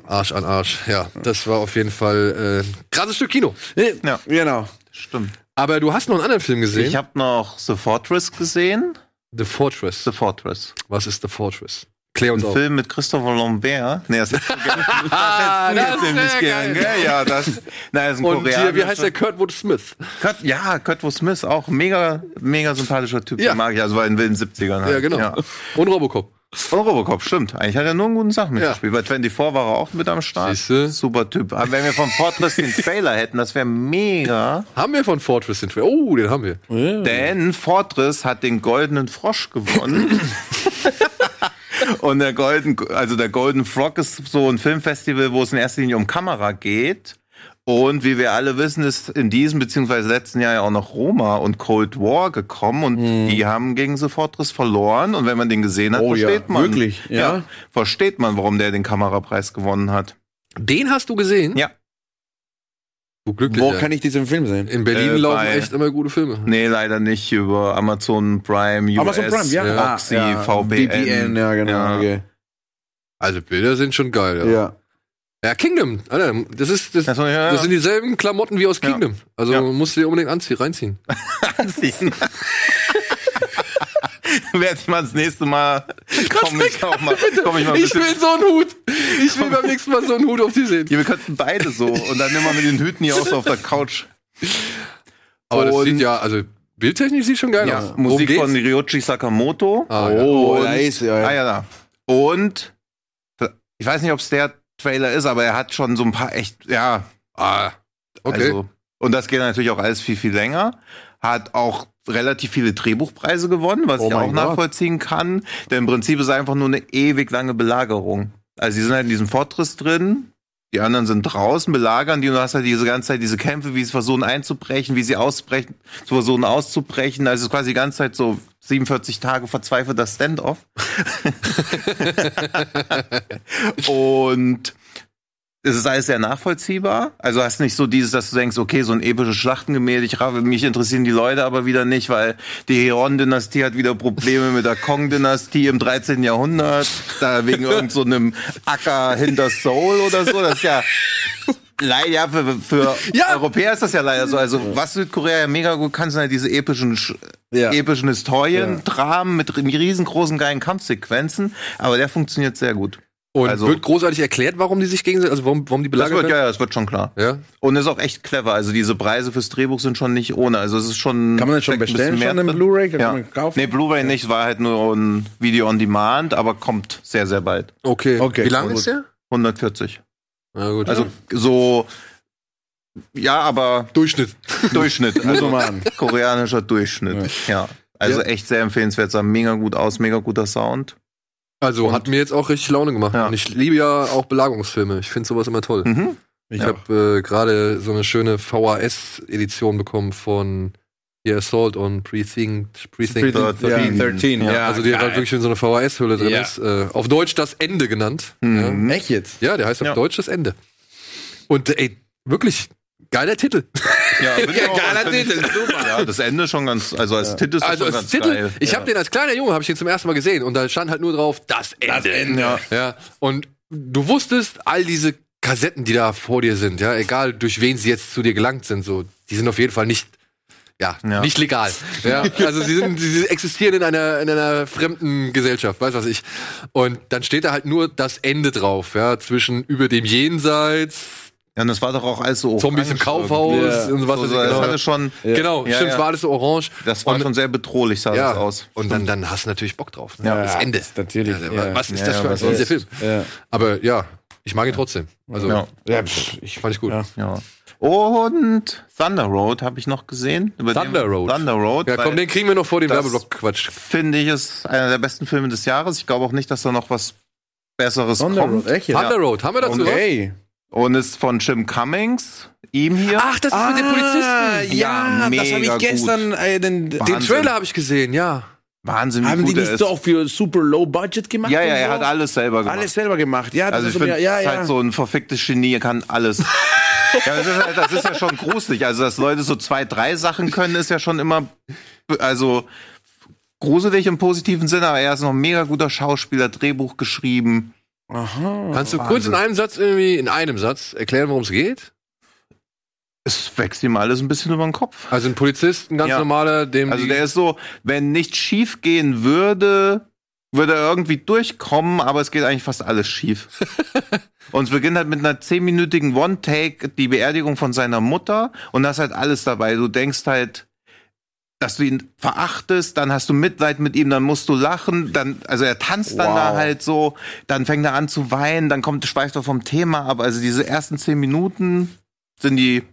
Arsch an Arsch. Ja, das war auf jeden Fall äh, ein krasses Stück Kino. ja, Genau. stimmt. Aber du hast noch einen anderen Film gesehen. Ich habe noch The Fortress gesehen. The Fortress. The Fortress. Was ist The Fortress? Klär uns Ein auf. Film mit Christopher Lambert. Nee, das hättest <laughs> du gerne. Ah, das das hättest du gern, geil. gell? Ja, das. Na, ist ein Und hier, wie heißt der Kurtwood Smith? Kurt, ja, Kurtwood Smith, auch mega, mega sympathischer Typ. Ja. Den mag ich, also war in den wilden 70ern halt. Ja, genau. Ja. Und Robocop. Und Robocop, stimmt. Eigentlich hat er nur einen guten Sachen mitgespielt. Bei 24 war er auch mit am Start. Siehste. Super Typ. Aber wenn wir von Fortress den Trailer hätten, das wäre mega. Haben wir von Fortress den Trailer? Oh, den haben wir. Denn Fortress hat den Goldenen Frosch gewonnen. <laughs> Und der Golden, also der Golden Frog ist so ein Filmfestival, wo es in erster Linie um Kamera geht. Und wie wir alle wissen, ist in diesem beziehungsweise letzten Jahr ja auch noch Roma und Cold War gekommen und die haben gegen The Fortress verloren. Und wenn man den gesehen hat, Oh ja, versteht man. wirklich, ja? Versteht man, warum der den Kamerapreis gewonnen hat. Den hast du gesehen? Ja. Du glücklich. Wo kann ich diesen Film sehen? In Berlin Äh, laufen echt immer gute Filme. Nee, leider nicht über Amazon Prime, US, Amazon Prime, ja. Roxy, Ah, ja, VPN. VPN, ja, genau. Ja. Okay. Also Bilder sind schon geil, ja. Ja. Ja, Kingdom. Alter, das ist das, Das, ja, ja. das sind dieselben Klamotten wie aus Ja. Kingdom. Also Ja. musst du dir unbedingt <laughs> anziehen, reinziehen. anziehen. <laughs> Werde ich mal das nächste Mal. Komm ich auch mal, komm ich mal ein Ich will so einen Hut. Ich will beim nächsten Mal so einen Hut auf die sehen. Ja, wir könnten beide so und dann immer mit den Hüten hier auch so auf der Couch. Aber das Und- sieht ja, also bildtechnisch sieht schon geil Ja, aus. Worum Musik geht's? von Ryoji Sakamoto. Ah, ja. Oh, Und- da ist ja. Ah ja, da. Und ich weiß nicht, ob es der Trailer ist, aber er hat schon so ein paar echt, ja, Ah, okay. Also, und das geht natürlich auch alles viel, viel länger. Hat auch relativ viele Drehbuchpreise gewonnen, was Oh ich auch Gott. nachvollziehen kann. Denn im Prinzip ist es einfach nur eine ewig lange Belagerung. Also sie sind halt in diesem Fortress drin, die anderen sind draußen, belagern die und du hast halt diese ganze Zeit diese Kämpfe, wie sie versuchen einzubrechen, wie sie ausbrechen, zu versuchen auszubrechen. Also es ist quasi die ganze Zeit so 47 Tage verzweifelter Standoff. <laughs> und es ist alles sehr nachvollziehbar. Also hast nicht so dieses, dass du denkst, okay, so ein episches Schlachtengemälde, ich raff- mich interessieren die Leute aber wieder nicht, weil die Heon-Dynastie hat wieder Probleme mit der Kong-Dynastie im 13. Jahrhundert, da wegen irgend so einem Acker hinter Seoul oder so. Das ist ja leider ja, für, für Ja. Europäer ist das ja leider so. Also was Südkorea ja mega gut kann, sind halt diese epischen Sch- Ja. epischen Historien, Dramen mit riesengroßen geilen Kampfsequenzen, aber der funktioniert sehr gut. Und also- wird großartig erklärt, warum die sich gegenseitig, also warum, warum die Das belagert wird, ja, ja, das wird schon klar. Ja. Und ist auch echt clever. Also diese Preise fürs Drehbuch sind schon nicht ohne. Also es ist schon. Kann man das schon bestellen, schon drin. Blu-ray? Kann Ja. kaufen? Nee, Blu-ray nicht, war halt nur ein Video on Demand, aber kommt sehr, sehr bald. Okay. Okay, Wie lang ist der? 140. Na gut. Also so. Ja, aber Durchschnitt. Durchschnitt. <laughs> Muss Also man koreanischer Durchschnitt. Ja. Also Ja. echt sehr empfehlenswert. Sah mega gut aus, mega guter Sound. Also hat mir jetzt auch richtig Laune gemacht. Ja. Und ich liebe ja auch Belagerungsfilme. Ich finde sowas immer toll. Mhm. Ich Ja. habe äh, gerade so eine schöne VHS-Edition bekommen von The Assault on Precinct. Precinct. Precinct, ja, 13, ja. also die halt wirklich in so einer VHS-Hülle drin Ja. ist. Äh, auf Deutsch das Ende genannt. Mhm. Echt jetzt? Ja, ja der heißt auf Ja. Deutsch das Ende. Und ey, wirklich geiler Titel. Ja, <laughs> Ja, geiler Find ich- Titel, super. Ja, das Ende schon ganz, also als Titel ist das Also schon als ganz Titel, geil. ich ja. habe den als kleiner Junge, habe ich den zum ersten Mal gesehen und da stand halt nur drauf, das Ende. Ende. Ja. ja. Und du wusstest, all diese Kassetten, die da vor dir sind, ja, egal durch wen sie jetzt zu dir gelangt sind, so, die sind auf jeden Fall nicht, ja, Ja. nicht legal. Ja, also sie sind, sie existieren in einer, in einer fremden Gesellschaft, weiß was ich. Und dann steht da halt nur das Ende drauf, ja, zwischen über dem Jenseits, Ja, und das war doch auch alles so Zombies im orange Kaufhaus Ja. und was So, das genau. hatte schon, Genau, Ja, stimmt, ja. es war alles so orange. das war Und- schon sehr bedrohlich, sah ja, das aus. Und dann, dann hast du natürlich Bock drauf. Ne? Ja, das Ende. natürlich, ja. Was ist Ja, das für ein dieser Film? Ja. Aber ja, ich mag ihn trotzdem. Also, Ja. Ja, pff, ich fand ich gut. Ja. Ja. Und Thunder Road habe ich noch gesehen. Über Thunder den- Road. Thunder Road. Ja, komm, den kriegen wir noch vor dem das- Werbeblock Quatsch. finde ich ist einer der besten Filme des Jahres. Ich glaube auch nicht, dass da noch was Besseres Thunder kommt. Road, echt? Thunder Road, haben wir dazu was? Und ist von Jim Cummings, ihm hier. Ach, das ist mit den Polizisten. Ja, Ja, das habe ich gestern äh, den, Den. Trailer habe ich gesehen, ja. Wahnsinn, wie haben die nicht ist. so auch für super low budget gemacht? ja, ja, so? er hat alles selber gemacht. alles selber gemacht. Ja, das Also ist ich so finde, ja, ist ja. halt so ein verficktes Genie, er kann alles. <laughs> ja, das, ist halt, das ist ja schon gruselig. Also, dass Leute so zwei, drei Sachen können, ist ja schon immer, also gruselig im positiven Sinne, aber er ist noch ein mega guter Schauspieler, Drehbuch geschrieben. Aha. Kannst du kurz in einem Satz irgendwie, in einem Satz erklären, worum es geht? Es wächst ihm alles ein bisschen über den Kopf. Also ein Polizist, ein ganz Ja. normaler, dem Also der ist so, wenn nichts schief gehen würde, würde er irgendwie durchkommen, aber es geht eigentlich fast alles schief. <laughs> und es beginnt halt mit einer zehnminütigen One-Take, die Beerdigung von seiner Mutter und da ist halt alles dabei. Du denkst halt, dass du ihn verachtest, dann hast du Mitleid mit ihm, dann musst du lachen, dann, also er tanzt dann Wow. da halt so, dann fängt er an zu weinen, dann kommt, schweift er vom Thema ab. Also diese ersten zehn Minuten sind die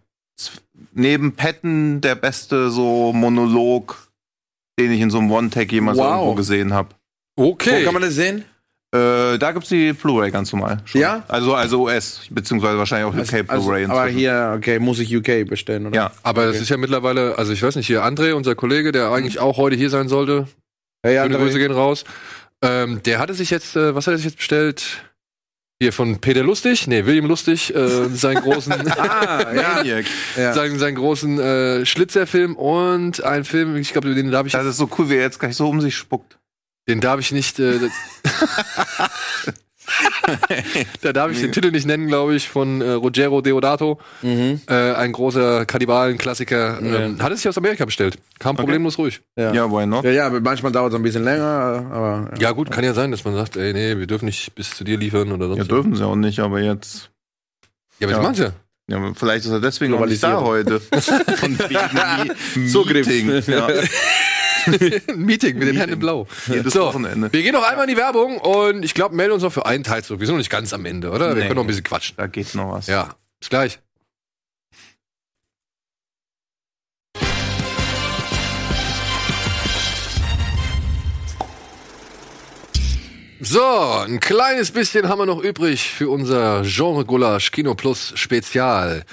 neben Petten der beste so Monolog, den ich in so einem One-Tag jemals Wow. irgendwo gesehen habe. Okay. Wo kann man das sehen? Äh, da gibt's die Blu-ray ganz normal. schon. Ja? Also, also US, beziehungsweise wahrscheinlich auch UK Also, Blu-ray. aber inzwischen. hier, okay, muss ich UK bestellen, oder? Ja. Aber es ist ja mittlerweile, also ich weiß nicht, hier André, unser Kollege, der eigentlich auch heute hier sein sollte, Hey, André. Grüße gehen raus. Ähm, der hatte sich jetzt, äh, was hat er sich jetzt bestellt? Hier von Peter Lustig, nee, William Lustig, äh, seinen großen, <laughs> Ah. Ja. seinen, seinen großen äh, Schlitzerfilm und einen Film, ich glaube, den darf ich, Das ist so cool, wie er jetzt gleich so um sich spuckt. Den darf ich nicht, äh, <laughs> da darf ich den Titel nicht nennen, glaube ich, von äh, Ruggero Deodato, Mhm. äh, ein großer Kannibalen-Klassiker. Ähm, hat es sich aus Amerika bestellt, kam problemlos ruhig. Ja. Ja, why not? Ja, ja, manchmal dauert es ein bisschen länger, aber. Ja gut, kann ja sein, dass man sagt, ey, nee, wir dürfen nicht bis zu dir liefern oder sonst Ja, dürfen sie auch nicht, aber jetzt. Ja, aber Ja. das machen sie ja. Ja, aber vielleicht ist er deswegen noch nicht da heute. <laughs> Von wegen <laughs> Mi- So griff. Meeting. Ja. Ein <laughs> Meeting mit den Herrn in Blau. Jedes So, Wochenende. wir gehen noch einmal in die Werbung und ich glaube, melden uns noch für einen Teil zurück. Wir sind noch nicht ganz am Ende, oder? Wir Nee. können noch ein bisschen quatschen. Da geht noch was. Ja, bis gleich. So, ein kleines bisschen haben wir noch übrig für unser Genre Gulasch Kino Plus Spezial.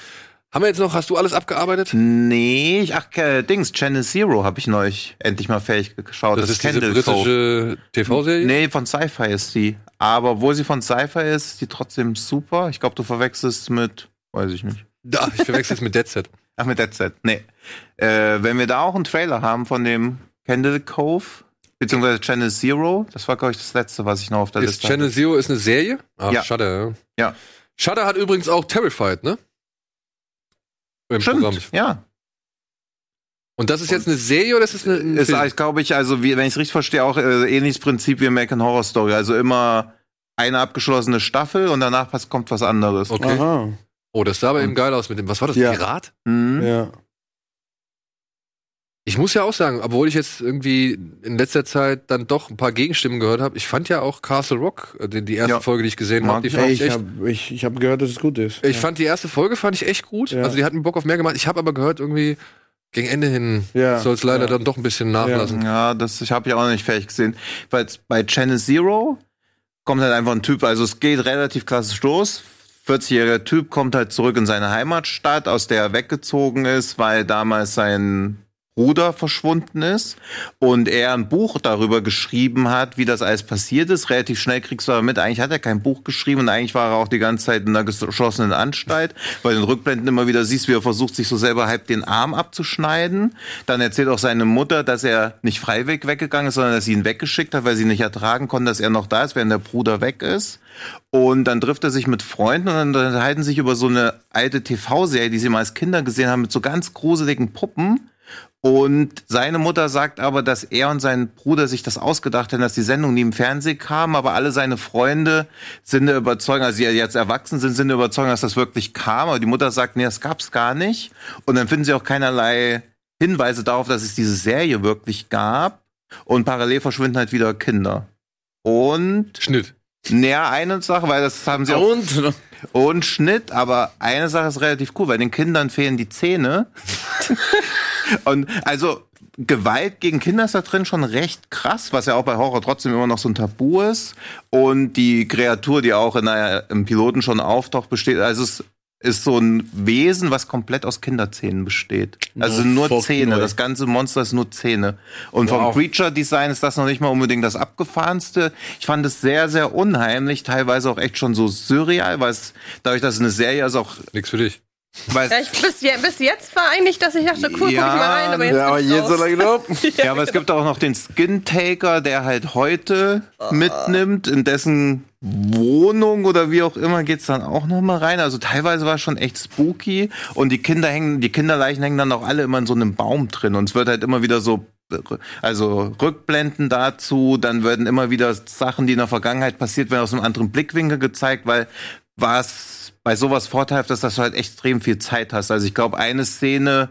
Haben wir jetzt noch, hast du alles abgearbeitet? Nee, ich, ach, äh, Dings, Channel Zero habe ich neulich endlich mal fähig geschaut. Das, ist diese Candle Cove. britische TV-Serie? Nee, von Sci-Fi ist die. Aber obwohl sie von Sci-Fi ist, ist die trotzdem super. Ich glaube, du verwechselst mit, weiß ich nicht. Da, ich verwechsel es mit Dead Set. <laughs> Ach, mit Dead Set. Nee. Äh, wenn wir da auch einen Trailer haben von dem Candle Cove, beziehungsweise Channel Zero, das war, glaube ich, das letzte, was ich noch auf der Ist Liste Channel hatte. Zero ist eine Serie? Ach, Ja. Shudder, ja. Ja. Shudder hat übrigens auch Terrified, ne? Im Programm. Stimmt, ja. Und das ist jetzt eine Serie oder ist das eine, ein Ist, Film? glaube ich, also wie, wenn ich es richtig verstehe, auch äh, ähnliches Prinzip wie American Horror Story. Also immer eine abgeschlossene Staffel und danach kommt was anderes. Okay. Aha. Oh, das sah aber eben geil aus mit dem. Was war das? Ja. Pirat? Mhm. Ja. Ich muss ja auch sagen, obwohl ich jetzt irgendwie in letzter Zeit dann doch ein paar Gegenstimmen gehört habe, ich fand ja auch Castle Rock, äh, die, die erste Ja. Folge, die ich gesehen habe, die ich fand Ey, ich ich echt. habe ich, ich hab gehört, dass es gut ist. Ich ja. fand die erste Folge fand ich echt gut. Ja. Also die hatten Bock auf mehr gemacht. Ich habe aber gehört, irgendwie gegen Ende hin Ja. soll es leider Ja. dann doch ein bisschen nachlassen. Ja, das ich habe ich auch noch nicht fertig gesehen. Weil bei Channel Zero kommt halt einfach ein Typ, also es geht relativ klassisch los. 40-jähriger Typ kommt halt zurück in seine Heimatstadt, aus der er weggezogen ist, weil damals sein Bruder verschwunden ist und er ein Buch darüber geschrieben hat, wie das alles passiert ist. Relativ schnell kriegst du aber mit, eigentlich hat er kein Buch geschrieben und eigentlich war er auch die ganze Zeit in einer geschlossenen Anstalt, weil du in Rückblenden immer wieder siehst, wie er versucht, sich so selber halb den Arm abzuschneiden. Dann erzählt auch seine Mutter, dass er nicht freiwillig weggegangen ist, sondern dass sie ihn weggeschickt hat, weil sie nicht ertragen konnte, dass er noch da ist, während der Bruder weg ist. Und dann trifft er sich mit Freunden und dann unterhalten sich über so eine alte TV-Serie, die sie mal als Kinder gesehen haben, mit so ganz gruseligen Puppen. Und seine Mutter sagt aber, dass er und sein Bruder sich das ausgedacht haben, dass die Sendung nie im Fernsehen kam, aber alle seine Freunde sind der Überzeugung, also die jetzt erwachsen sind, sind der Überzeugung, dass das wirklich kam. Aber die Mutter sagt, nee, das gab's gar nicht. Und dann finden sie auch keinerlei Hinweise darauf, dass es diese Serie wirklich gab. Und parallel verschwinden halt wieder Kinder. Und Schnitt. Naja, eine Sache, weil das haben sie auch. Und? Und Schnitt, aber eine Sache ist relativ cool, weil den Kindern fehlen die Zähne. <laughs> Und also Gewalt gegen Kinder ist da drin schon recht krass, was ja auch bei Horror trotzdem immer noch so ein Tabu ist. Und die Kreatur, die auch in der, im Piloten schon auftaucht, besteht, also es ist so ein Wesen, was komplett aus Kinderzähnen besteht. Also No nur Zähne. way. Das ganze Monster ist nur Zähne. Und Wow. vom Creature-Design ist das noch nicht mal unbedingt das abgefahrenste. Ich fand es sehr, sehr unheimlich, teilweise auch echt schon so surreal, weil es, dadurch, dass es eine Serie ist, auch, Nix für dich. Weil Ja, ich, bis, je, bis jetzt war eigentlich, dass ich dachte, cool, Ja, guck ich mal rein, aber jetzt Ja, aber jetzt so lange drauf. Ja, aber es gibt auch noch den Skin Taker, der halt heute mitnimmt, in dessen Wohnung oder wie auch immer geht's dann auch noch mal rein. Also teilweise war es schon echt spooky. Und die Kinder hängen, die Kinderleichen hängen dann auch alle immer in so einem Baum drin. Und es wird halt immer wieder so also Rückblenden dazu, dann werden immer wieder Sachen, die in der Vergangenheit passiert werden, aus einem anderen Blickwinkel gezeigt, weil was bei sowas vorteilhaft ist, dass du halt extrem viel Zeit hast. Also ich glaube, eine Szene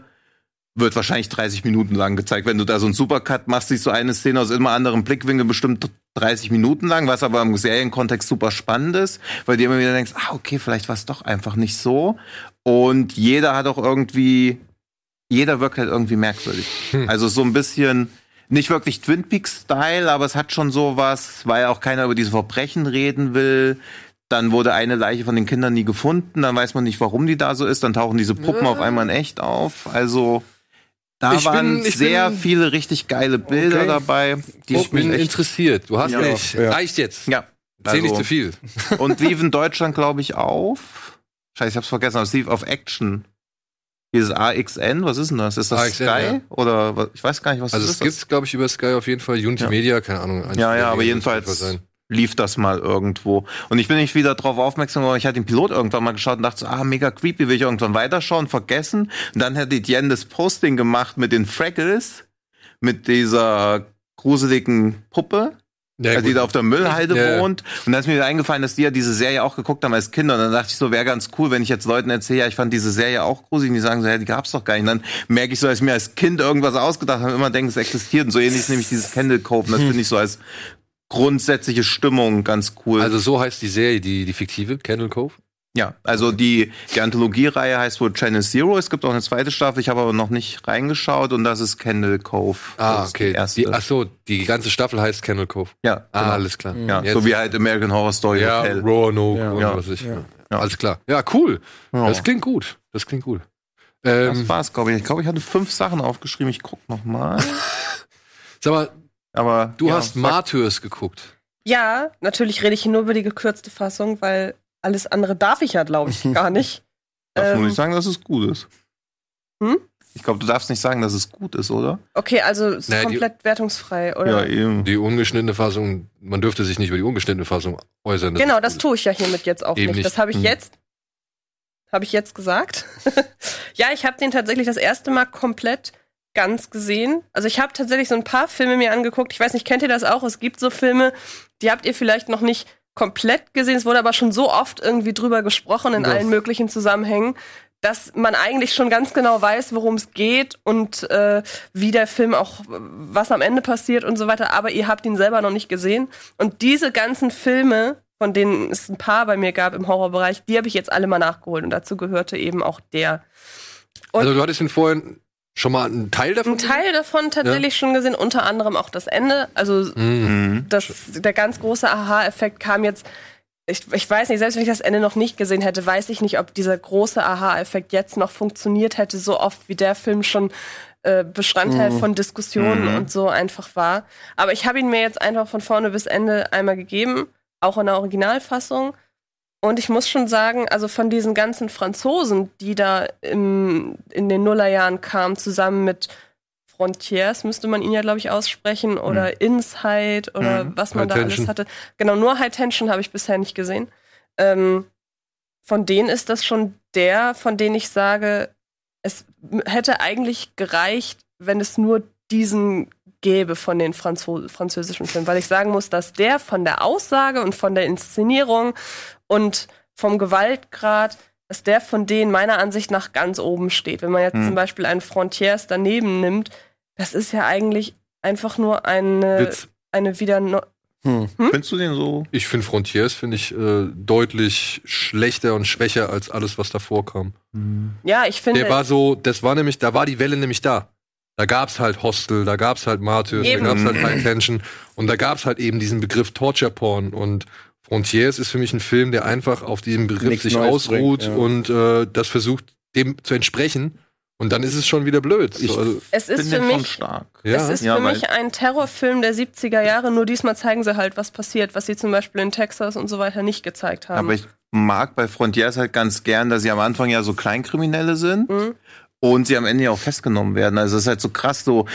wird wahrscheinlich 30 Minuten lang gezeigt. Wenn du da so einen Supercut machst, siehst du eine Szene aus immer anderen Blickwinkeln bestimmt 30 Minuten lang, was aber im Serienkontext super spannend ist, weil du immer wieder denkst, ah, okay, vielleicht war es doch einfach nicht so. Und jeder hat auch irgendwie, jeder wirkt halt irgendwie merkwürdig. Also so ein bisschen nicht wirklich Twin Peaks-Style, aber es hat schon sowas, weil auch keiner über diese Verbrechen reden will. Dann wurde eine Leiche von den Kindern nie gefunden, dann weiß man nicht, warum die da so ist, dann tauchen diese Puppen auf einmal in echt auf. Also da Ich waren bin- sehr bin- viele richtig geile Bilder Okay. dabei. Die Ich bin echt- interessiert. Du hast Ja. mich. Ja. Reicht jetzt. Ja. Erzähl nicht Also- zu viel. <laughs> Und lief in Deutschland, glaube ich, auf. Scheiße, ich hab's vergessen, aber es lief auf Action. Dieses AXN, was ist denn das? Ist das AXN, Sky? ja. Oder was- ich weiß gar nicht, was Also das es ist. gibt's, glaube ich, über Sky auf jeden Fall. Unity Ja. Media, keine Ahnung. Ja, ja, aber es jedenfalls sein. Lief das mal irgendwo. Und ich bin nicht wieder drauf aufmerksam geworden. Ich hatte den Pilot irgendwann mal geschaut und dachte so, ah, mega creepy, will ich irgendwann weiterschauen, vergessen. Und dann hat Etienne das Posting gemacht mit den Fraggles, mit dieser gruseligen Puppe. Ja, also die da auf der Müllhalde Ja, wohnt. Und dann ist mir wieder eingefallen, dass die ja diese Serie auch geguckt haben als Kinder. Und dann dachte ich so, wäre ganz cool, wenn ich jetzt Leuten erzähle, ja, ich fand diese Serie auch gruselig. Und die sagen so, ja, die gab's doch gar nicht. Und dann merke ich so, dass ich mir als Kind irgendwas ausgedacht habe immer denke, es existiert. Und so ähnlich ist nämlich dieses Candle Cove. Und das <laughs> finde ich so als grundsätzliche Stimmung ganz cool. Also so heißt die Serie, die, die fiktive, Candle Cove. ja, also die, die Anthologiereihe heißt wohl Channel Zero. Es gibt auch eine zweite Staffel. Ich habe aber noch nicht reingeschaut. Und das ist Candle Cove. Ah, Das okay. Die erste. Die, ach so, die ganze Staffel heißt Candle Cove. ja, Ah, genau. alles klar. ja, Jetzt- so wie halt American Horror Story ja, Hotel. Roanoke Ja. und Ja. was ich. Ja. Ja. Alles klar. Ja, cool. Ja. Das klingt gut. Das klingt gut. Das Ähm, war's, glaube ich. Ich glaube, ich hatte fünf Sachen aufgeschrieben. Ich guck noch mal. <laughs> sag mal, Aber du ja, hast Martyrs geguckt. Ja, natürlich rede ich hier nur über die gekürzte Fassung, weil alles andere darf ich ja, glaube ich, gar <laughs> nicht. Darfst du Ähm, nicht sagen, dass es gut ist? Hm? Ich glaube, du darfst nicht sagen, dass es gut ist, oder? Okay, also es ist Naja, die- komplett wertungsfrei, oder? eben. Die ungeschnittene Fassung, man dürfte sich nicht über die ungeschnittene Fassung äußern. genau, das tue ich ja hiermit jetzt auch nicht. nicht. Das habe ich Hm. jetzt, habe ich jetzt gesagt. <laughs> ja, ich habe den tatsächlich das erste Mal komplett ganz gesehen. Also ich habe tatsächlich so ein paar Filme mir angeguckt. Ich weiß nicht, kennt ihr das auch? Es gibt so Filme, die habt ihr vielleicht noch nicht komplett gesehen. Es wurde aber schon so oft irgendwie drüber gesprochen in Das- allen möglichen Zusammenhängen, dass man eigentlich schon ganz genau weiß, worum es geht und äh, wie der Film auch, was am Ende passiert und so weiter. Aber ihr habt ihn selber noch nicht gesehen. Und diese ganzen Filme, von denen es ein paar bei mir gab im Horrorbereich, die habe ich jetzt alle mal nachgeholt. Und dazu gehörte eben auch der. Und Also du hattest ihn vorhin schon mal einen Teil davon? ein Teil davon tatsächlich schon gesehen, unter anderem auch das Ende. Also Mhm. das, der ganz große Aha-Effekt kam jetzt. Ich, ich weiß nicht, selbst wenn ich das Ende noch nicht gesehen hätte, weiß ich nicht, ob dieser große Aha-Effekt jetzt noch funktioniert hätte, so oft wie der Film schon äh, Bestandteil Mhm. von Diskussionen Mhm. und so einfach war. Aber ich habe ihn mir jetzt einfach von vorne bis Ende einmal gegeben, auch in der Originalfassung. Und ich muss schon sagen, also von diesen ganzen Franzosen, die da im, in den Nullerjahren kamen, zusammen mit Frontiers, müsste man ihn ja, glaube ich, aussprechen, oder Inside oder Mhm. was man High da Tension. alles hatte. Genau, nur High Tension habe ich bisher nicht gesehen. Ähm, von denen ist das schon der, von denen ich sage, es hätte eigentlich gereicht, wenn es nur diesen gäbe von den Franzo französischen Filmen, weil ich sagen muss, dass der von der Aussage und von der Inszenierung und vom Gewaltgrad, dass der von denen meiner Ansicht nach ganz oben steht. Wenn man jetzt Hm. zum Beispiel einen Frontiers daneben nimmt, das ist ja eigentlich einfach nur eine, Witz. eine wieder no Hm. Findest du den so? Ich finde Frontiers finde ich äh, deutlich schlechter und schwächer als alles, was davor kam. ja, ich finde Der war so, das war nämlich, da war die Welle nämlich da. Da gab's halt Hostel, da gab's halt Martyrs, Eben. da gab's halt High Tension und da gab's halt eben diesen Begriff Torture Porn und Frontiers ist für mich ein Film, der einfach auf diesem Begriff Nichts sich Neues ausruht bringt, ja. und äh, das versucht dem zu entsprechen und dann ist es schon wieder blöd. Ich- So, also, es ist Bin für mich stark. ja. Es ist Ja, für mich ein Terrorfilm der 70er Jahre, nur diesmal zeigen sie halt, was passiert, was sie zum Beispiel in Texas und so weiter nicht gezeigt haben. Aber ich mag bei Frontiers halt ganz gern, dass sie am Anfang ja so Kleinkriminelle sind. Mhm. Und sie am Ende ja auch festgenommen werden. Also es ist halt so krass, so,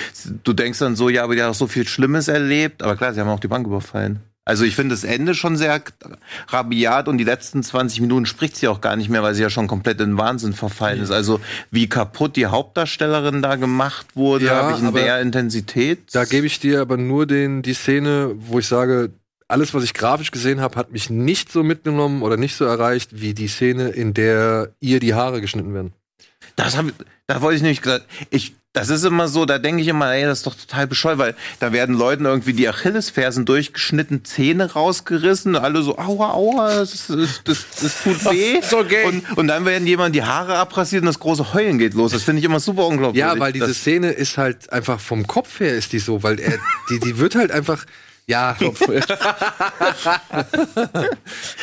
du denkst dann so, ja, aber die haben auch so viel Schlimmes erlebt. Aber klar, sie haben auch die Bank überfallen. Also ich finde das Ende schon sehr rabiat und die letzten 20 Minuten spricht sie auch gar nicht mehr, weil sie ja schon komplett in Wahnsinn verfallen ist. Also wie kaputt die Hauptdarstellerin da gemacht wurde, Ja, habe ich in der Intensität. Da gebe ich dir aber nur den, die Szene, wo ich sage, alles, was ich grafisch gesehen habe, hat mich nicht so mitgenommen oder nicht so erreicht, wie die Szene, in der ihr die Haare geschnitten werden. Das hab, ich- da wollte ich nämlich gesagt, ich, Das ist immer so, da denke ich immer, ey, das ist doch total bescheuert, weil da werden Leuten irgendwie die Achillesfersen durchgeschnitten, Zähne rausgerissen, alle so, aua, aua, das, das, das, das tut <laughs> weh. So gay. Und, und dann werden jemand die Haare abrasiert und das große Heulen geht los. Das finde ich immer super unglaublich. Ja, weil diese das, Szene ist halt einfach vom Kopf her ist die so, weil er, die, die wird halt einfach, ja, <laughs>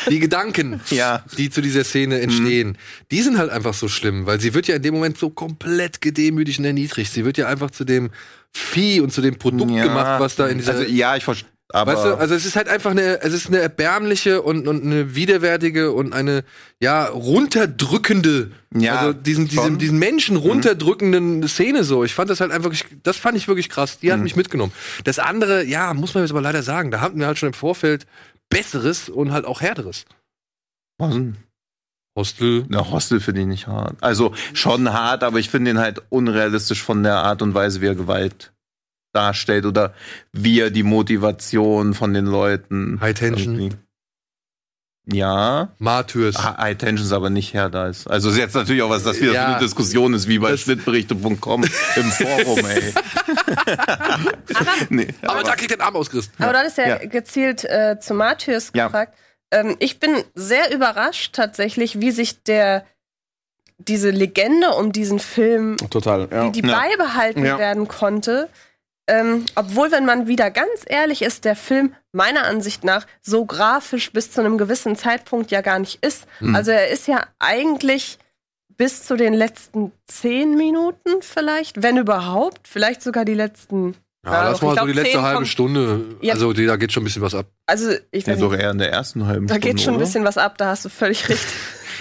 die Gedanken, Ja. die zu dieser Szene entstehen, die sind halt einfach so schlimm, weil sie wird ja in dem Moment so komplett gedemütigt und erniedrigt. Sie wird ja einfach zu dem Vieh und zu dem Produkt ja, gemacht, was da in dieser Also, ja, ich verstehe. Aber Weißt du, also es ist halt einfach eine, es ist eine erbärmliche und, und eine widerwärtige und eine, ja, runterdrückende, Ja, also diesen, diesen, diesen Menschen runterdrückenden Szene so. Ich fand das halt einfach, das fand ich wirklich krass. Die hat Mhm. mich mitgenommen. Das andere, ja, muss man jetzt aber leider sagen, da hatten wir halt schon im Vorfeld Besseres und halt auch Härteres. was denn? Hostel. Na, Hostel finde ich nicht hart. Also schon hart, aber ich finde ihn halt unrealistisch von der Art und Weise, wie er Gewalt darstellt oder wie er die Motivation von den Leuten. High Tension. irgendwie- Ja. Martyrs. High Tension ist aber nicht her da ist. Also ist jetzt natürlich auch was, das wieder Ja. für eine Diskussion ist, wie bei schnittberichte.com <laughs> im Forum, ey. <laughs> nee, aber da kriegt er den Arm ausgerissen. Aber du hattest ja, Ja. gezielt äh, zu Martyrs Ja. gefragt. Ähm, ich bin sehr überrascht tatsächlich, wie sich der diese Legende um diesen Film, Total, ja. wie die Ja. beibehalten Ja. werden konnte. Ähm, obwohl, wenn man wieder ganz ehrlich ist, der Film meiner Ansicht nach so grafisch bis zu einem gewissen Zeitpunkt ja gar nicht ist. Hm. Also er ist ja eigentlich bis zu den letzten zehn Minuten vielleicht, wenn überhaupt, vielleicht sogar die letzten. Ja, lass mal so glaub, die letzte halbe kommt- Stunde. Ja. Also die, da geht schon ein bisschen was ab. Also ich Ja, doch eher in der ersten halben da Stunde. geht schon ein bisschen was ab, da hast du völlig <laughs> recht.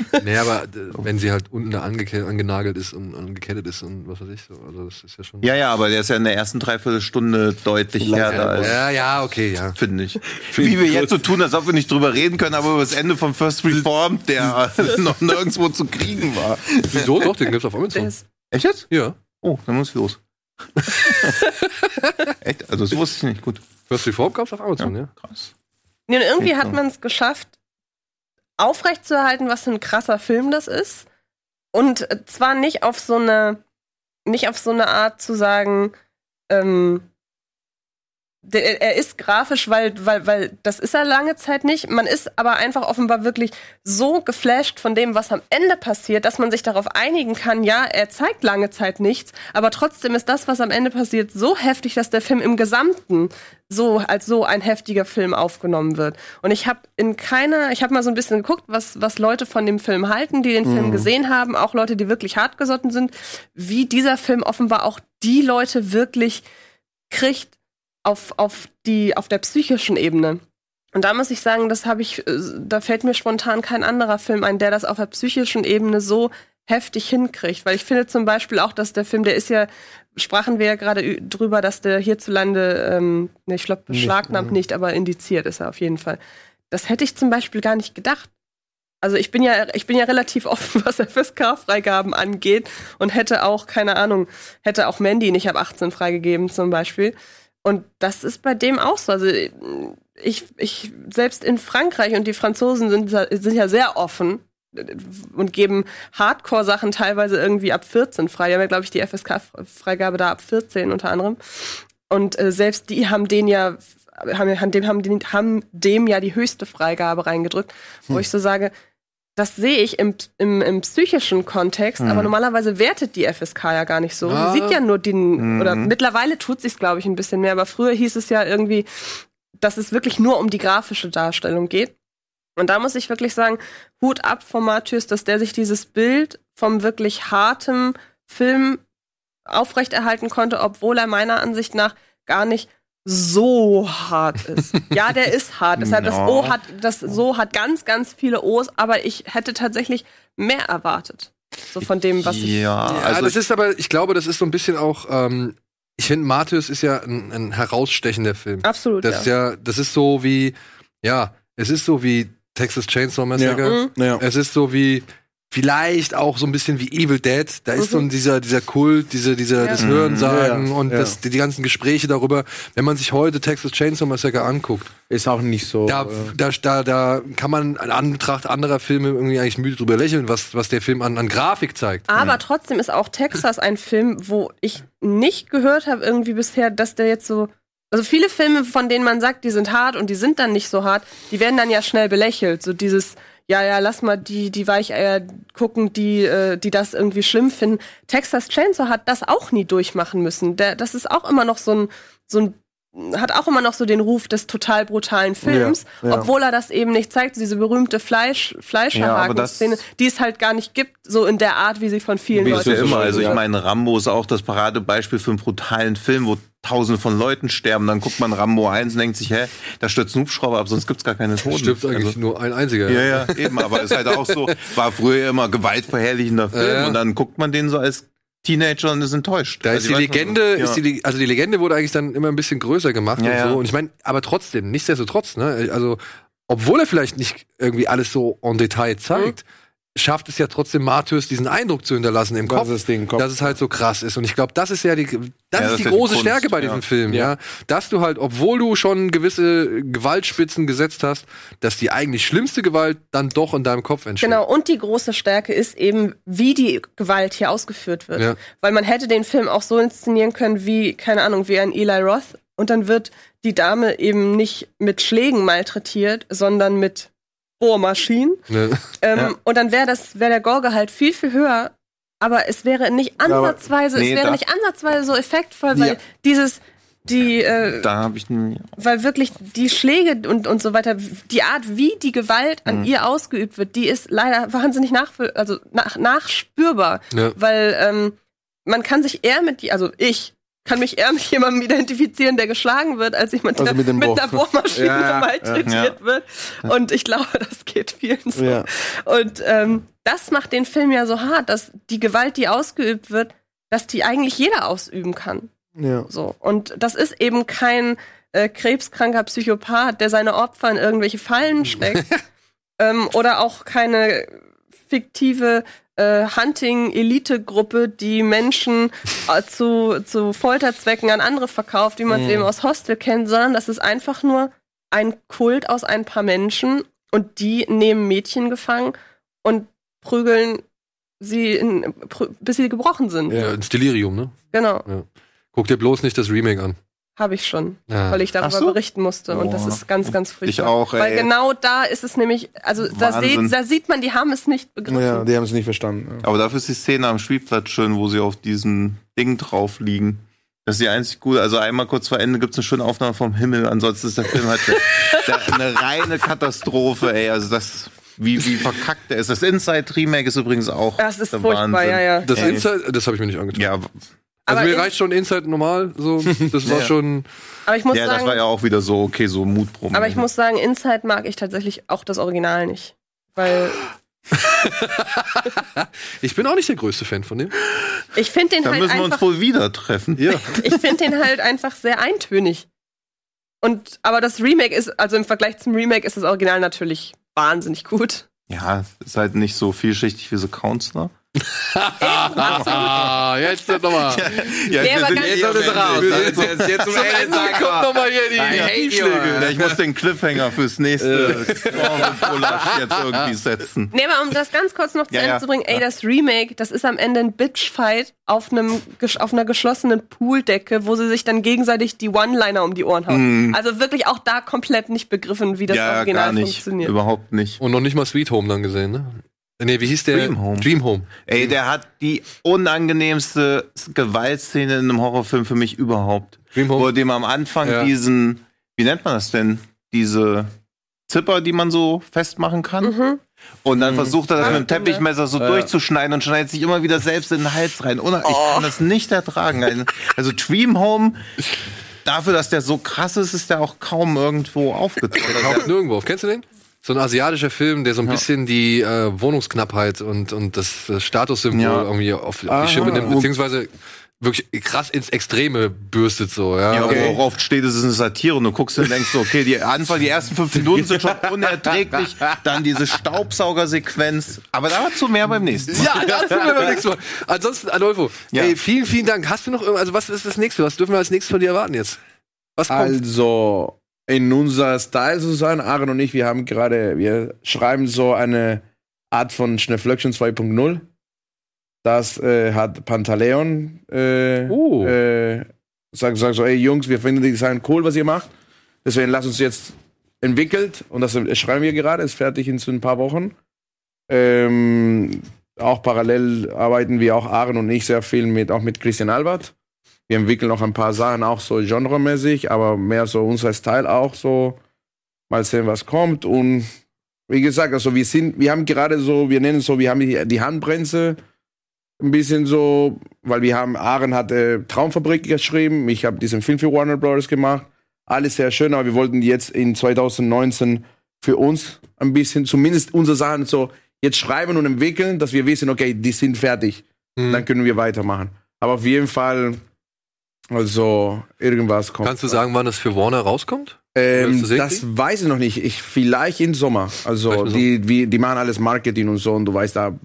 <laughs> Nee, aber äh, wenn sie halt unten da angenagelt ist und angekettet ist und was weiß ich so. Also das ist ja schon. Ja, ja, aber der ist ja in der ersten Dreiviertelstunde deutlich härter als. ja, ja, okay, ja. Finde ich. <laughs> Wie wir jetzt so tun, als ob wir nicht drüber reden können, aber über das Ende von First Reformed, der <laughs> noch nirgendwo zu kriegen war. Wieso? Doch, den gibt's auf Amazon. Echt jetzt? Ja. Oh, dann muss ich los. Echt? Also das wusste ich nicht. Gut. First Reform gab's auf Amazon, ja. Krass. nee, und irgendwie Ja. hat man es geschafft, aufrechtzuerhalten, was für ein krasser Film das ist. Und äh, zwar nicht auf so eine, nicht auf so eine Art zu sagen, ähm, er ist grafisch, weil, weil, weil das ist er lange Zeit nicht. Man ist aber einfach offenbar wirklich so geflasht von dem, was am Ende passiert, dass man sich darauf einigen kann, ja, er zeigt lange Zeit nichts, aber trotzdem ist das, was am Ende passiert, so heftig, dass der Film im Gesamten so als so ein heftiger Film aufgenommen wird. Und ich habe in keiner, ich habe mal so ein bisschen geguckt, was, was Leute von dem Film halten, die den Film gesehen haben, auch Leute, die wirklich hartgesotten sind, wie dieser Film offenbar auch die Leute wirklich kriegt auf, auf, die, auf der psychischen Ebene. Und da muss ich sagen, das habe ich, äh, da fällt mir spontan kein anderer Film ein, der das auf der psychischen Ebene so heftig hinkriegt. Weil ich finde zum Beispiel auch, dass der Film, der ist ja, sprachen wir ja gerade drüber, dass der hierzulande, ähm, ne, ich glaube, beschlagnahmt nicht, aber indiziert ist er auf jeden Fall. Das hätte ich zum Beispiel gar nicht gedacht. Also ich bin ja, ich bin ja relativ offen, <laughs> was FSK-Freigaben angeht und hätte auch, keine Ahnung, hätte auch Mandy nicht ab 18 freigegeben zum Beispiel. Und das ist bei dem auch so. Also ich, ich, selbst in Frankreich und die Franzosen sind, sind ja sehr offen und geben Hardcore-Sachen teilweise irgendwie ab 14 frei. Die haben ja, glaube ich, die FSK-Freigabe da ab 14 unter anderem. Und äh, selbst die haben den ja, haben, haben, dem, haben, haben dem ja die höchste Freigabe reingedrückt, wo ich so sage, das sehe ich im, im, im psychischen Kontext, aber normalerweise wertet die FSK ja gar nicht so. Ah. Sie sieht ja nur den, oder mittlerweile tut sich's, glaube ich, ein bisschen mehr, aber früher hieß es ja irgendwie, dass es wirklich nur um die grafische Darstellung geht. Und da muss ich wirklich sagen, Hut ab vom Martyrs, dass der sich dieses Bild vom wirklich harten Film aufrechterhalten konnte, obwohl er meiner Ansicht nach gar nicht so hart ist. ja, der ist hart. Deshalb das O hat, das so hat ganz, ganz viele O's, aber ich hätte tatsächlich mehr erwartet. So von dem, was ich. Ja, Ja, also das ist aber, ich glaube, das ist so ein bisschen auch, ähm, ich finde, Martyrs ist ja ein, ein herausstechender Film. Absolut. Das ist ja. ja, das ist so wie, ja, es ist so wie Texas Chainsaw Massacre. Mhm. Ja. Es ist so wie vielleicht auch so ein bisschen wie Evil Dead. Da ist so ein, dieser, dieser Kult, diese, dieser, das Hörensagen Ja, und ja. Das, die, die ganzen Gespräche darüber. Wenn man sich heute Texas Chainsaw Massacre anguckt, Ist auch nicht so. da, äh, da, da, da kann man in Anbetracht anderer Filme irgendwie eigentlich müde drüber lächeln, was, was der Film an, an Grafik zeigt. Aber trotzdem ist auch Texas ein Film, wo ich nicht gehört habe irgendwie bisher, dass der jetzt so. Also viele Filme, von denen man sagt, die sind hart und die sind dann nicht so hart, die werden dann ja schnell belächelt. So dieses, ja, ja, lass mal die, die Weicheier gucken, die, äh, die das irgendwie schlimm finden. Texas Chainsaw hat das auch nie durchmachen müssen. Der, das ist auch immer noch so ein, so ein hat auch immer noch so den Ruf des total brutalen Films, Ja, ja. obwohl er das eben nicht zeigt. Diese berühmte Fleisch, Ja, Fleischerhaken-Szene, das- die es halt gar nicht gibt, so in der Art, wie sie von vielen Wie ist Leuten ja immer. so Also ich ja. meine, Rambo ist auch das Paradebeispiel für einen brutalen Film, wo tausende von Leuten sterben. Dann guckt man Rambo 1 und denkt sich, hä, da stürzt ein Hubschrauber ab, sonst gibt's gar keine Toten. Stimmt eigentlich Also, nur ein einziger. ja, ja, eben, aber ist halt auch so, war früher immer gewaltverherrlichender Film Ja, ja. und dann guckt man den so als Teenager und ist enttäuscht. Da Also ist die Legende, ja. ist die, also die Legende wurde eigentlich dann immer ein bisschen größer gemacht Ja, und ja. so. Und ich meine, aber trotzdem, nichtsdestotrotz, ne, also, obwohl er vielleicht nicht irgendwie alles so en Detail zeigt, schafft es ja trotzdem Martyrs diesen Eindruck zu hinterlassen im Kopf, das Kopf? dass es halt so krass ist. Und ich glaube, das ist ja die, das Ja, ist das die ist ja die große Kunst, Stärke bei ja. diesem Film, ja. Dass du halt, obwohl du schon gewisse Gewaltspitzen gesetzt hast, dass die eigentlich schlimmste Gewalt dann doch in deinem Kopf entsteht. Genau, und die große Stärke ist eben, wie die Gewalt hier ausgeführt wird. Ja. Weil man hätte den Film auch so inszenieren können, wie, keine Ahnung, wie ein Eli Roth. Und dann wird die Dame eben nicht mit Schlägen malträtiert, sondern mit Bohrmaschinen. Ne? Ähm, Ja. Und dann wäre das, wäre der Gorgehalt viel, viel höher. Aber es wäre nicht aber- ansatzweise, Nee, es wäre da- nicht ansatzweise so effektvoll, weil Ja. dieses, die, äh, Da habe ich einen, weil wirklich die Schläge und, und so weiter, die Art, wie die Gewalt an ihr ausgeübt wird, die ist leider wahnsinnig nachfühl also nach, nachspürbar. Ja. Weil ähm, man kann sich eher mit, die- also ich kann mich eher mit jemandem identifizieren, der geschlagen wird, als jemand, Also der mit mit, einer Bohrmaschine Ja, ja, malträtiert ja. wird. Und ich glaube, das geht vielen so. Ja. Und ähm, das macht den Film ja so hart, dass die Gewalt, die ausgeübt wird, dass die eigentlich jeder ausüben kann. ja. So. Und das ist eben kein äh, krebskranker Psychopath, der seine Opfer in irgendwelche Fallen steckt. <laughs> ähm, oder auch keine fiktive äh, Hunting-Elite-Gruppe, die Menschen äh, zu, zu Folterzwecken an andere verkauft, wie man es eben aus Hostel kennt, sondern das ist einfach nur ein Kult aus ein paar Menschen und die nehmen Mädchen gefangen und prügeln sie, in, prü bis sie gebrochen sind. Ja, ins Delirium, ne? Genau, Guck dir bloß nicht das Remake an. Habe ich schon. Ja. weil ich darüber so? berichten musste. Und das ist ganz, ganz furchtbar. Ich auch, ey. Weil genau da ist es nämlich, also da, seht, da sieht man, die haben es nicht begriffen. ja, die haben es nicht verstanden. Ja. Aber dafür ist die Szene am Spielplatz schön, wo sie auf diesem Ding drauf liegen. Das ist die einzig gute. Also einmal kurz vor Ende gibt es eine schöne Aufnahme vom Himmel. Ansonsten ist der Film halt der, <laughs> der, eine reine Katastrophe, ey. Also das, wie, wie verkackt der ist. Das Inside Remake ist übrigens auch Das ist der furchtbar, Wahnsinn. ja, ja. Das. Inside, das habe ich mir nicht angetan. Ja, Also Aber mir reicht schon Inside normal, so. Das war <laughs> Ja. schon. Aber ich muss ja das sagen, war ja auch wieder so, okay, so Mutproben. aber ich muss sagen, Inside mag ich tatsächlich auch das Original nicht. Weil <laughs> Ich bin auch nicht der größte Fan von dem. ich finde den da halt müssen wir uns einfach, wohl wieder treffen. Ja. <laughs> ich finde den halt einfach sehr eintönig. Und, aber das Remake ist, also im Vergleich zum Remake ist das Original natürlich wahnsinnig gut. Ja, ist halt nicht so vielschichtig wie so Counselor. Ah, jetzt nochmal. Ja, ganz- eh Jetzt ist es raus. Wir Jetzt, sind jetzt, jetzt zum Ende Kommt wir. nochmal hier die. Tiefschläge. Ja, ich muss den Cliffhanger fürs nächste Gulasch jetzt irgendwie setzen. Nee, aber um das ganz kurz noch zu Ja, Ende ja. zu bringen, ey, das Remake, das ist am Ende ein Bitchfight auf einem auf einer geschlossenen Pooldecke, wo sie sich dann gegenseitig die One-Liner um die Ohren hauen. Also wirklich auch da komplett nicht begriffen, wie das ja, Original gar nicht. funktioniert. Überhaupt nicht. Und noch nicht mal Sweet Home dann gesehen, ne? Nee, wie hieß der? Dream Home. Dream Home. Ey, der hat die unangenehmste Gewaltszene in einem Horrorfilm für mich überhaupt. Dream Home. Wo dem am Anfang Ja. diesen, wie nennt man das denn? Diese Zipper, die man so festmachen kann. Mhm. Und dann versucht er das mit dem Stimmt. Teppichmesser so durchzuschneiden und schneidet sich immer wieder selbst in den Hals rein. Una- Ich Oh. kann das nicht ertragen. Also- Also Dream Home, dafür, dass der so krass ist, ist der auch kaum irgendwo aufgetaucht. Taucht nirgendwo auf. Kennst du den? So ein asiatischer Film, der so ein bisschen die äh, Wohnungsknappheit und, und das, das Statussymbol Ja. irgendwie auf, auf die Schippe nimmt, beziehungsweise wirklich krass ins Extreme bürstet so, ja. Ja, Okay. worauf steht, es ist eine Satire und du guckst und denkst so, okay, die <laughs> Anfang, die ersten fünf Minuten sind schon unerträglich, dann diese Staubsaugersequenz, aber dazu mehr beim nächsten Mal. Ja, das tun wir beim nächsten Mal. Ansonsten, Adolfo, Ja. ey, vielen, vielen Dank. Hast du noch irgendwas, also was ist das nächste? Was dürfen wir als nächstes von dir erwarten jetzt? Was kommt? Also, in unser Style sozusagen, Aaron und ich, wir haben gerade, wir schreiben so eine Art von Schnellflöckchen 2.0. Das äh, hat Pantaleon äh, Oh. äh, sagt, sagt so, ey Jungs, wir finden die Design cool, was ihr macht. Deswegen lasst uns jetzt entwickelt und das schreiben wir gerade, ist fertig in so ein paar Wochen. Ähm, auch parallel arbeiten wir auch Aaron und ich sehr viel mit auch mit Christian Albert. Wir entwickeln noch ein paar Sachen auch so genremäßig, aber mehr so unser Style auch so. Mal sehen, was kommt. Und wie gesagt, also wir sind, wir haben gerade so, wir nennen es so, wir haben die, die Handbremse ein bisschen so, weil wir haben, Aaron hat äh, Traumfabrik geschrieben, ich habe diesen Film für Warner Brothers gemacht. Alles sehr schön, aber wir wollten jetzt in 2019 für uns ein bisschen, zumindest unsere Sachen so jetzt schreiben und entwickeln, dass wir wissen, okay, die sind fertig. Hm. Dann können wir weitermachen. Aber auf jeden Fall, also irgendwas kommt. Kannst du sagen, wann das für Warner rauskommt? Ähm, das weiß ich noch nicht. Ich, vielleicht im Sommer. Also die, die, die machen alles Marketing und so und du weißt, da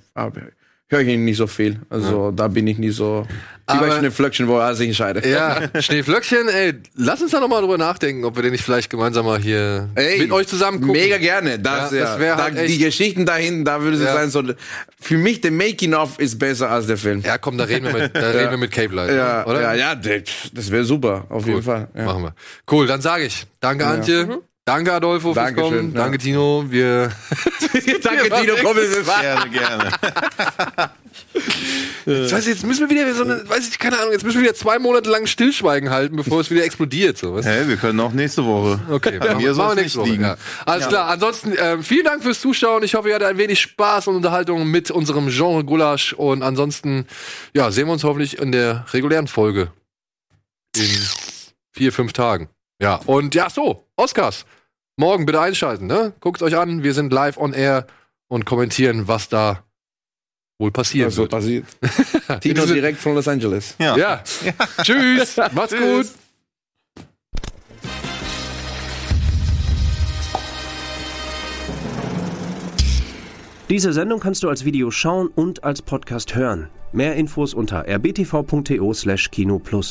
höre ich nicht so viel. Also da bin ich nicht so. Aber- Schneeflöckchen, wo er sich entscheidet. Ja, Schneeflöckchen, ey, lass uns da nochmal drüber nachdenken, ob wir den nicht vielleicht gemeinsam mal hier Ey, mit euch zusammen gucken. Mega gerne. Das, Ja, ja, das wär da, halt echt- die Geschichten dahin, da würde es Ja. sein, so, für mich, der Making-of ist besser als der Film. Ja, komm, da reden wir mit, da <laughs> reden wir mit Cave Light, Ja, oder? ja, ja, das wäre super, auf jeden Fall. Ja. Machen wir. Cool, dann sage ich, danke Antje, danke Adolfo fürs Dankeschön, Kommen, ja. danke Tino, wir <laughs> <laughs> Danke, Tino, komm, ist Gerne, gerne. <laughs> Jetzt, weiß ich, jetzt müssen wir wieder so eine, weiß ich, keine Ahnung, jetzt müssen wir wieder zwei Monate lang Stillschweigen halten, bevor es wieder explodiert. So, weißt? Hey, wir können auch nächste Woche. Okay, Bei mir soll es nicht Woche, liegen. Ja. Alles klar. Ansonsten ähm, vielen Dank fürs Zuschauen. Ich hoffe, ihr hattet ein wenig Spaß und Unterhaltung mit unserem Genre Gulasch. Und ansonsten, ja, sehen wir uns hoffentlich in der regulären Folge in vier, fünf Tagen. Ja, und ja, so, Oscars. Morgen bitte einschalten, ne? Guckt euch an, wir sind live on air und kommentieren, was da wohl passieren Was so wird. passiert. <laughs> Tino direkt von Los Angeles. Ja. Ja. <laughs> Tschüss. Macht's gut. Diese Sendung kannst du als Video schauen und als Podcast hören. Mehr Infos unter rbtv.to/kinoplus.